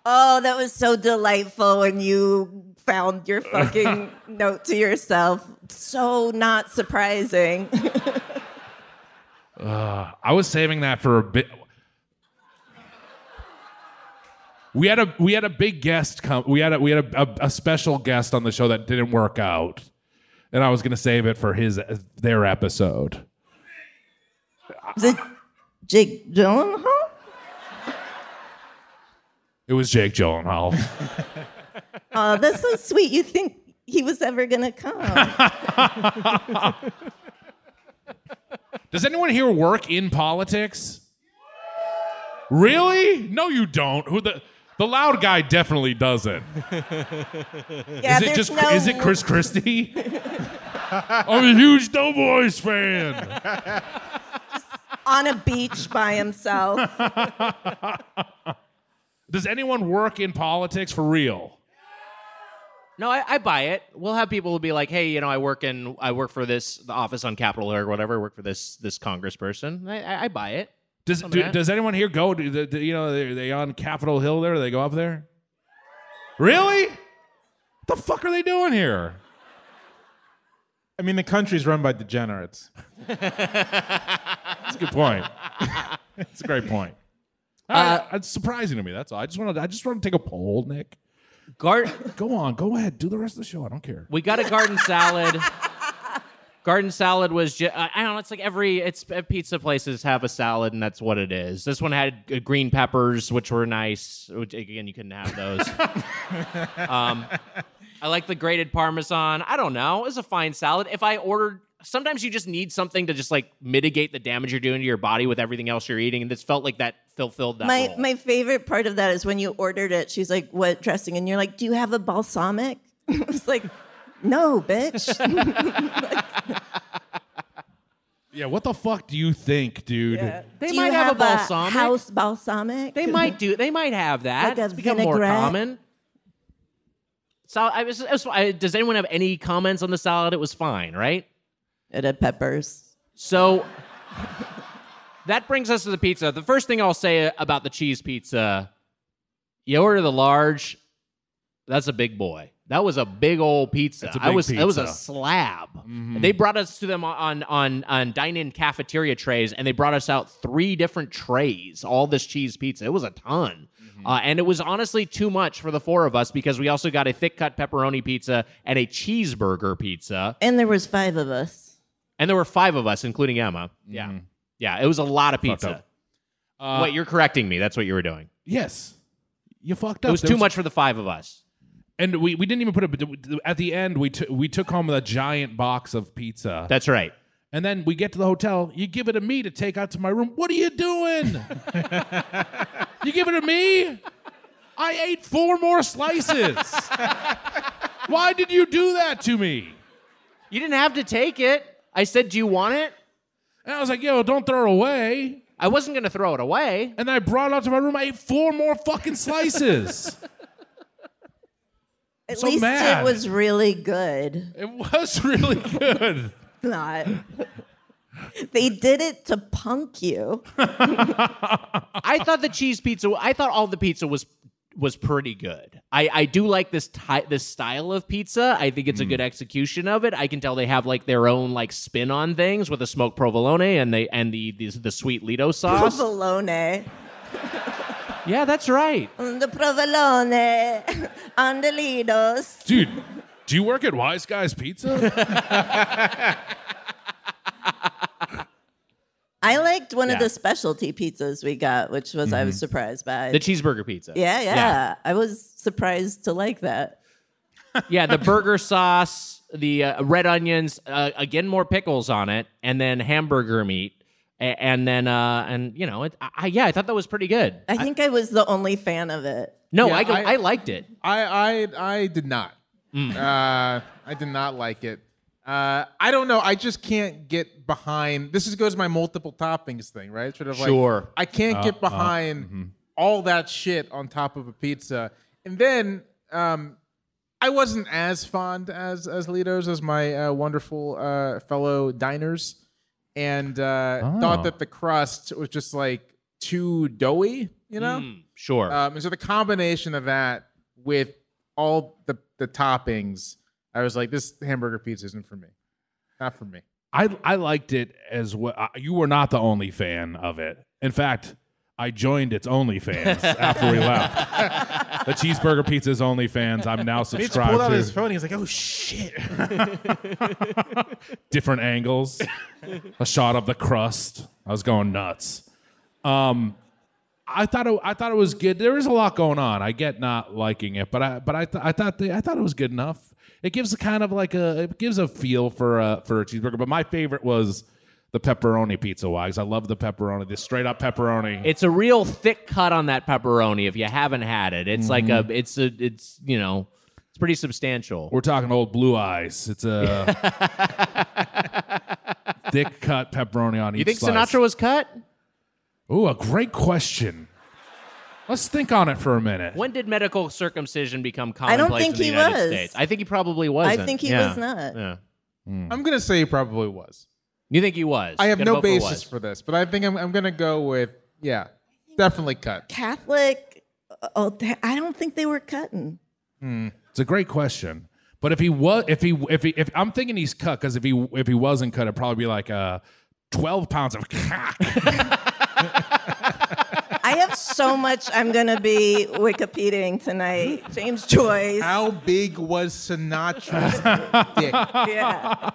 oh, that was so delightful when you found your fucking note to yourself. So not surprising. Uh, I was saving that for a bit. We had a we had a big guest come. We had a we had a, a, a special guest on the show that didn't work out, and I was gonna save it for his their episode. Is it Jake Gyllenhaal? It was Jake Gyllenhaal. Oh, that's so sweet. You think he was ever gonna come? Does anyone here work in politics? Really? No, you don't. Who the the loud guy definitely doesn't. Yeah, is it just no is it Chris Christie? I'm a huge Doughboys fan. on a beach by himself. Does anyone work in politics for real? No, I, I buy it. We'll have people who be like, "Hey, you know, I work in, I work for this, the office on Capitol Hill or whatever. I work for this, this congressperson. I, I, I buy it. Does do, does anyone here go? Do, do- you know, they they on Capitol Hill there? Do they go up there? Really? What the fuck are they doing here? I mean, the country's run by degenerates. That's a good point. That's a great point. Uh, it's surprising to me. That's all. I just want to. I just want to take a poll, Nick. Guard, Go on. Go ahead. Do the rest of the show. I don't care. we got a garden salad. Garden salad was just, I I don't know, it's like every, it's uh, pizza places have a salad and that's what it is. This one had uh, green peppers, which were nice. Which, again, you couldn't have those. um, I like the grated Parmesan. I don't know. It was a fine salad. If I ordered, sometimes you just need something to just like mitigate the damage you're doing to your body with everything else you're eating. And this felt like that fulfilled that My role. my favorite part of that is when you ordered it. She's like, "What dressing?" And you're like, "Do you have a balsamic?" it's like, "No, bitch." Yeah. What the fuck do you think, dude? Yeah. They Do might you have a have balsamic. house balsamic. They might do. They might have that. Like a it's become more common. So I was, it was- I- does anyone have any comments on the salad? It was fine, right? It had peppers. So that brings us to the pizza. The first thing I'll say about the cheese pizza, you order the large. That's a big boy. That was a big old pizza. It's a I big was it was a pizza. Mm-hmm. slab. They brought us to them on on on dine-in cafeteria trays, and they brought us out three different trays. All this cheese pizza. It was a ton. Mm-hmm. Uh, and it was honestly too much for the four of us because we also got a thick cut pepperoni pizza and a cheeseburger pizza. And there was five of us. And there were five of us, including Emma. Yeah. Yeah, it was a lot of Mm-hmm. Pizza. Uh, Wait, you're correcting me. That's what you were doing. Yes. You fucked up. It was There too much for the five of us. And we, we didn't even put it. At the end, we took we took home a giant box of pizza. That's right. And then we get to the hotel. You give it to me to take out to my room. What are you doing? you give it to me? I ate four more slices. Why did you do that to me? You didn't have to take it. I said, Do you want it? And I was like, yo, don't throw it away. I wasn't going to throw it away. And I brought it out to my room. I ate four more fucking slices. At So least mad. it was really good. it was really good. Not. they did it to punk you. I thought the cheese pizza, I thought all the pizza was was pretty good. I, I do like this ty- this style of pizza. I think it's a hmm. good execution of it. I can tell they have like their own like spin on things with the smoked provolone and they and the the, the sweet Ledo sauce. Provolone. yeah, that's right. On the provolone. On the Ledos. Dude, do you work at Wise Guys Pizza? I liked one Yeah. of the specialty pizzas we got, which was I was surprised by. The cheeseburger pizza. yeah, yeah, I was surprised to like that. yeah, the burger sauce, the uh, red onions, uh, again more pickles on it, and then hamburger meat, A- and then uh, and you know, it, I, I- yeah, I thought that was pretty good. I think I was the only fan of it. No, Yeah, I, I- I liked it. I I I did not. Mm. Uh, I did not like it. Uh, I don't know. I just can't get behind. This is goes my multiple toppings thing, right? Sort of like Sure. I can't get behind all that shit on top of a pizza. And then um, I wasn't as fond as as Ledos as my uh, wonderful uh, fellow diners, and uh, Oh. thought that the crust was just like too doughy. You know. Mm, sure. Um, and so the combination of that with all the, the toppings, I was like, this hamburger pizza isn't for me. Not for me. I I liked it as well. You were not the only fan of it. In fact, I joined its OnlyFans after we left. the cheeseburger pizza's OnlyFans. I'm now He just pulled out to his phone. He's like, "Oh shit!" different angles, a shot of the crust. I was going nuts. Um, I thought it, I thought it was good. There is a lot going on. I get not liking it, but I but I th- I thought the, I thought it was good enough. It gives a kind of like a it gives a feel for a for a cheeseburger. But my favorite was the pepperoni pizza wags. I love the pepperoni, the straight up pepperoni. It's a real thick cut on that pepperoni. If you haven't had it, it's like mm-hmm. a, it's a, it's you know, it's pretty substantial. We're talking old blue eyes. It's a thick cut pepperoni on each. You think slice. Sinatra was cut? Ooh, a great question. Let's think on it for a minute. When did medical circumcision become common? I don't commonplace think in the he United was. States? I think he probably wasn't. I think he Yeah. was not. Yeah. I'm gonna say he probably was. You think he was? I have Gonna no vote basis was. for this, but I think I'm, I'm gonna go with yeah, definitely cut. Catholic. Oh, th- I don't think they were cutting. It's a great question. But if he was, if he, if he, if I'm thinking he's cut, because if he, if he wasn't cut, it'd probably be like uh, 12 pounds of cock. I have so much I'm gonna be Wikipediaing tonight. James Joyce. How big was Sinatra's dick? Yeah.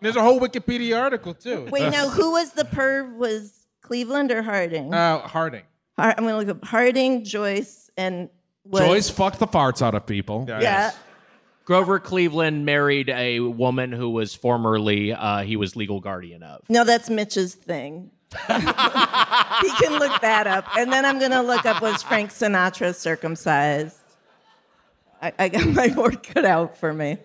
There's a whole Wikipedia article too. Wait, now who was the perv? Was Cleveland or Harding? Uh, Harding. Har- I'm gonna look up Harding, Joyce, and was, Joyce fucked the farts out of people. Yeah. Grover Cleveland married a woman who was formerly uh, he was legal guardian of. No, that's Mitch's thing. he can look that up. And then I'm gonna look up was Frank Sinatra circumcised. I, I got my work cut out for me.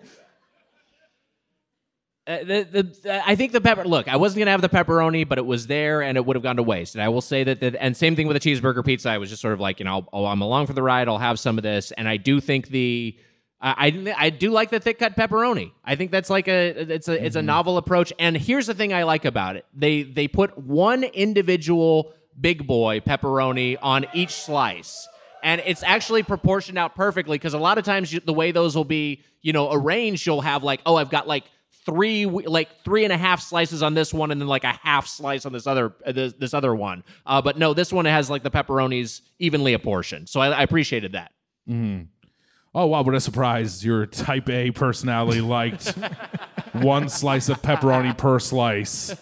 Uh, the, the, I think the pepper. Look, I wasn't gonna have the pepperoni, but it was there, and it would have gone to waste. And I will say that, the, and same thing with the cheeseburger pizza. I was just sort of like, you know, oh, I'm along for the ride. I'll have some of this, and I do think the. I, I I do like the thick cut pepperoni. I think that's like a it's a it's a novel approach. And here's the thing I like about it: they they put one individual big boy pepperoni on each slice, and it's actually proportioned out perfectly. Because a lot of times you, the way those will be, you know, arranged, you'll have like, oh, I've got like three like three and a half slices on this one and then like a half slice on this other uh, this, this other one uh, but no this one has like the pepperonis evenly apportioned so i, I appreciated that Oh wow, what a surprise! Your Type A personality liked one slice of pepperoni per slice.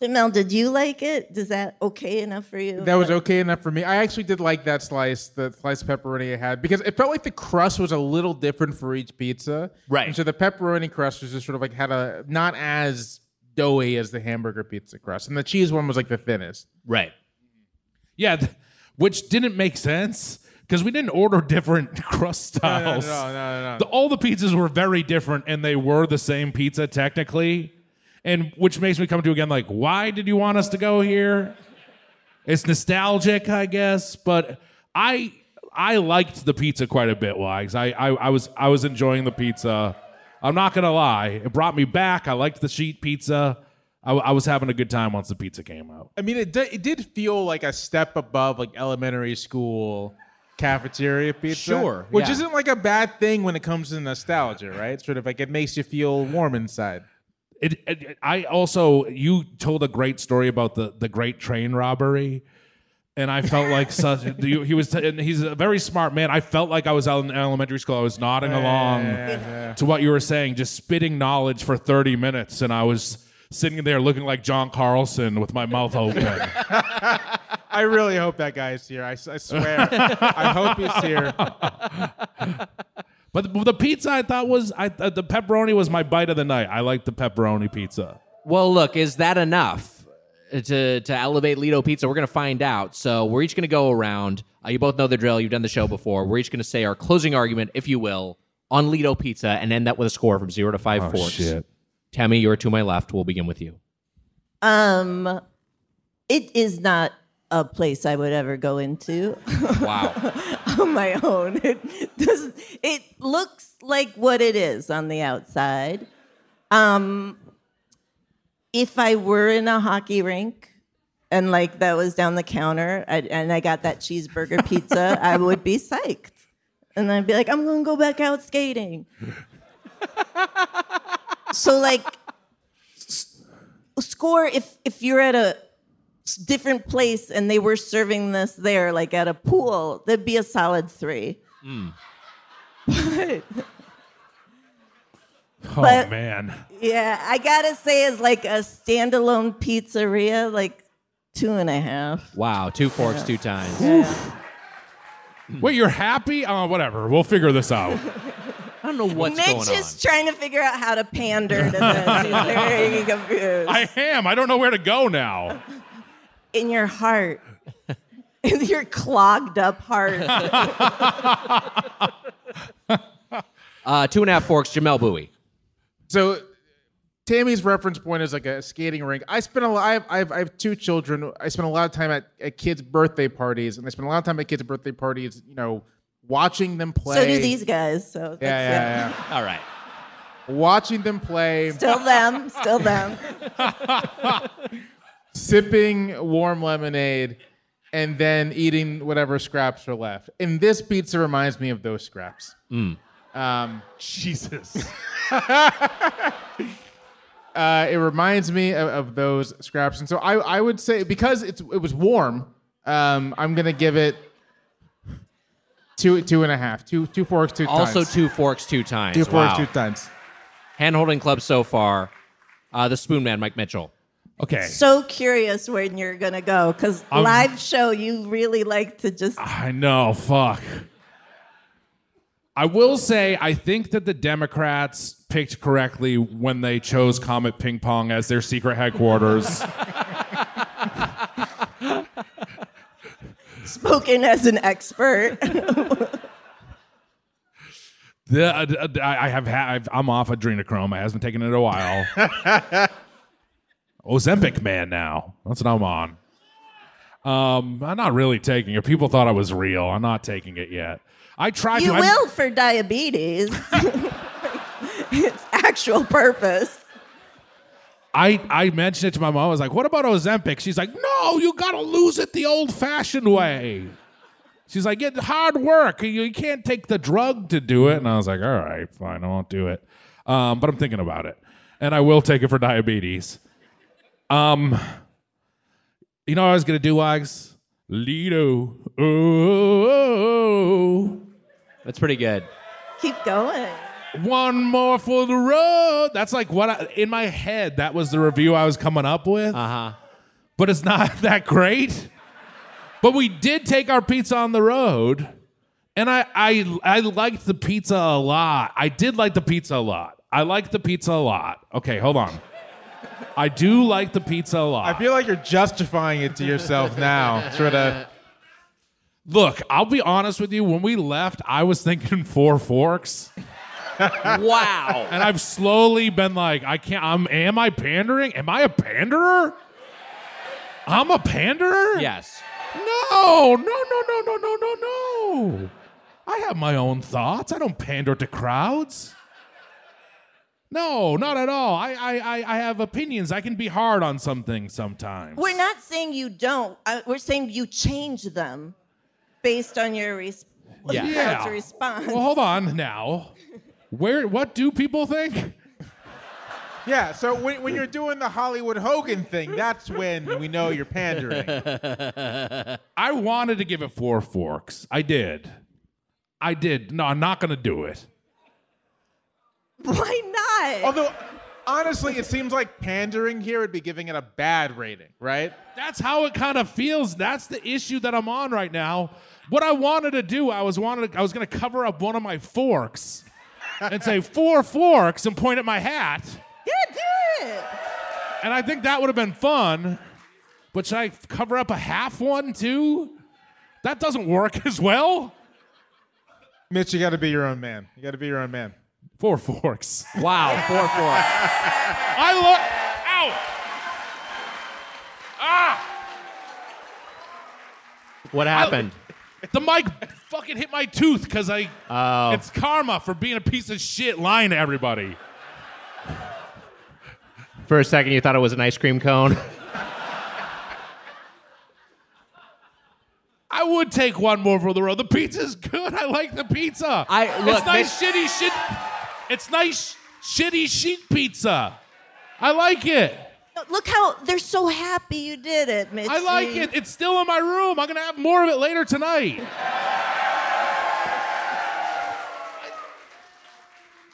Mel, did you like it? Does that okay enough for you? That was okay enough for me. I actually did like that slice, the slice of pepperoni I had, because it felt like the crust was a little different for each pizza. Right. And so the pepperoni crust was just sort of like had a not as doughy as the hamburger pizza crust, and the cheese one was like the thinnest. right Yeah, th- which didn't make sense because we didn't order different crust No, no, styles. no, no, no. The- all the pizzas were very different, and they were the same pizza technically, and which makes me come to again like, why did you want us to go here? It's nostalgic, I guess, but I I liked the pizza quite a bit, Wags. I, I I was I was enjoying the pizza. I'm not gonna lie, it brought me back. I liked the sheet pizza. I, I was having a good time once the pizza came out. I mean, it di- it did feel like a step above like elementary school cafeteria pizza. Sure, Which yeah. isn't like a bad thing when it comes to nostalgia, right? Sort of like it makes you feel warm inside. It, it, I also you told a great story about the the great train robbery, and I felt like such. he was and he's a very smart man. I felt like I was out in elementary school. I was nodding along to what you were saying, just spitting knowledge for thirty minutes, and I was sitting there looking like John Carlson with my mouth open. I really hope that guy is here. I swear. I hope he's here. but the, the pizza I thought was I uh, the pepperoni was my bite of the night. I like the pepperoni pizza. well look is that enough to to elevate ledo pizza we're gonna find out so we're each gonna go around uh, you both know the drill you've done the show before we're each gonna say our closing argument if you will on ledo pizza and end that with a score from zero to five Oh forks shit! tami you're to my left we'll begin with you Um, it is not a place I would ever go into wow on my own. It does. It looks like what it is on the outside. Um, if I were in a hockey rink and like that was down the counter I, and I got that cheeseburger pizza, I would be psyched. And I'd be like, I'm gonna go back out skating. so like score if if you're at a different place and they were serving this there, like at a pool, that'd be a solid three. Hmm. But Oh But- man. yeah, I gotta say, as like a standalone pizzeria, like two and a half. Wow, two forks, two times. Yeah. Wait, you're happy? Oh, whatever. We'll figure this out. I don't know what's Mitch going on. Mitch is trying to figure out how to pander to this. He's very confused. I am. I don't know where to go now. In your heart. In your clogged up heart. Uh, two and a half forks, Jamelle Bouie. So Tami's reference point is like a skating rink. I spend a lot. I have, I have, I have two children. I spend a lot of time at, at kids' birthday parties, and I spend a lot of time at kids' birthday parties. You know, watching them play. so do these guys. So that's Yeah, yeah, yeah. All right. Watching them play, Still them. Still them. sipping warm lemonade, and then eating whatever scraps are left. And this pizza reminds me of those scraps. Um, Jesus. uh, it reminds me of, of those scraps, and so I, I would say because it's it was warm, um, I'm gonna give it two two and a half, two two forks, two Also, times. two forks, two times. two forks, wow. two times. Hand holding club so far. Uh, the Spoon Man, Mike Mitchell. Okay. So curious when you're gonna go because live show you really like to just I know. Fuck. I will say, I think that the Democrats picked correctly when they chose Comet Ping Pong as their secret headquarters. spoken as an expert. The, uh, uh, I have ha- I've, I'm off adrenochrome. I hasn't taken it in a while. Ozempic man now. That's what I'm on. Um, I'm not really taking it. People thought I was real. I'm not taking it yet. I tried you to. I'm- will for diabetes. its actual purpose. I, I mentioned it to my mom. I was like, what about Ozempic? She's like, no, you got to lose it the old fashioned way. She's like, it's hard work. You, you can't take the drug to do it. And I was like, all right, fine, I won't do it. Um, but I'm thinking about it. And I will take it for diabetes. Um, you know what I was going to do, Wags? Ledo. Oh, That's pretty good. Keep going. one more for the road. That's like what I, in my head, that was the review I was coming up with. Uh huh. but it's not that great. But we did take our pizza on the road, and I I I liked the pizza a lot. I did like the pizza a lot. I like the pizza a lot. Okay, hold on. I do like the pizza a lot. I feel like you're justifying it to yourself now, sort of. Uh, Look, I'll be honest with you. When we left, I was thinking four forks, Wow. and I've slowly been like, I can't. I'm. Am I pandering? Am I a panderer? I'm a panderer. yes. No, no, no, no, no, no, no, no. I have my own thoughts. I don't pander to crowds. No, not at all. I, I, I, I have opinions. I can be hard on some things sometimes. We're not saying you don't. Uh, we're saying you change them based on your res- Yeah. Yeah. crowd's response. Well, hold on now. Where? What do people think? Yeah, so when, when you're doing the Hollywood Hogan thing, that's when we know you're pandering. I wanted to give it four forks. I did. I did. No, I'm not going to do it. Why not? Although, honestly, it seems like pandering here would be giving it a bad rating, right? That's how it kind of feels. That's the issue that I'm on right now. What I wanted to do, I was wanted, I was going to cover up one of my forks and say four forks and point at my hat, yeah, do it. and I think that would have been fun. But should I cover up a half one too? That doesn't work as well. Mitch, you got to be your own man. You got to be your own man. Four forks. Wow. Four forks. I look. Ow! Ah! What happened? The mic fucking hit my tooth because I. Oh. It's karma for being a piece of shit lying to everybody. For a second, you thought it was an ice cream cone. I would take one more for the road. The pizza's good. I like the pizza. I- look, it's nice shitty shit. It's nice shitty sheet pizza. I like it. Look how they're so happy you did it, Mitch. I like it. It's still in my room. I'm gonna have more of it later tonight.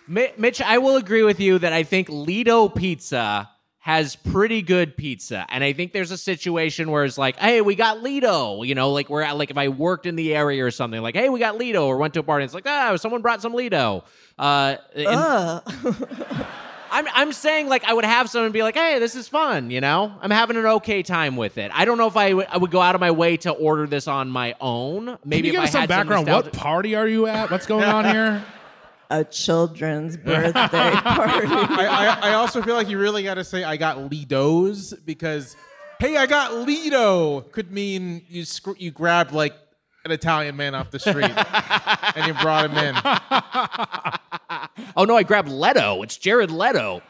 Mitch, I will agree with you that I think Ledo Pizza has pretty good pizza, and I think there's a situation where it's like, hey, we got Ledo, you know, like where like if I worked in the area or something, like, hey, we got Ledo, or went to a party, it's like, ah, someone brought some Ledo. Uh, and- I'm I'm saying like I would have someone be like, hey, this is fun, you know, I'm having an okay time with it. I don't know if I would- I would go out of my way to order this on my own. Maybe Can you if give us some background? nostalgia- what party are you at? What's going on here? a children's birthday party. I, I, I also feel like you really got to say I got Ledos because, hey, I got Ledo could mean you scr- you grabbed like an Italian man off the street and you brought him in. Oh no, I grabbed Leto. It's Jared Leto.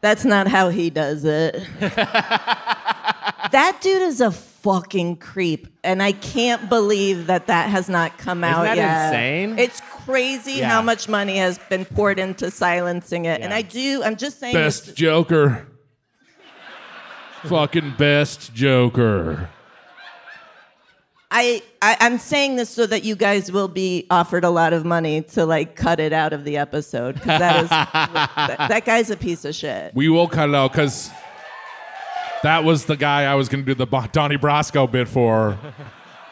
That's not how he does it. that dude is a fucking creep, and I can't believe that that has not come out that yet. insane? It's crazy Yeah. how much money has been poured into silencing it, and I do. I'm just saying. Best this- Joker. Fucking best Joker. I, I I'm saying this so that you guys will be offered a lot of money to like cut it out of the episode because that is that, that guy's a piece of shit. We will cut it out because that was the guy I was going to do the Donnie Brasco bit for.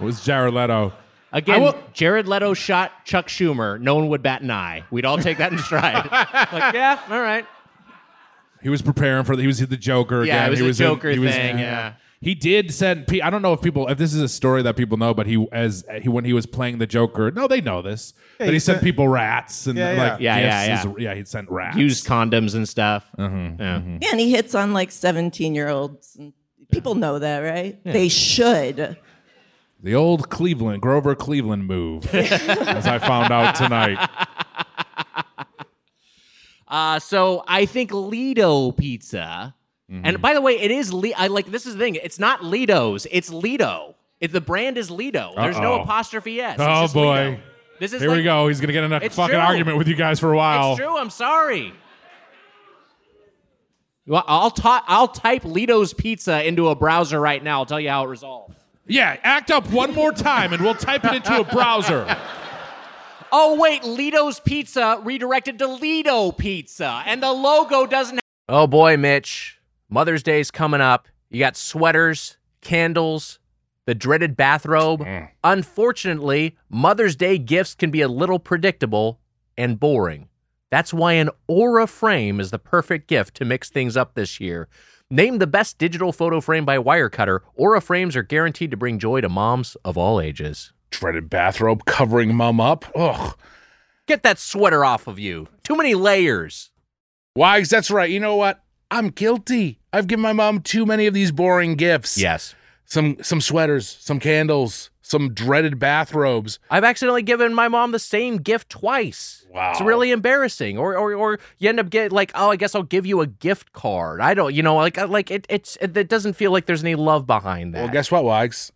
Was Jared Leto. Again, will- Jared Leto shot Chuck Schumer. No one would bat an eye. We'd all take that in stride. like, yeah, all right. He was preparing for the, he was the Joker again. Yeah, it was he a was in- Joker he was- thing, yeah. He did send. I don't know if people if this is a story that people know, but he as he when he was playing the Joker. No, they know this. Yeah, that he, he sent sent- people rats and Yeah, yeah. like Yeah, yeah, yeah. He's- yeah. He'd sent rats. Used condoms and stuff. Mm-hmm, Yeah. Yeah, and he hits on like 17 year olds. People know that, right? They should. The old Cleveland Grover Cleveland move, as I found out tonight. Uh, so I think Ledo Pizza. Mm-hmm. And by the way, it is Le- I like this is the thing. It's not Ledo's. It's Ledo. It, the brand is Ledo. There's no Uh-oh. apostrophe s. Oh boy. Ledo. This is Here like, we go. He's gonna get in a fucking true. argument with you guys for a while. It's true. I'm sorry. Well, I'll ta- I'll type Ledo's Pizza into a browser right now. I'll tell you how it resolves. Yeah, act up one more time, and we'll type it into a browser. Oh wait, Ledo's Pizza redirected to Ledo Pizza, and the logo doesn't. Oh boy, Mitch, Mother's Day's coming up. You got sweaters, candles, the dreaded bathrobe. Mm. Unfortunately, Mother's Day gifts can be a little predictable and boring. That's why an Aura frame is the perfect gift to mix things up this year. Named the best digital photo frame by Wirecutter, Aura frames are guaranteed to bring joy to moms of all ages. Dreaded bathrobe covering mom up. Ugh. Get that sweater off of you. Too many layers. Wags, that's right. You know what? I'm guilty. I've given my mom too many of these boring gifts. Yes. Some some sweaters, some candles, some dreaded bathrobes. I've accidentally given my mom the same gift twice. Wow. It's really embarrassing. Or or or you end up getting like, oh, I guess I'll give you a gift card. I don't, you know, like like it it's it, it doesn't feel like there's any love behind that. Well, guess what, Wags?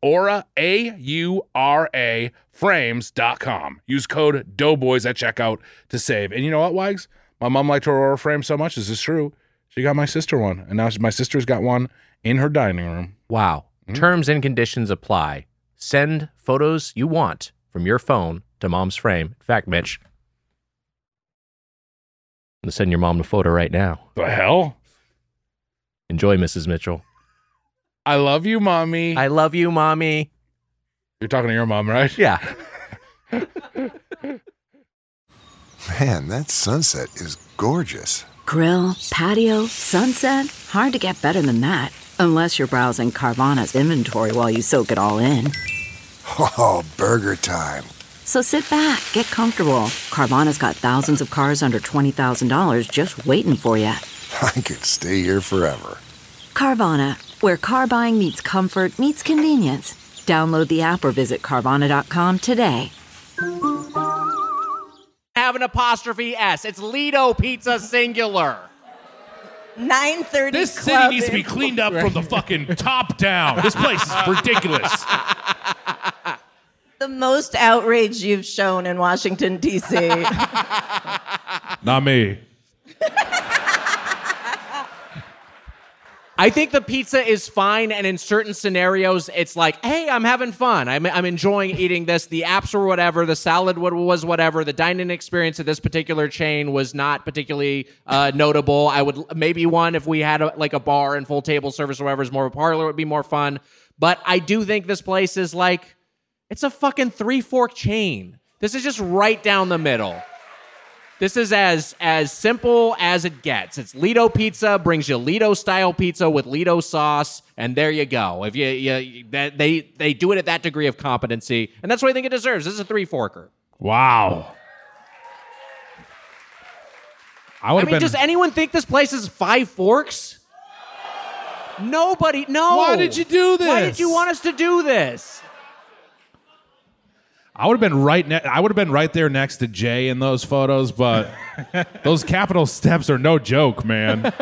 Aura, A U R A, frames.com. Use code Doughboys at checkout to save. And you know what, Wags? My mom liked her Aura frame so much. Is this is true. She got my sister one, and now my sister's got one in her dining room. Wow. Hmm? Terms and conditions apply. Send photos you want from your phone to mom's frame. In fact, Mitch, I'm going to send your mom a photo right now. The hell? Enjoy, Mrs. Mitchell. I love you, mommy. I love you, mommy. You're talking to your mom, right? Yeah. Man, that sunset is gorgeous. Grill, patio, sunset. Hard to get better than that. Unless you're browsing Carvana's inventory while you soak it all in. Oh, burger time. So sit back, get comfortable. Carvana's got thousands of cars under $20,000 just waiting for you. I could stay here forever. Carvana, where car buying meets comfort, meets convenience. Download the app or visit Carvana.com today. Have an apostrophe S. It's Ledo Pizza singular. 9:30. This city Club needs to be in- cleaned up from the fucking top down. This place is ridiculous. The most outrage you've shown in Washington D.C. Not me. I think the pizza is fine, and in certain scenarios, it's like, hey, I'm having fun. I'm, I'm enjoying eating this. The apps were whatever. The salad was whatever. The dining experience at this particular chain was not particularly uh, notable. I would maybe one if we had a, like a bar and full table service or whatever is more of a parlor would be more fun. But I do think this place is like, it's a fucking three fork chain. This is just right down the middle. This is as as simple as it gets. It's Ledo pizza brings you Ledo style pizza with Ledo sauce, and there you go. If you, you that they they do it at that degree of competency, and that's what I think it deserves. This is a three forker. Wow. I would I mean, been. does anyone think this place is five forks? Nobody. No. Why did you do this? Why did you want us to do this? I would have been right. Ne- I would have been right there next to Jay in those photos, but those Capitol steps are no joke, man.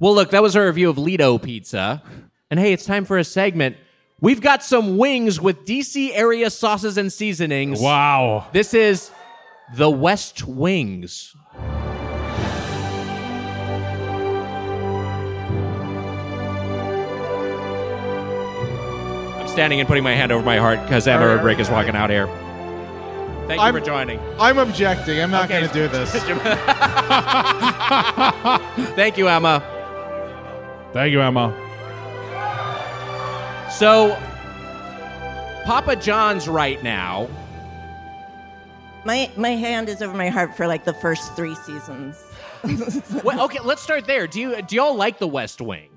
Well, look, that was our review of Ledo Pizza. And hey, it's time for a segment. We've got some wings with DC area sauces and seasonings. Wow. This is the West Wings. Standing and putting my hand over my heart because Emma All right, Break is all right. walking out here. Thank you I'm- for joining. I'm objecting. I'm not Okay. going to do this. Thank you, Emma. Thank you, Emma. So, Papa John's right now. my my hand is over my heart for like the first three seasons. Well, okay, let's start there. Do you do y'all like the West Wing?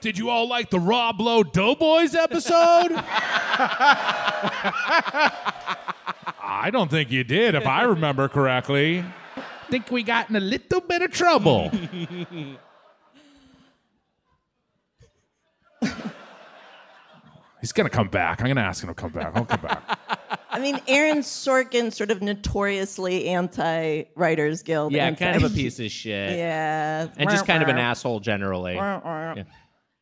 Did you all like the Rob Lowe Doughboys episode? I don't think you did, if I remember correctly. Think we got in a little bit of trouble. He's gonna come back. I'm gonna ask him to come back. I'll come back. I mean, Aaron Sorkin, sort of notoriously anti-writers guild. Yeah, anti- kind of a piece of shit. yeah, And just kind of an asshole generally. Yeah.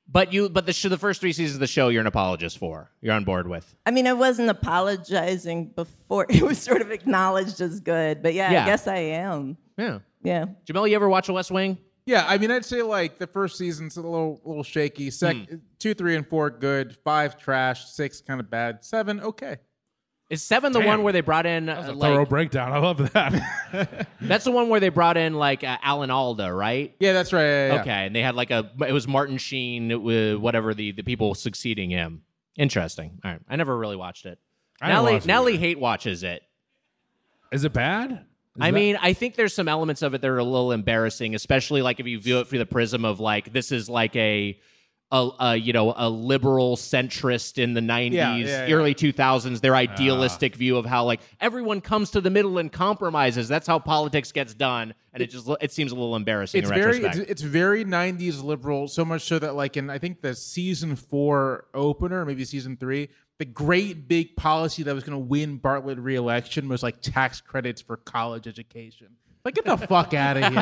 But you, but the sh- the first three seasons of the show, you're an apologist for. You're on board with. I mean, I wasn't apologizing before; it was sort of acknowledged as good. But yeah, Yeah. I guess I am. Yeah. Yeah. Jamelle, you ever watch a West Wing? Yeah, I mean, I'd say like the first season's a little, little shaky. Sec, Hmm. two, three, and four good. Five trash. Six kind of bad. Seven okay. Is Seven the Damn. one where they brought in That's uh, a thorough like breakdown. I love that. that's the one where they brought in like uh, Alan Alda, right? Yeah, that's right. Yeah, yeah, yeah. Okay, and they had like a it was Martin Sheen, with whatever the the people succeeding him. Interesting. All right, I never really watched it. I Nelly watch Nelly either. hate watches it. Is it bad? Is I that- mean, I think there's some elements of it that are a little embarrassing, especially like if you view it through the prism of like this is like a, a, a you know a liberal centrist in the 90s, Yeah, yeah, yeah. early 2000s, their ah. idealistic view of how like everyone comes to the middle and compromises. That's how politics gets done, and it just it seems a little embarrassing It's in very, retrospect. it's, it's very '90s liberal. So much so that, like, in I think the season four opener, maybe season three, the great big policy that was going to win Bartlet re-election was like tax credits for college education. Like, get the fuck out of here.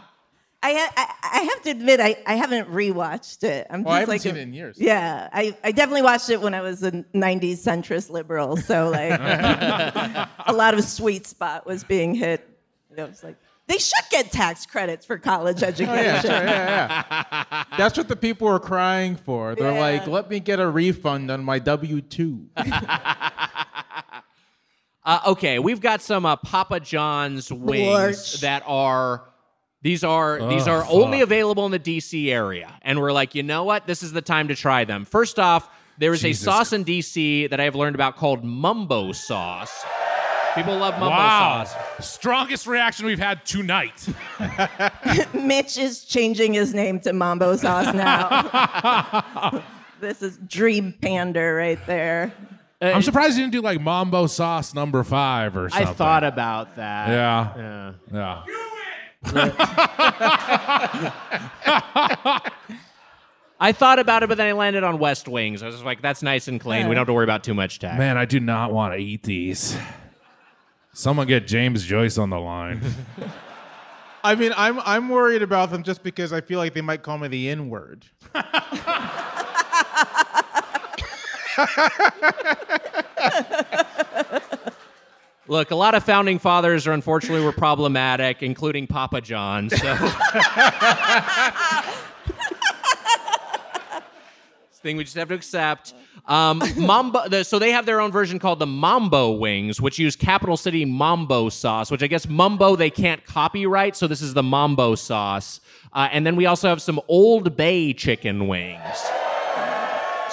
I, ha- I I have to admit I, I haven't rewatched it. I'm Oh, just I haven't like seen a- it in years. Yeah, I, I definitely watched it when I was a '90s centrist liberal. So like a lot of sweet spot was being hit. I was like, they should get tax credits for college education. Oh, yeah, sure, yeah, yeah. That's what the people were crying for. They're Yeah. like, let me get a refund on my W two. Uh, okay, we've got some uh, Papa John's wings Blorch. that are these are these Oh, are fuck. only available in the DC area, and we're like, you know what? This is the time to try them. First off, there is Jesus. a sauce in DC that I have learned about called Mumbo sauce. People love mumbo wow. sauce. Strongest reaction we've had tonight. Mitch is changing his name to Mambo Sauce now. this is Dream Pander right there. Uh, I'm surprised you didn't do like Mambo Sauce number five or something. I thought about that. Yeah. Yeah. Yeah. I thought about it, but then I landed on West Wings. I was like, that's nice and clean. We don't have to worry about too much tax. Man, I do not want to eat these. Someone get James Joyce on the line. I mean, I'm I'm worried about them just because I feel like they might call me the N word. Look, a lot of founding fathers are unfortunately were problematic, including Papa John. So a thing we just have to accept. Um, Mambo, the, so they have their own version called the Mambo Wings, which use capital city Mambo sauce, which I guess Mumbo they can't copyright. So this is the Mambo sauce, uh, and then we also have some Old Bay chicken wings.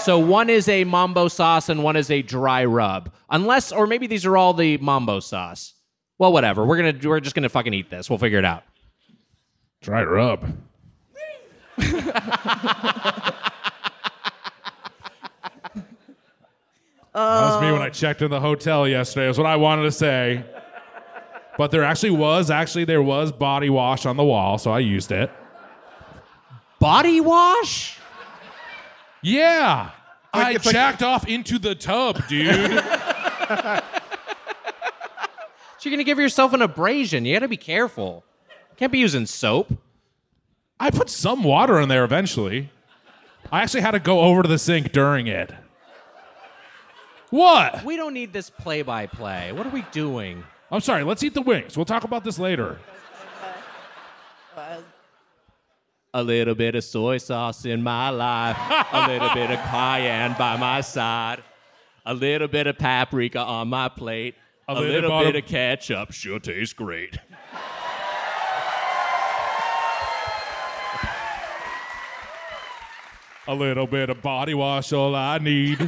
So one is a Mambo sauce and one is a dry rub, unless or maybe these are all the Mambo sauce. Well, whatever. We're gonna we're just gonna fucking eat this. We'll figure it out. Dry rub. That was me when I checked in the hotel yesterday. Is what I wanted to say. But there actually was actually there was body wash on the wall, so I used it. Body wash? Yeah. Like, I it's like- jacked off into the tub, dude. So you're gonna give yourself an abrasion. You gotta be careful. Can't be using soap. I put some water in there eventually. I actually had to go over to the sink during it. What? We don't need this play-by-play. What are we doing? I'm sorry, let's eat the wings. We'll talk about this later. A little bit of soy sauce in my life. a little bit of cayenne by my side. A little bit of paprika on my plate. A, little little, bit of ketchup sure tastes great. A little bit of body wash, all I need.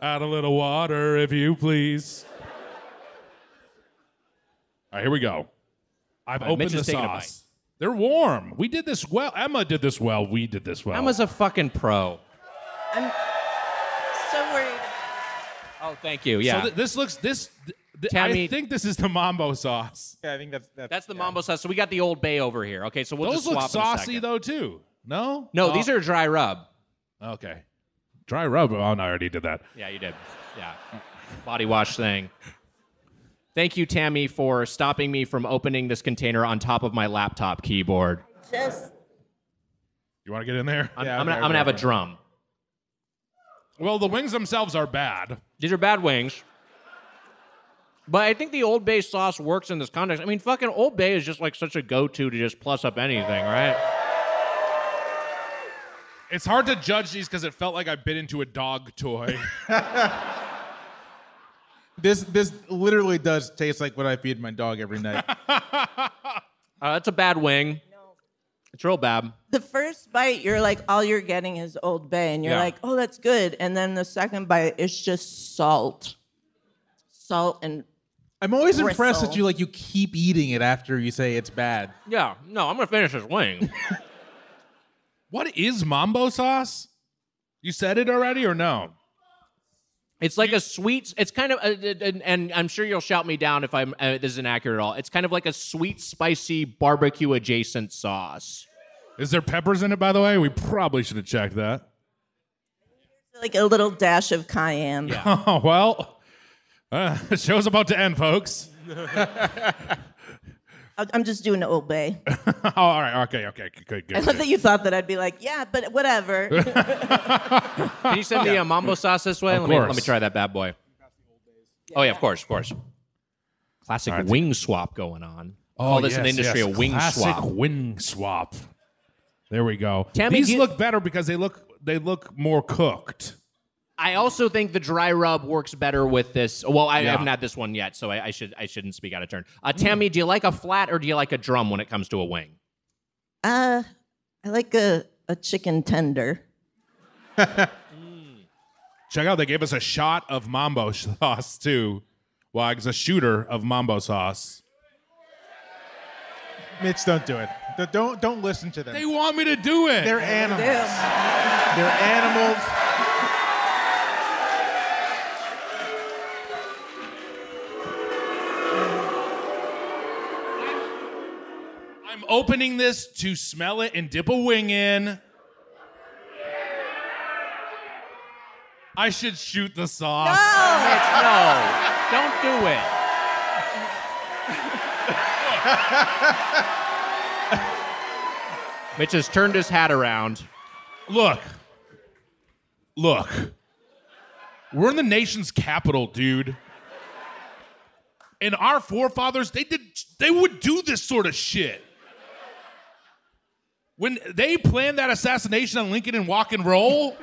Add a little water, if you please. All right, here we go. I've All right, opened Mitch the is taking a sauce. They're warm. We did this well. Emma did this well. We did this well. Emma's a fucking pro. I'm so worried. Oh, thank you. Yeah. So th- this looks this. th- th- Tami- I think this is the mambo sauce. Yeah, I think that's that's, That's the mambo sauce. So we got the Old Bay over here. Okay, so we'll Those just look swap in a saucy second. though too. No. No, Oh, these are dry rub. okay. Dry rub. Oh no, I already did that. Yeah, you did. Yeah. Body wash thing. Thank you, Tami, for stopping me from opening this container on top of my laptop keyboard. Just You want to get in there? I'm, Yeah, I'm, gonna, okay, I'm gonna have a drum. Well, the wings themselves are bad. These are bad wings. But I think the Old Bay sauce works in this context. I mean, fucking Old Bay is just like such a go-to to just plus up anything, right? It's hard to judge these because it felt like I bit into a dog toy. this this literally does taste like what I feed my dog every night. Uh, that's a bad wing. It's real bad. the first bite, you're like, all you're getting is Old Bay, and you're Yeah. like, oh, that's good. And then the second bite, it's just salt, salt and I'm always impressed Bristle. that you like you keep eating it after you say it's bad. Yeah, no, I'm gonna finish this wing. what is mambo sauce? You said it already or no? It's like a sweet. It's kind of, uh, uh, and, and I'm sure you'll shout me down if I'm uh, this is inaccurate at all. It's kind of like a sweet, spicy barbecue adjacent sauce. Is there peppers in it, by the way? We probably should have checked that. like a little dash of cayenne. Oh, well, uh, the show's about to end, folks. I- I'm just doing the Old Bay. oh, all right. Okay. Okay. Good. Good. I love good. that you thought that I'd be like, yeah, but whatever. Can you send me a mambo sauce this way? Of let me let me try that bad boy. Oh yeah, of course, of course. Classic All right. wing swap going on. Oh, Call this in the yes, industry yes. a wing Classic swap. Wing swap. There we go. Tami, These you- look better because they look they look more cooked. I also think the dry rub works better with this. Well, I Yeah. haven't had this one yet, so I, I should I shouldn't speak out of turn. Uh, Tami, do you like a flat or do you like a drum when it comes to a wing? uh, I like a, a chicken tender. Check out, they gave us a shot of mambo sauce too. Wags, a shooter of mambo sauce. Mitch, don't do it. Don't- Don't don't listen to them. They want me to do it. They're animals. They're animals. Opening this to smell it and dip a wing in. I should shoot the sauce. no, don't do it. Mitch has turned his hat around. Look. Look. We're in the nation's capital, dude. And our forefathers, they did they would do this sort of shit. When they planned that assassination on Lincoln and Wok and Roll,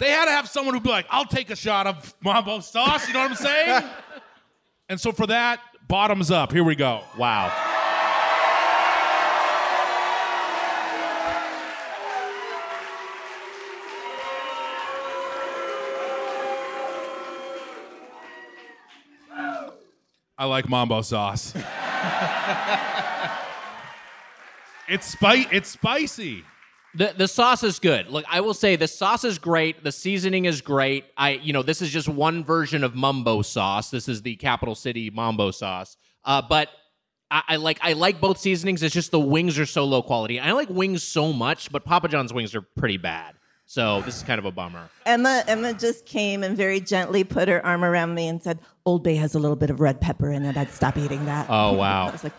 they had to have someone who'd be like, I'll take a shot of mambo sauce, you know what I'm saying? and so for that, bottoms up. Here we go. Wow. I like mambo sauce. it's spi- it's spicy. The the sauce is good. Look, I will say the sauce is great. The seasoning is great. I you know this is just one version of mumbo sauce. This is the capital city mambo sauce. Uh, but I, I like I like both seasonings. It's just the wings are so low quality. I like wings so much, but Papa John's wings are pretty bad. So this is kind of a bummer. Emma Emma just came and very gently put her arm around me and said, "Old Bay has a little bit of red pepper in it. I'd stop eating that." Oh wow. I was like,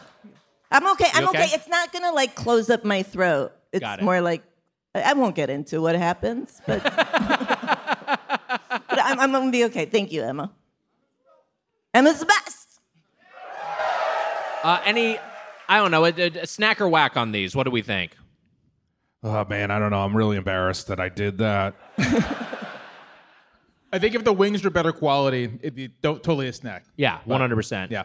"I'm okay. I'm okay? okay? It's not gonna like close up my throat. It's Got it. more like I I won't get into what happens, but but I'm, I'm gonna be okay. Thank you, Emma. Emma's the best. Uh, any I don't know a, a, a snack or whack on these. What do we think? Oh man, I don't know. I'm really embarrassed that I did that. I think if the wings were better quality, it'd be to- totally a snack. Yeah, one hundred percent. Yeah.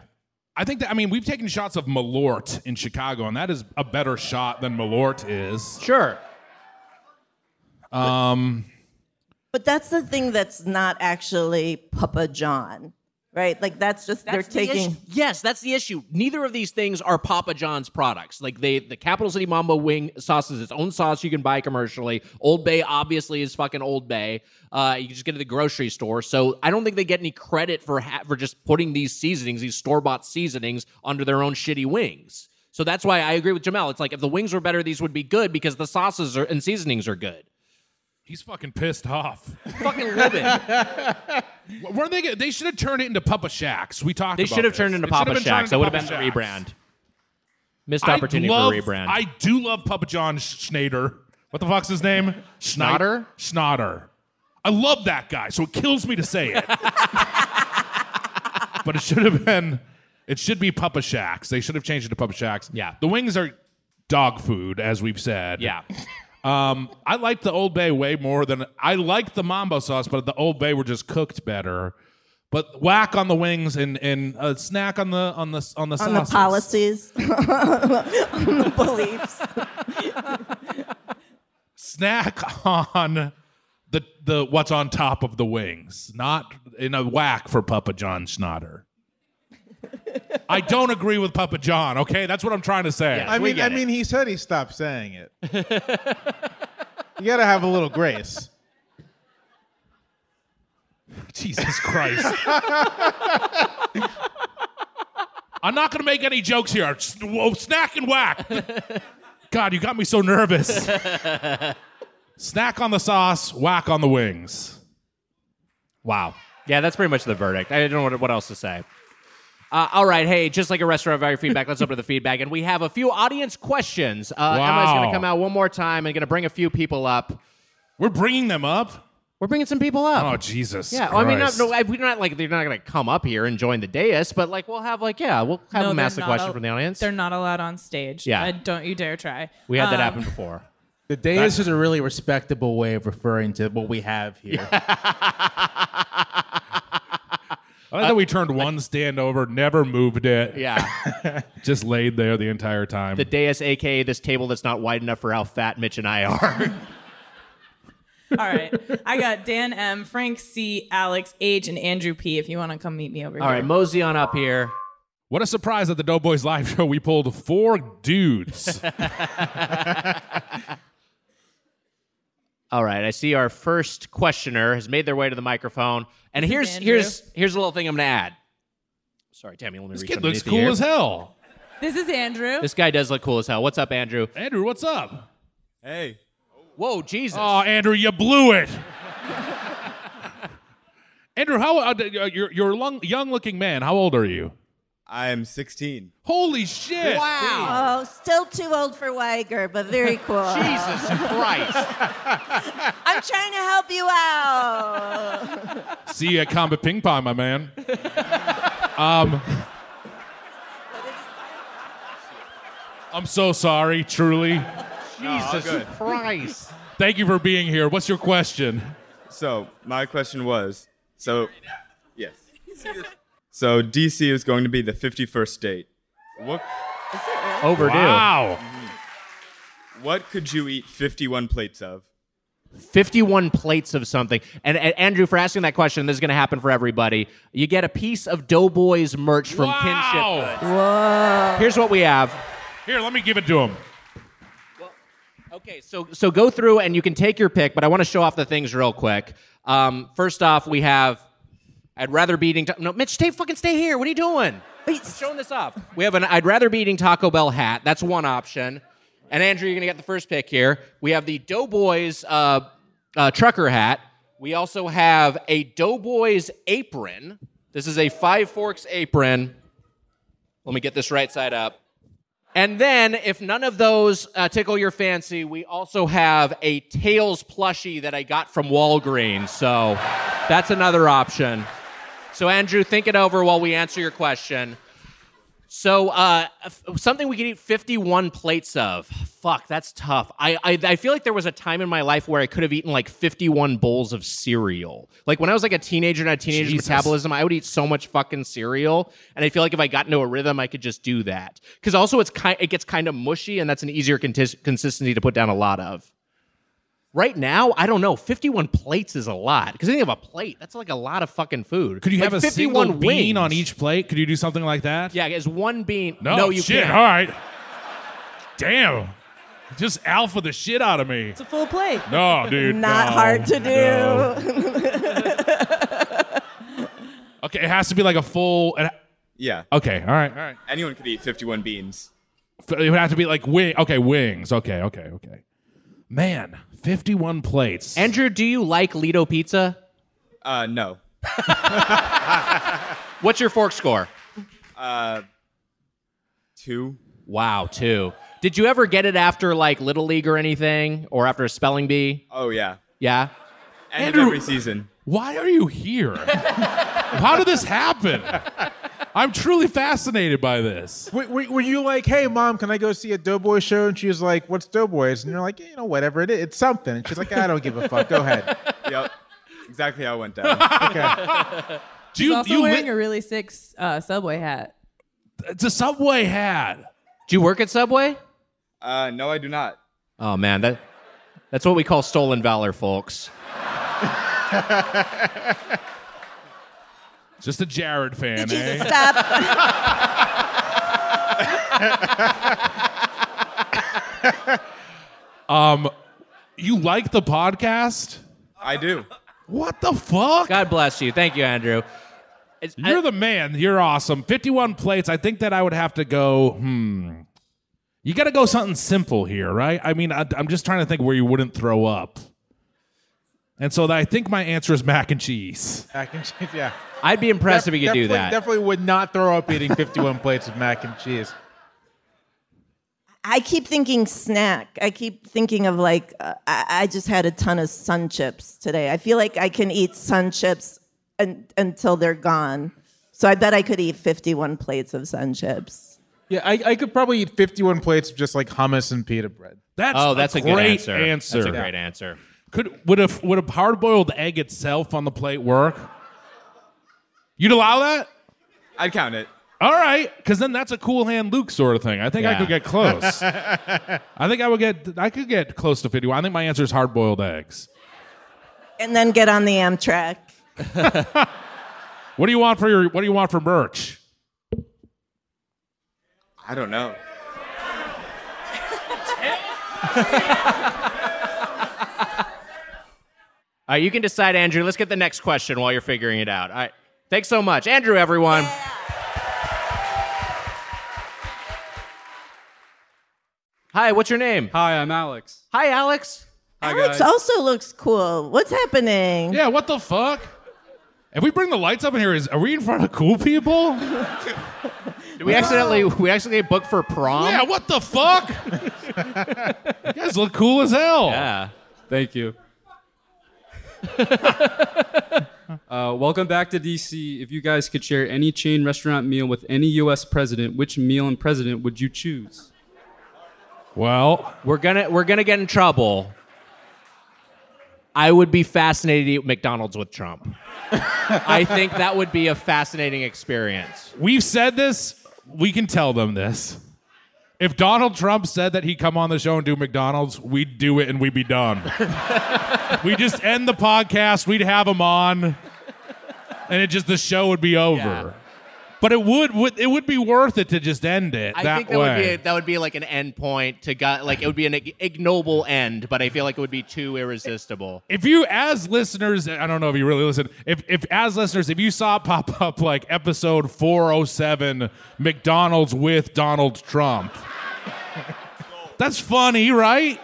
I think that I mean we've taken shots of Malort in Chicago, and that is a better shot than Malort is. Sure. Um, But that's the thing that's not actually Papa John, right? Like that's just That's they're the taking. issue. Yes, that's the issue. Neither of these things are Papa John's products. Like they, the Capital City Mambo Wing sauce is its own sauce you can buy commercially. Old Bay obviously is fucking Old Bay. Uh, you just get it at the grocery store. So I don't think they get any credit for ha- for just putting these seasonings, these store bought seasonings, under their own shitty wings. So that's why I agree with Jamelle. It's like if the wings were better, these would be good because the sauces are, and seasonings are good. He's fucking pissed off. Fucking livid. Were they? They should have turned it into Papa Shaq's. We talked. They about should have this. turned into It should have Papa been turned Shacks. That would have been Papa the Shacks. rebrand. Missed opportunity love- for a rebrand. I do love Papa John Schneider. What the fuck's his name? Schneid- Schnatter? Schnatter. I love that guy, so it kills me to say it. but it should have been. It should be Papa Shaq's. They should have changed it to Papa Shaq's. Yeah. The wings are dog food, as we've said. yeah. Um, I like the Old Bay way more than I like the Mambo sauce, but the Old Bay were just cooked better. But whack on the wings and and a snack on the on the on the on the policies, on the beliefs. snack on the the what's on top of the wings, not in a whack for Papa John Schnatter. I don't agree with Papa John. Okay, that's what I'm trying to say. Yeah. I mean, I it. mean, he said he stopped saying it. you got to have a little grace. Jesus Christ. I'm not going to make any jokes here. S- Whoa, snack and whack. God, you got me so nervous. snack on the sauce, whack on the wings. Wow. Yeah, that's pretty much the verdict. I don't know what, what else to say. Uh, all right, hey, just like a restaurant value feedback, let's open to the feedback, and we have a few audience questions. Uh, Emma's going to come out one more time and going to bring a few people up. We're bringing them up. We're bringing some people up. Oh Jesus! yeah, well, I mean, not, no, I- we're not like they're not going to come up here and join the dais, but like we'll have like yeah, we'll have No, them ask the question al- from the audience. They're not allowed on stage. Yeah. Uh, don't you dare try. We had that Um, happen before. The dais is a really respectable way of referring to what we have here. I like that we turned one stand over, never moved it. Yeah, Just laid there the entire time. the dais, aka this table that's not wide enough for how fat Mitch and I are. All right. I got Dan M, Frank C, Alex H, and Andrew P. If you want to come meet me over All here. All right, mosey on up here. What a surprise at the Doughboys live show. We pulled four dudes. All right, I see our first questioner has made their way to the microphone, and This is here's here's here's a little thing I'm gonna add. Sorry, Tami. Let me this reach kid looks the cool ear. as hell. This is Andrew. This guy does look cool as hell. What's up, Andrew? Andrew, what's up? Hey. Whoa, Jesus! Oh, Andrew, you blew it. Andrew, how uh, you're you're a long, young-looking man. How old are you? I am 16. Holy shit! Wow. Oh, still too old for Wiger, but very cool. Jesus Christ! I'm trying to help you out. See you at Combat Ping Pong, my man. Um, I'm so sorry, truly. Jesus Christ! Thank you for being here. What's your question? So, my question was so, yes. So, DC is going to be the 51st state. What, Overdue. Wow. what could you eat 51 plates of? 51 plates of something. And, and Andrew, for asking that question, this is going to happen for everybody. You get a piece of Doughboys merch from Kinship. Wow. Whoa. Here's what we have. Here, let me give it to him. Okay, so so go through and you can take your pick, but I want to show off the things real quick. Um, first off, we have. I'd rather be eating. Ta- no, Mitch, stay fucking stay here. What are you doing? I'm showing this off. We have an. I'd rather be eating Taco Bell hat. That's one option. And Andrew, you're gonna get the first pick here. We have the Doughboys uh, uh, trucker hat. We also have a Doughboys apron. This is a Five Forks apron. Let me get this right side up. And then, if none of those uh, tickle your fancy, we also have a Tails plushie that I got from Walgreens. So that's another option. So, Andrew, think it over while we answer your question. So, uh, f- something we could eat 51 plates of. Fuck, that's tough. I, I, I feel like there was a time in my life where I could have eaten like 51 bowls of cereal. Like when I was like a teenager and had teenage Jesus. metabolism, I would eat so much fucking cereal. And I feel like if I got into a rhythm, I could just do that. Because also, it's kind, it gets kind of mushy, and that's an easier consistency to put down a lot of. Right now, I don't know. 51 plates is a lot. Because think of a plate. That's like a lot of fucking food. Could you Like have a 51 single bean wings. on each plate? Could you do something like that? Yeah, it's one bean. No, No, you shit. can't. All right. Damn. Just alpha the shit out of me. It's a full plate. No, dude. Not no, hard to do. no. Okay, it has to be like a full. it- Yeah. Okay, all right, all right. Anyone could eat 51 beans. It would have to be like wing. Okay, wings. Okay, okay, okay. Man, fifty-one plates. Andrew, do you like Ledo pizza? Uh, no. What's your fork score? Uh, two. Wow, two. Did you ever get it after like Little League or anything, or after a spelling bee? Oh, yeah. Yeah. End Andrew- of every season. Why are you here? How did this happen? I'm truly fascinated by this. Were, were, were you like, hey, mom, can I go see a Doughboy show? And she was like, what's Doughboys? And you're like, you know, whatever it is, it's something. And she's like, I don't give a fuck. Go ahead. Yep. Exactly how it went down. Okay. Do you, also you li- wearing a really sick uh, Subway hat. it's a Subway hat. Do you work at Subway? Uh, no, I do not. Oh man, that that's what we call stolen valor, folks. Just a Jared fan, Did you eh? stop? Um, you like the podcast? I do. What the fuck? God bless you. Thank you, Andrew. It's, You're I- the man. You're awesome. 51 plates. I think that I would have to go, hmm. You got to go something simple here, right? I mean, I, I'm just trying to think where you wouldn't throw up. And so I think my answer is mac and cheese. Mac and cheese, yeah. I'd be impressed if you could do that. Definitely would not throw up eating 51 plates of mac and cheese. I keep thinking snack. I keep thinking of like, uh, I, I just had a ton of sun chips today. I feel like I can eat sun chips un- until they're gone. So I bet I could eat 51 plates of sun chips. Yeah, I, I could probably eat 51 plates of just like hummus and pita bread. That's oh, that's a, good great answer. answer. That's a great answer. Could would a would a hard boiled egg itself on the plate work? You'd allow that? I'd count it. All right, because then that's a cool hand Luke sort of thing. I think I Yeah. could get close. I think I would get. I could get close to fifty. I think my answer is hard boiled eggs. and then get on the Amtrak. What do you want for your What do you want for merch? I don't know. All right, you can decide, Andrew. Let's get the next question while you're figuring it out. All right. Thanks so much. Andrew, everyone. Hi, what's your name? Hi, I'm Alex. Hi, Alex. Hi, Alex guys. also looks cool. What's happening? Yeah, what the fuck? If we bring the lights up in here, is are we in front of cool people? Did we accidentally we accidentally booked for prom? Yeah, what the fuck? you guys look cool as hell. Yeah. Thank you. uh, welcome back to DC. If you guys could share any chain restaurant meal with any U.S. president, which meal and president would you choose? Well, We're gonna we're gonna get in trouble. I would be fascinated to eat McDonald's with Trump. I think that would be a fascinating experience. we've said this. We can tell them this. If Donald Trump said that he'd come on the show and do McDonald's, we'd do it and we'd be done. we just end the podcast. We'd have him on, and it just the show would be over. Yeah. But it would, would it would be worth it to just end it I that think that way. would be a, that would be like an end point to got like it would be an ignoble end, but I feel like it would be too irresistible. if you as listeners i don't know if you really listen if, if as listeners if you saw it pop up like episode 407 mcdonald's with donald trump that's funny right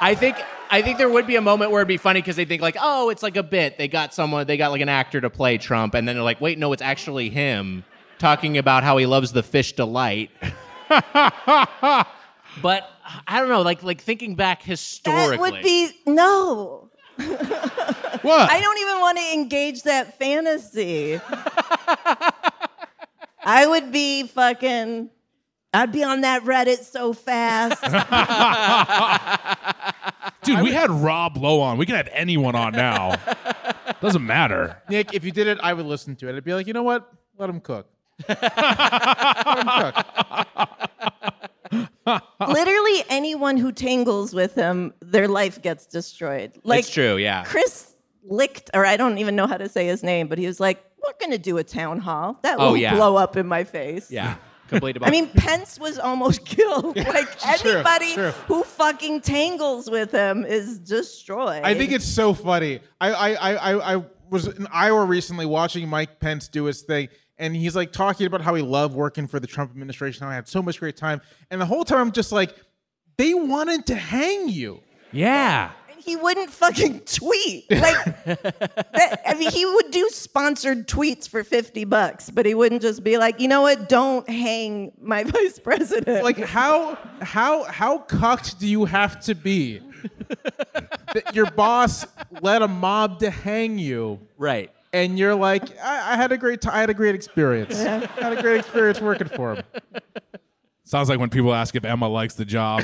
I think I think there would be a moment where it'd be funny because they think like, oh, it's like a bit. They got someone, they got like an actor to play Trump, and then they're like, wait, no, it's actually him talking about how he loves the fish delight. but I don't know, like like thinking back historically. That would be no. what I don't even want to engage that fantasy. I would be fucking. I'd be on that Reddit so fast. dude we had rob lowe on we can have anyone on now doesn't matter Nick, if you did it, I would listen to it. I'd be like, you know what? Let him cook. Let him cook. Literally, anyone who tangles with him, their life gets destroyed. Like it's true, yeah. Chris Licht, or I don't even know how to say his name, but he was like, "We're gonna do a town hall. That Oh, will yeah. blow up in my face." Yeah. Complete I mean, Pence was almost killed. Like true, anybody true. who fucking tangles with him is destroyed. I think it's so funny. I, I, I, I, I was in Iowa recently watching Mike Pence do his thing, and he's like talking about how he loved working for the Trump administration, how I had so much great time. And the whole time I'm just like, they wanted to hang you. Yeah. He wouldn't fucking tweet. Like, that- I mean, he would do sponsored tweets for 50 bucks, but he wouldn't just be like, you know what, don't hang my vice president. Like how how how cucked do you have to be that your boss let a mob to hang you? Right. And you're like, I, I had a great time. I had a great experience. I had a great experience working for him. sounds like when people ask if emma likes the job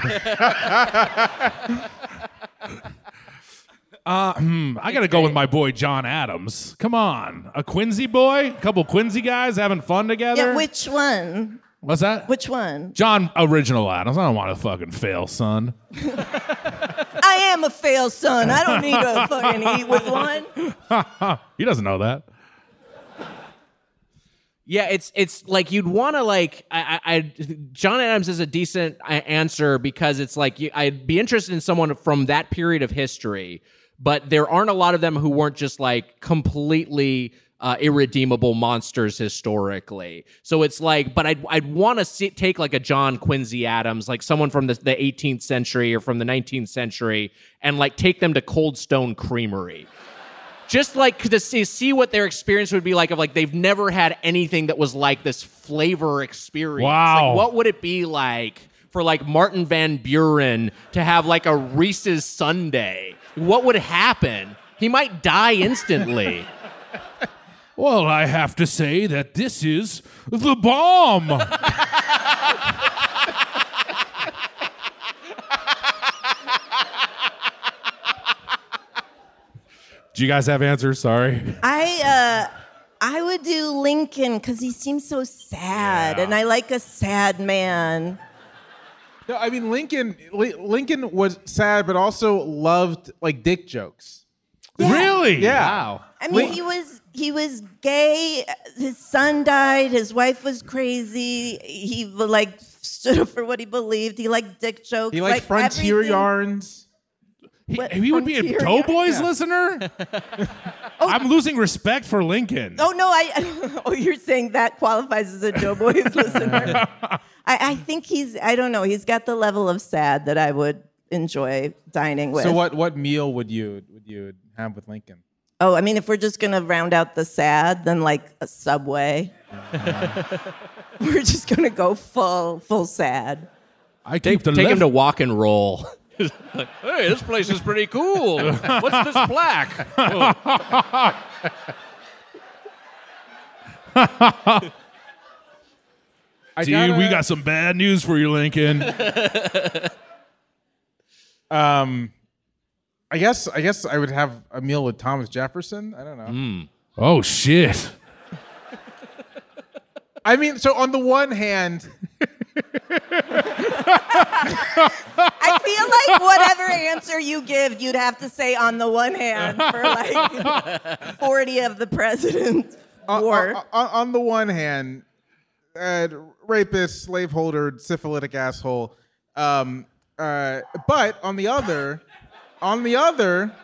Uh, hmm, I gotta go with my boy John Adams. Come on, a Quincy boy, a couple Quincy guys having fun together. yeah, which one? What's that? Which one? John Original Adams. I don't want to fucking fail, son. I am a fail son. I don't need to fucking eat with one. he doesn't know that. Yeah, it's it's like you'd want to like I, I I John Adams is a decent uh, answer because it's like you, I'd be interested in someone from that period of history, but there aren't a lot of them who weren't just like completely uh, irredeemable monsters historically. So it's like, but I'd I'd want to take like a John Quincy Adams, like someone from the, the 18th century or from the 19th century, and like take them to Cold Stone Creamery just like to see, see what their experience would be like of like they've never had anything that was like this flavor experience. Wow. Like, what would it be like for like Martin Van Buren to have like a Reese's sundae? What would happen? He might die instantly. Well, I have to say that this is the bomb. Do you guys have answers? Sorry. I uh I would do Lincoln because he seems so sad, and I like a sad man. No, I mean Lincoln. Lincoln was sad, but also loved like dick jokes. Really? Yeah. Wow. I mean, he was he was gay. His son died. His wife was crazy. He like stood up for what he believed. He liked dick jokes. He liked like frontier everything. yarns. He, he would be a frontier- Doughboys Yeah. listener? Oh. I'm losing respect for Lincoln. Oh no! I oh you're saying that qualifies as a Doughboys listener. I, I think he's I don't know. He's got the level of sad that I would enjoy dining with. So what what meal would you would you have with Lincoln? Oh, I mean, if we're just gonna round out the sad, then like a Subway. we're just gonna go full full sad. I Take, the take him to Wok and Roll. Like, hey, this place is pretty cool. What's this plaque? I Dude, gotta- we got some bad news for you, Lincoln. Um, I guess I guess I would have a meal with Thomas Jefferson. I don't know. oh shit. I mean, so on the one hand, I feel like whatever answer you give, you'd have to say on the one hand for like 40 of the president's on, war. on- on- on the one hand, uh, rapist, slaveholder, syphilitic asshole. Um, uh, but on the other, on the other,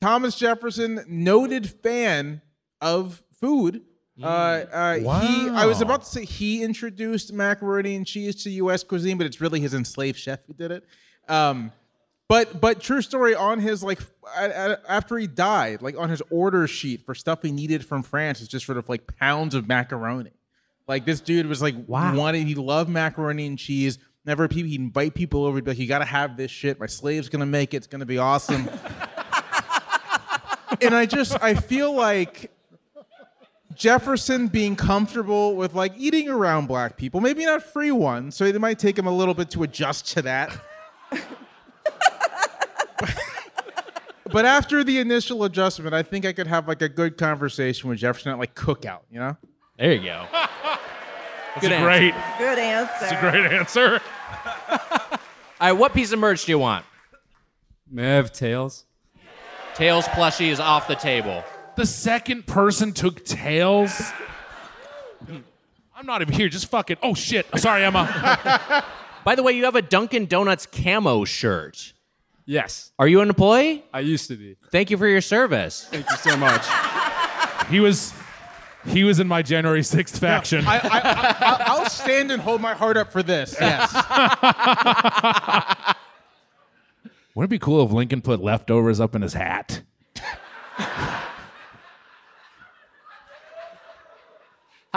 Thomas Jefferson, noted fan of food. Uh, uh, He, I was about to say he introduced macaroni and cheese to U.S. cuisine, but it's really his enslaved chef who did it. Um, but but true story on his like after he died, like on his order sheet for stuff he needed from France is just sort of like pounds of macaroni. Like this dude was like wanted he loved macaroni and cheese. Never people he'd invite people over. He'd be like, "You got to have this shit. My slave's gonna make it. It's gonna be awesome." and I just I feel like Jefferson being comfortable with like eating around black people, maybe not free ones, so it might take him a little bit to adjust to that. but after the initial adjustment, I think I could have like a good conversation with Jefferson at like cookout, you know? There you go. That's a great. Good answer. That's a great answer. All right, what piece of merch do you want? May I have tails? Tails plushie is off the table. The second person took tails. I'm not even here. Just fucking. Oh shit. Oh, sorry, Emma. By the way, you have a Dunkin' Donuts camo shirt. Yes. Are you an employee? I used to be. Thank you for your service. Thank you so much. he was. He was in my January 6th faction. I, I, I, I'll stand and hold my heart up for this. Yes. Wouldn't it be cool if Lincoln put leftovers up in his hat?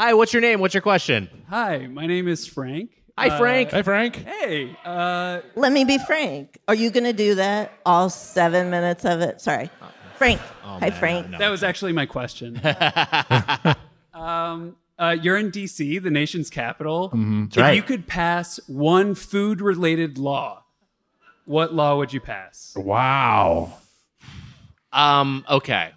Hi, what's your name? What's your question? Hi, my name is Frank. Hi, Frank. Hi, Frank. Hey, uh, Let me be frank. Are you going to do that? All seven minutes of it? Sorry. Frank. Hi, Frank. that was actually my question. um, uh, you're in DC, the nation's capital. Mhm. If right. you could pass one food related law, what law would you pass? Wow. Um, okay.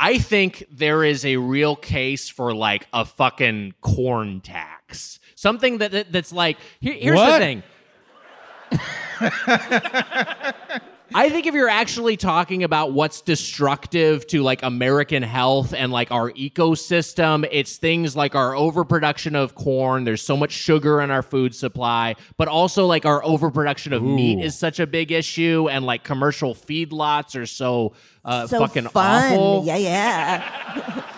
I think there is a real case for like a fucking corn tax. Something that, that that's like here, here's the thing. I think if you're actually talking about what's destructive to like American health and like our ecosystem, it's things like our overproduction of corn. There's so much sugar in our food supply, but also like our overproduction of meat is such a big issue, and like commercial feedlots are so uh, so fucking fun. awful. Yeah, yeah.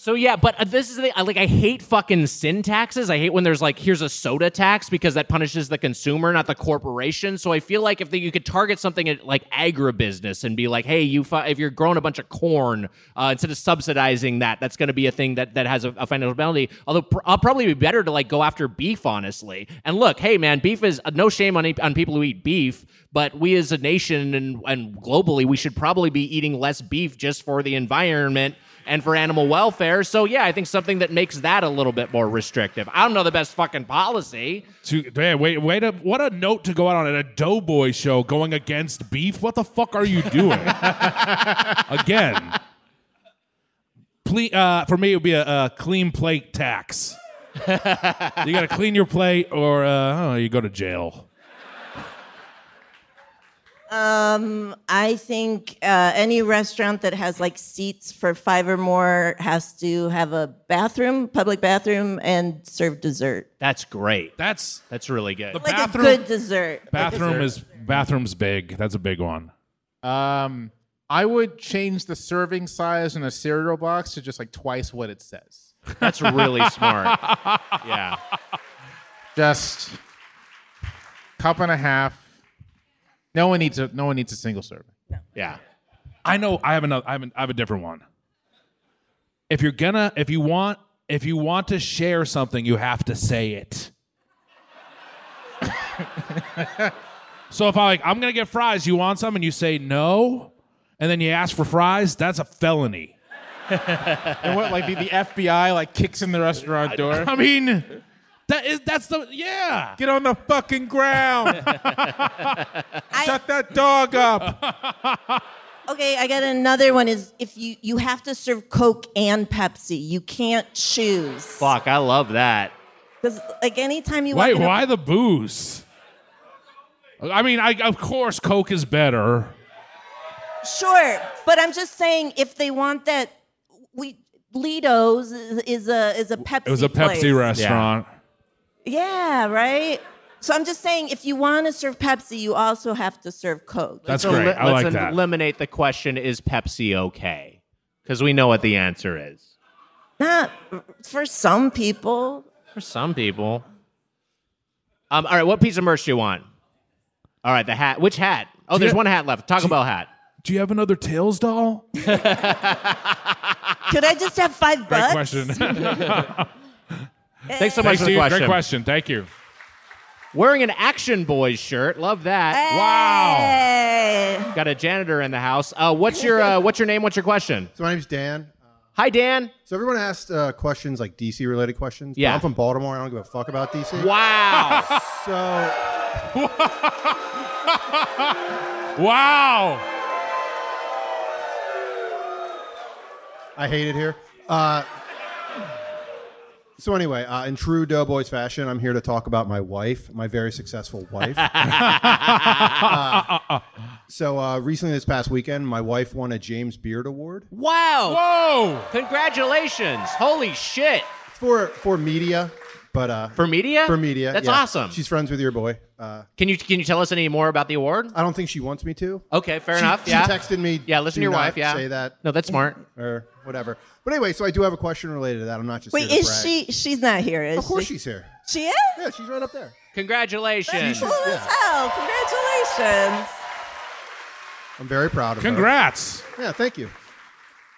So yeah, but uh, this is the like I hate fucking sin taxes. I hate when there's like here's a soda tax because that punishes the consumer, not the corporation. So I feel like if the, you could target something at like agribusiness and be like, hey, you if you're growing a bunch of corn uh, instead of subsidizing that, that's going to be a thing that that has a, a financial penalty. Although pr- I'll probably be better to like go after beef, honestly. And look, hey man, beef is uh, no shame on on people who eat beef. But we as a nation and, and globally, we should probably be eating less beef just for the environment and for animal welfare. So yeah, I think something that makes that a little bit more restrictive. I don't know the best fucking policy. To, man, wait, wait a, what a note to go out on at a Doughboy show going against beef. What the fuck are you doing? Again. Ple- uh, for me, it would be a, a clean plate tax. you got to clean your plate or uh, oh, you go to jail. Um, I think uh, any restaurant that has like seats for five or more has to have a bathroom, public bathroom, and serve dessert. That's great. That's that's really good. The Like bathroom, a good dessert. bathroom is bathroom's big. That's a big one. Um, I would change the serving size in a cereal box to just like twice what it says. That's really smart. Yeah. Just cup and a half. No one needs a no one needs a single serving. Yeah. I know. I have another. I have, an, I have a different one. If you're gonna, if you want, if you want to share something, you have to say it. so if I like, I'm gonna get fries. You want some, and you say no, and then you ask for fries. That's a felony. and what like the, the FBI like kicks in the restaurant door? I mean, that is that's the yeah. Get on the fucking ground. Shut that dog up. Okay, I got another one. Is if you you have to serve Coke and Pepsi, you can't choose. Fuck, I love that. Because like anytime you Wait, walk in a- why the booze? I mean, I of course Coke is better. Sure, but I'm just saying if they want that, we Ledo's is, is a is a Pepsi. It was a place. Pepsi restaurant. Yeah, right. So I'm just saying, if you want to serve Pepsi, you also have to serve Coke. That's Let's great. eli- I let's like that. eliminate the question: Is Pepsi okay? Because we know what the answer is. Not for some people. For some people. Um, all right, what piece of merch do you want? All right, the hat. Which hat? Oh, Do there's you- one hat left. Taco Bell hat. Do you have another Tails doll? Could I just have five Great bucks? question. Thanks so much Thanks for the you. question. Great question. Thank you. Wearing an Action Boys shirt. Love that. Wow. Got a janitor in the house. Uh, what's your uh, What's your name? What's your question? So my name's Dan. Hi, Dan. So everyone asked uh, questions like DC related questions. Yeah. I'm from Baltimore. I don't give a fuck about DC. Wow. so wow. I hate it here. Uh, so anyway, uh, in true Doughboys fashion, I'm here to talk about my wife, my very successful wife. Uh, so uh, recently, this past weekend, my wife won a James Beard Award Wow. Whoa. Congratulations. Holy shit. for for media, but uh, For media? for media. That's yeah. awesome. She's friends with your boy. Uh, Can you Can you tell us any more about the award? I don't think she wants me to. Okay, fair She- enough. She yeah. texted me. Yeah, listen "Do to your not wife. Yeah. say that No, that's smart. or whatever. But anyway, so I do have a question related to that. I'm not just Wait, here to is brag. she? She's not here, is Of course she? she's here. She is. Yeah, she's right up there. Congratulations. Cool as hell. Congratulations. I'm very proud of her. Congrats. Yeah, thank you.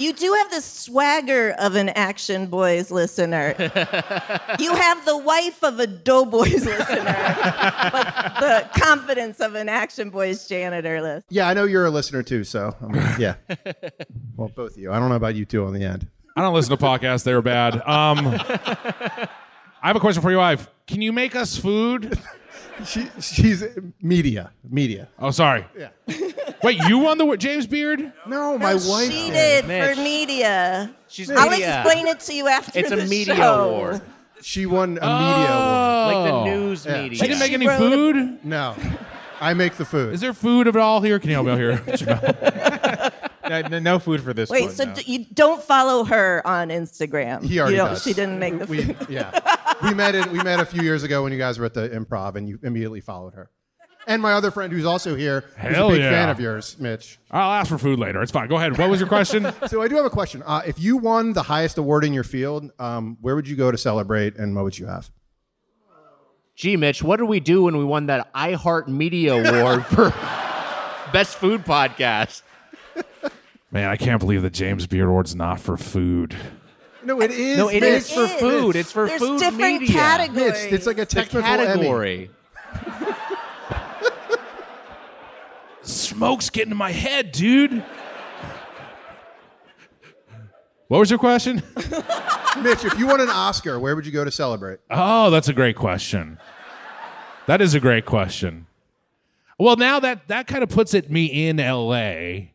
You do have the swagger of an Action Boys listener. you have the wife of a Doughboys listener, but the confidence of an Action Boys janitor list. Yeah, I know you're a listener too, so I mean, yeah. well, both of you. I don't know about you two on the end. I don't listen to podcasts. They're bad. Um, I have a question for you, wife. Can you make us food? She, she's media. Media. Oh, sorry. Yeah. Wait, you won the James Beard? No, my wife She did. did for media. She's I'll media. explain it to you after It's a the media show. award. She won a media award. Oh. Like the Oh. news Yeah. media. She didn't make She any wrote a- food? No, I make the food. Is there food at all here? Can you help me out here? Jamelle? No, no- no food for this Wait, one. so no. d- you don't follow her on Instagram? He already you don't, does. She didn't make the we, food. yeah, we met it. We met a few years ago when you guys were at the Improv, and you immediately followed her. And my other friend, who's also here, who's Hell a big yeah. fan of yours, Mitch. I'll ask for food later. It's fine. Go ahead. What was your question? So I do have a question. Uh, if you won the highest award in your field, um, where would you go to celebrate, and what would you have? Gee, Mitch, what did we do when we won that iHeart Media Award for Best Food Podcast? Man, I can't believe the James Beard Award's not for food. No, it is. No, it Mitch. is for food. It's for food. There's food different media. categories. Mitch, it's like a It's a technical Emmy. category. Smoke's getting in my head, dude. What was your question? Mitch, if you won an Oscar, where would you go to celebrate? Oh, that's a great question. That is a great question. Well, now that that kind of puts it me in L.A.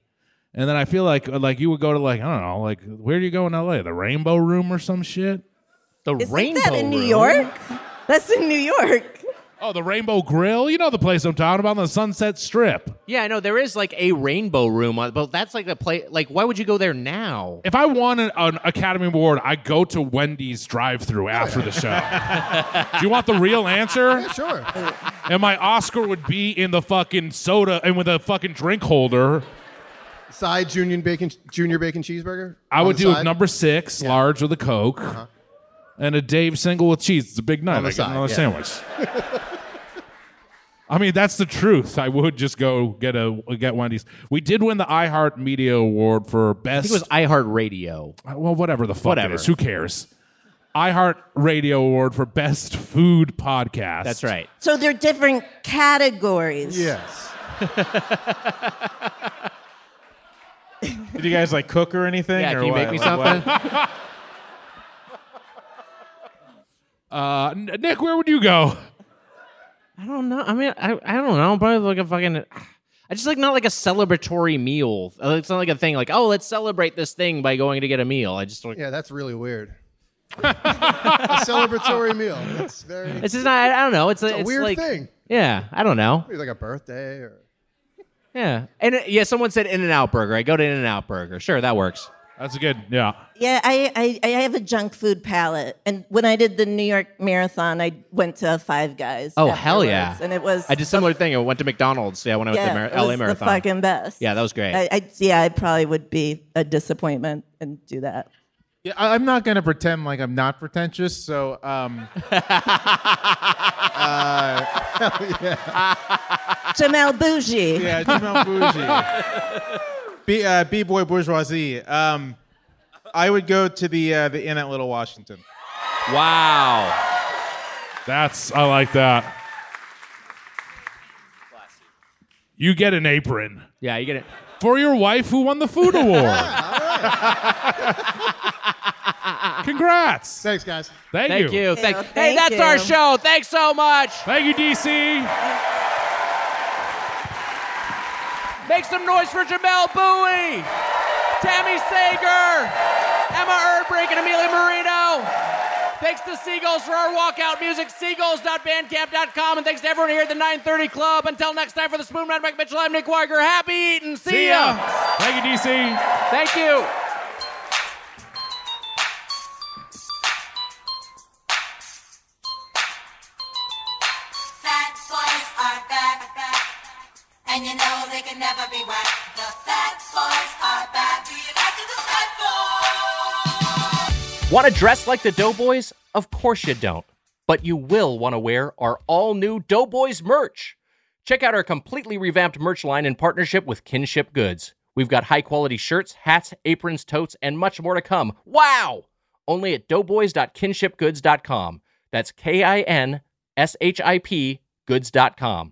And then I feel like like you would go to like I don't know like where do you go in L.A. The Rainbow Room or some shit. The Isn't Rainbow that in New Room? York? That's in New York. Oh, the Rainbow Grill. You know the place I'm talking about, on the Sunset Strip. Yeah, I know there is like a rainbow room, uh, but that's like the place. Like, why would you go there now? If I won an, an Academy Award, I go to Wendy's drive-through after the show. Do you want the real answer? Yeah, sure. And my Oscar would be in the fucking soda and with a fucking drink holder. Side junior bacon, junior bacon cheeseburger. I would do side? a number six, large with a Coke, uh-huh. and a Dave single with cheese. It's a big night. On the I get side, another yeah. sandwich. I mean, that's the truth. I would just go get a get Wendy's. We did win the iHeart Media Award for I best. think it was iHeart Radio. Uh, well, whatever the fuck Whatever. it is. Who cares? iHeart Radio Award for best food podcast. That's right. So they're different categories. Yes. Did you guys like cook or anything? Yeah, or can you what? make me Like, something? what? Uh, N- Nick, where would you go? I don't know. I mean, I, I don't know. I'm probably like a fucking. I just like not like a celebratory meal. Uh, It's not like a thing like, oh, let's celebrate this thing by going to get a meal. I just like, Yeah, that's really weird. a celebratory meal. That's very. it's just not. I, I don't know. It's, It's a it's weird like, thing. Yeah, I don't know. Maybe like a birthday or. Yeah, and uh, yeah, someone said In and Out Burger. I go to In and Out Burger. Sure, that works. That's a good. Yeah. Yeah, I, I, I have a junk food palate. And when I did the New York Marathon, I went to Five Guys. Oh hell yeah! afterwards, And it was. I did similar thing. I went to McDonald's. Yeah, when I went yeah, to the Mar- it LA was Marathon. the fucking best. Yeah, that was great. I, I, yeah, I probably would be a disappointment and do that. Yeah, I, I'm not gonna pretend like I'm not pretentious. So, um, uh, Jamelle Bougie. yeah, Jamelle Bougie, B uh, B boy bourgeoisie. Um, I would go to the uh, the Inn at Little Washington. Wow. That's I like that. You get an apron yeah, you get it. for your wife who won the food award. Congrats. Thanks, guys. Thank, Thank you. you. Thank- Yeah, hey, thank that's our show. Thanks so much. Thank you, DC. Make some noise for Jamelle Bouie, Tami Sagher, Emma Erdbrink, and Amelia Marino. Thanks to Seagulls for our walkout music, seagulls.bandcamp.com. And thanks to everyone here at the 930 Club. Until next time for the Spoon Man, Mike Mitchell, I'm Nick Wiger. Happy eating. See, See ya. ya. Thank you, DC. Thank you. And you know they can never be whack. The fat boys are. Do you like the fat boys? Want to dress like the Doughboys? Of course you don't. But you will want to wear our all new Doughboys merch. Check out our completely revamped merch line in partnership with Kinship Goods. We've got high quality shirts, hats, aprons, totes, and much more to come. Wow! Only at doughboys.kinshipgoods.com. That's K I N S H I P goods.com.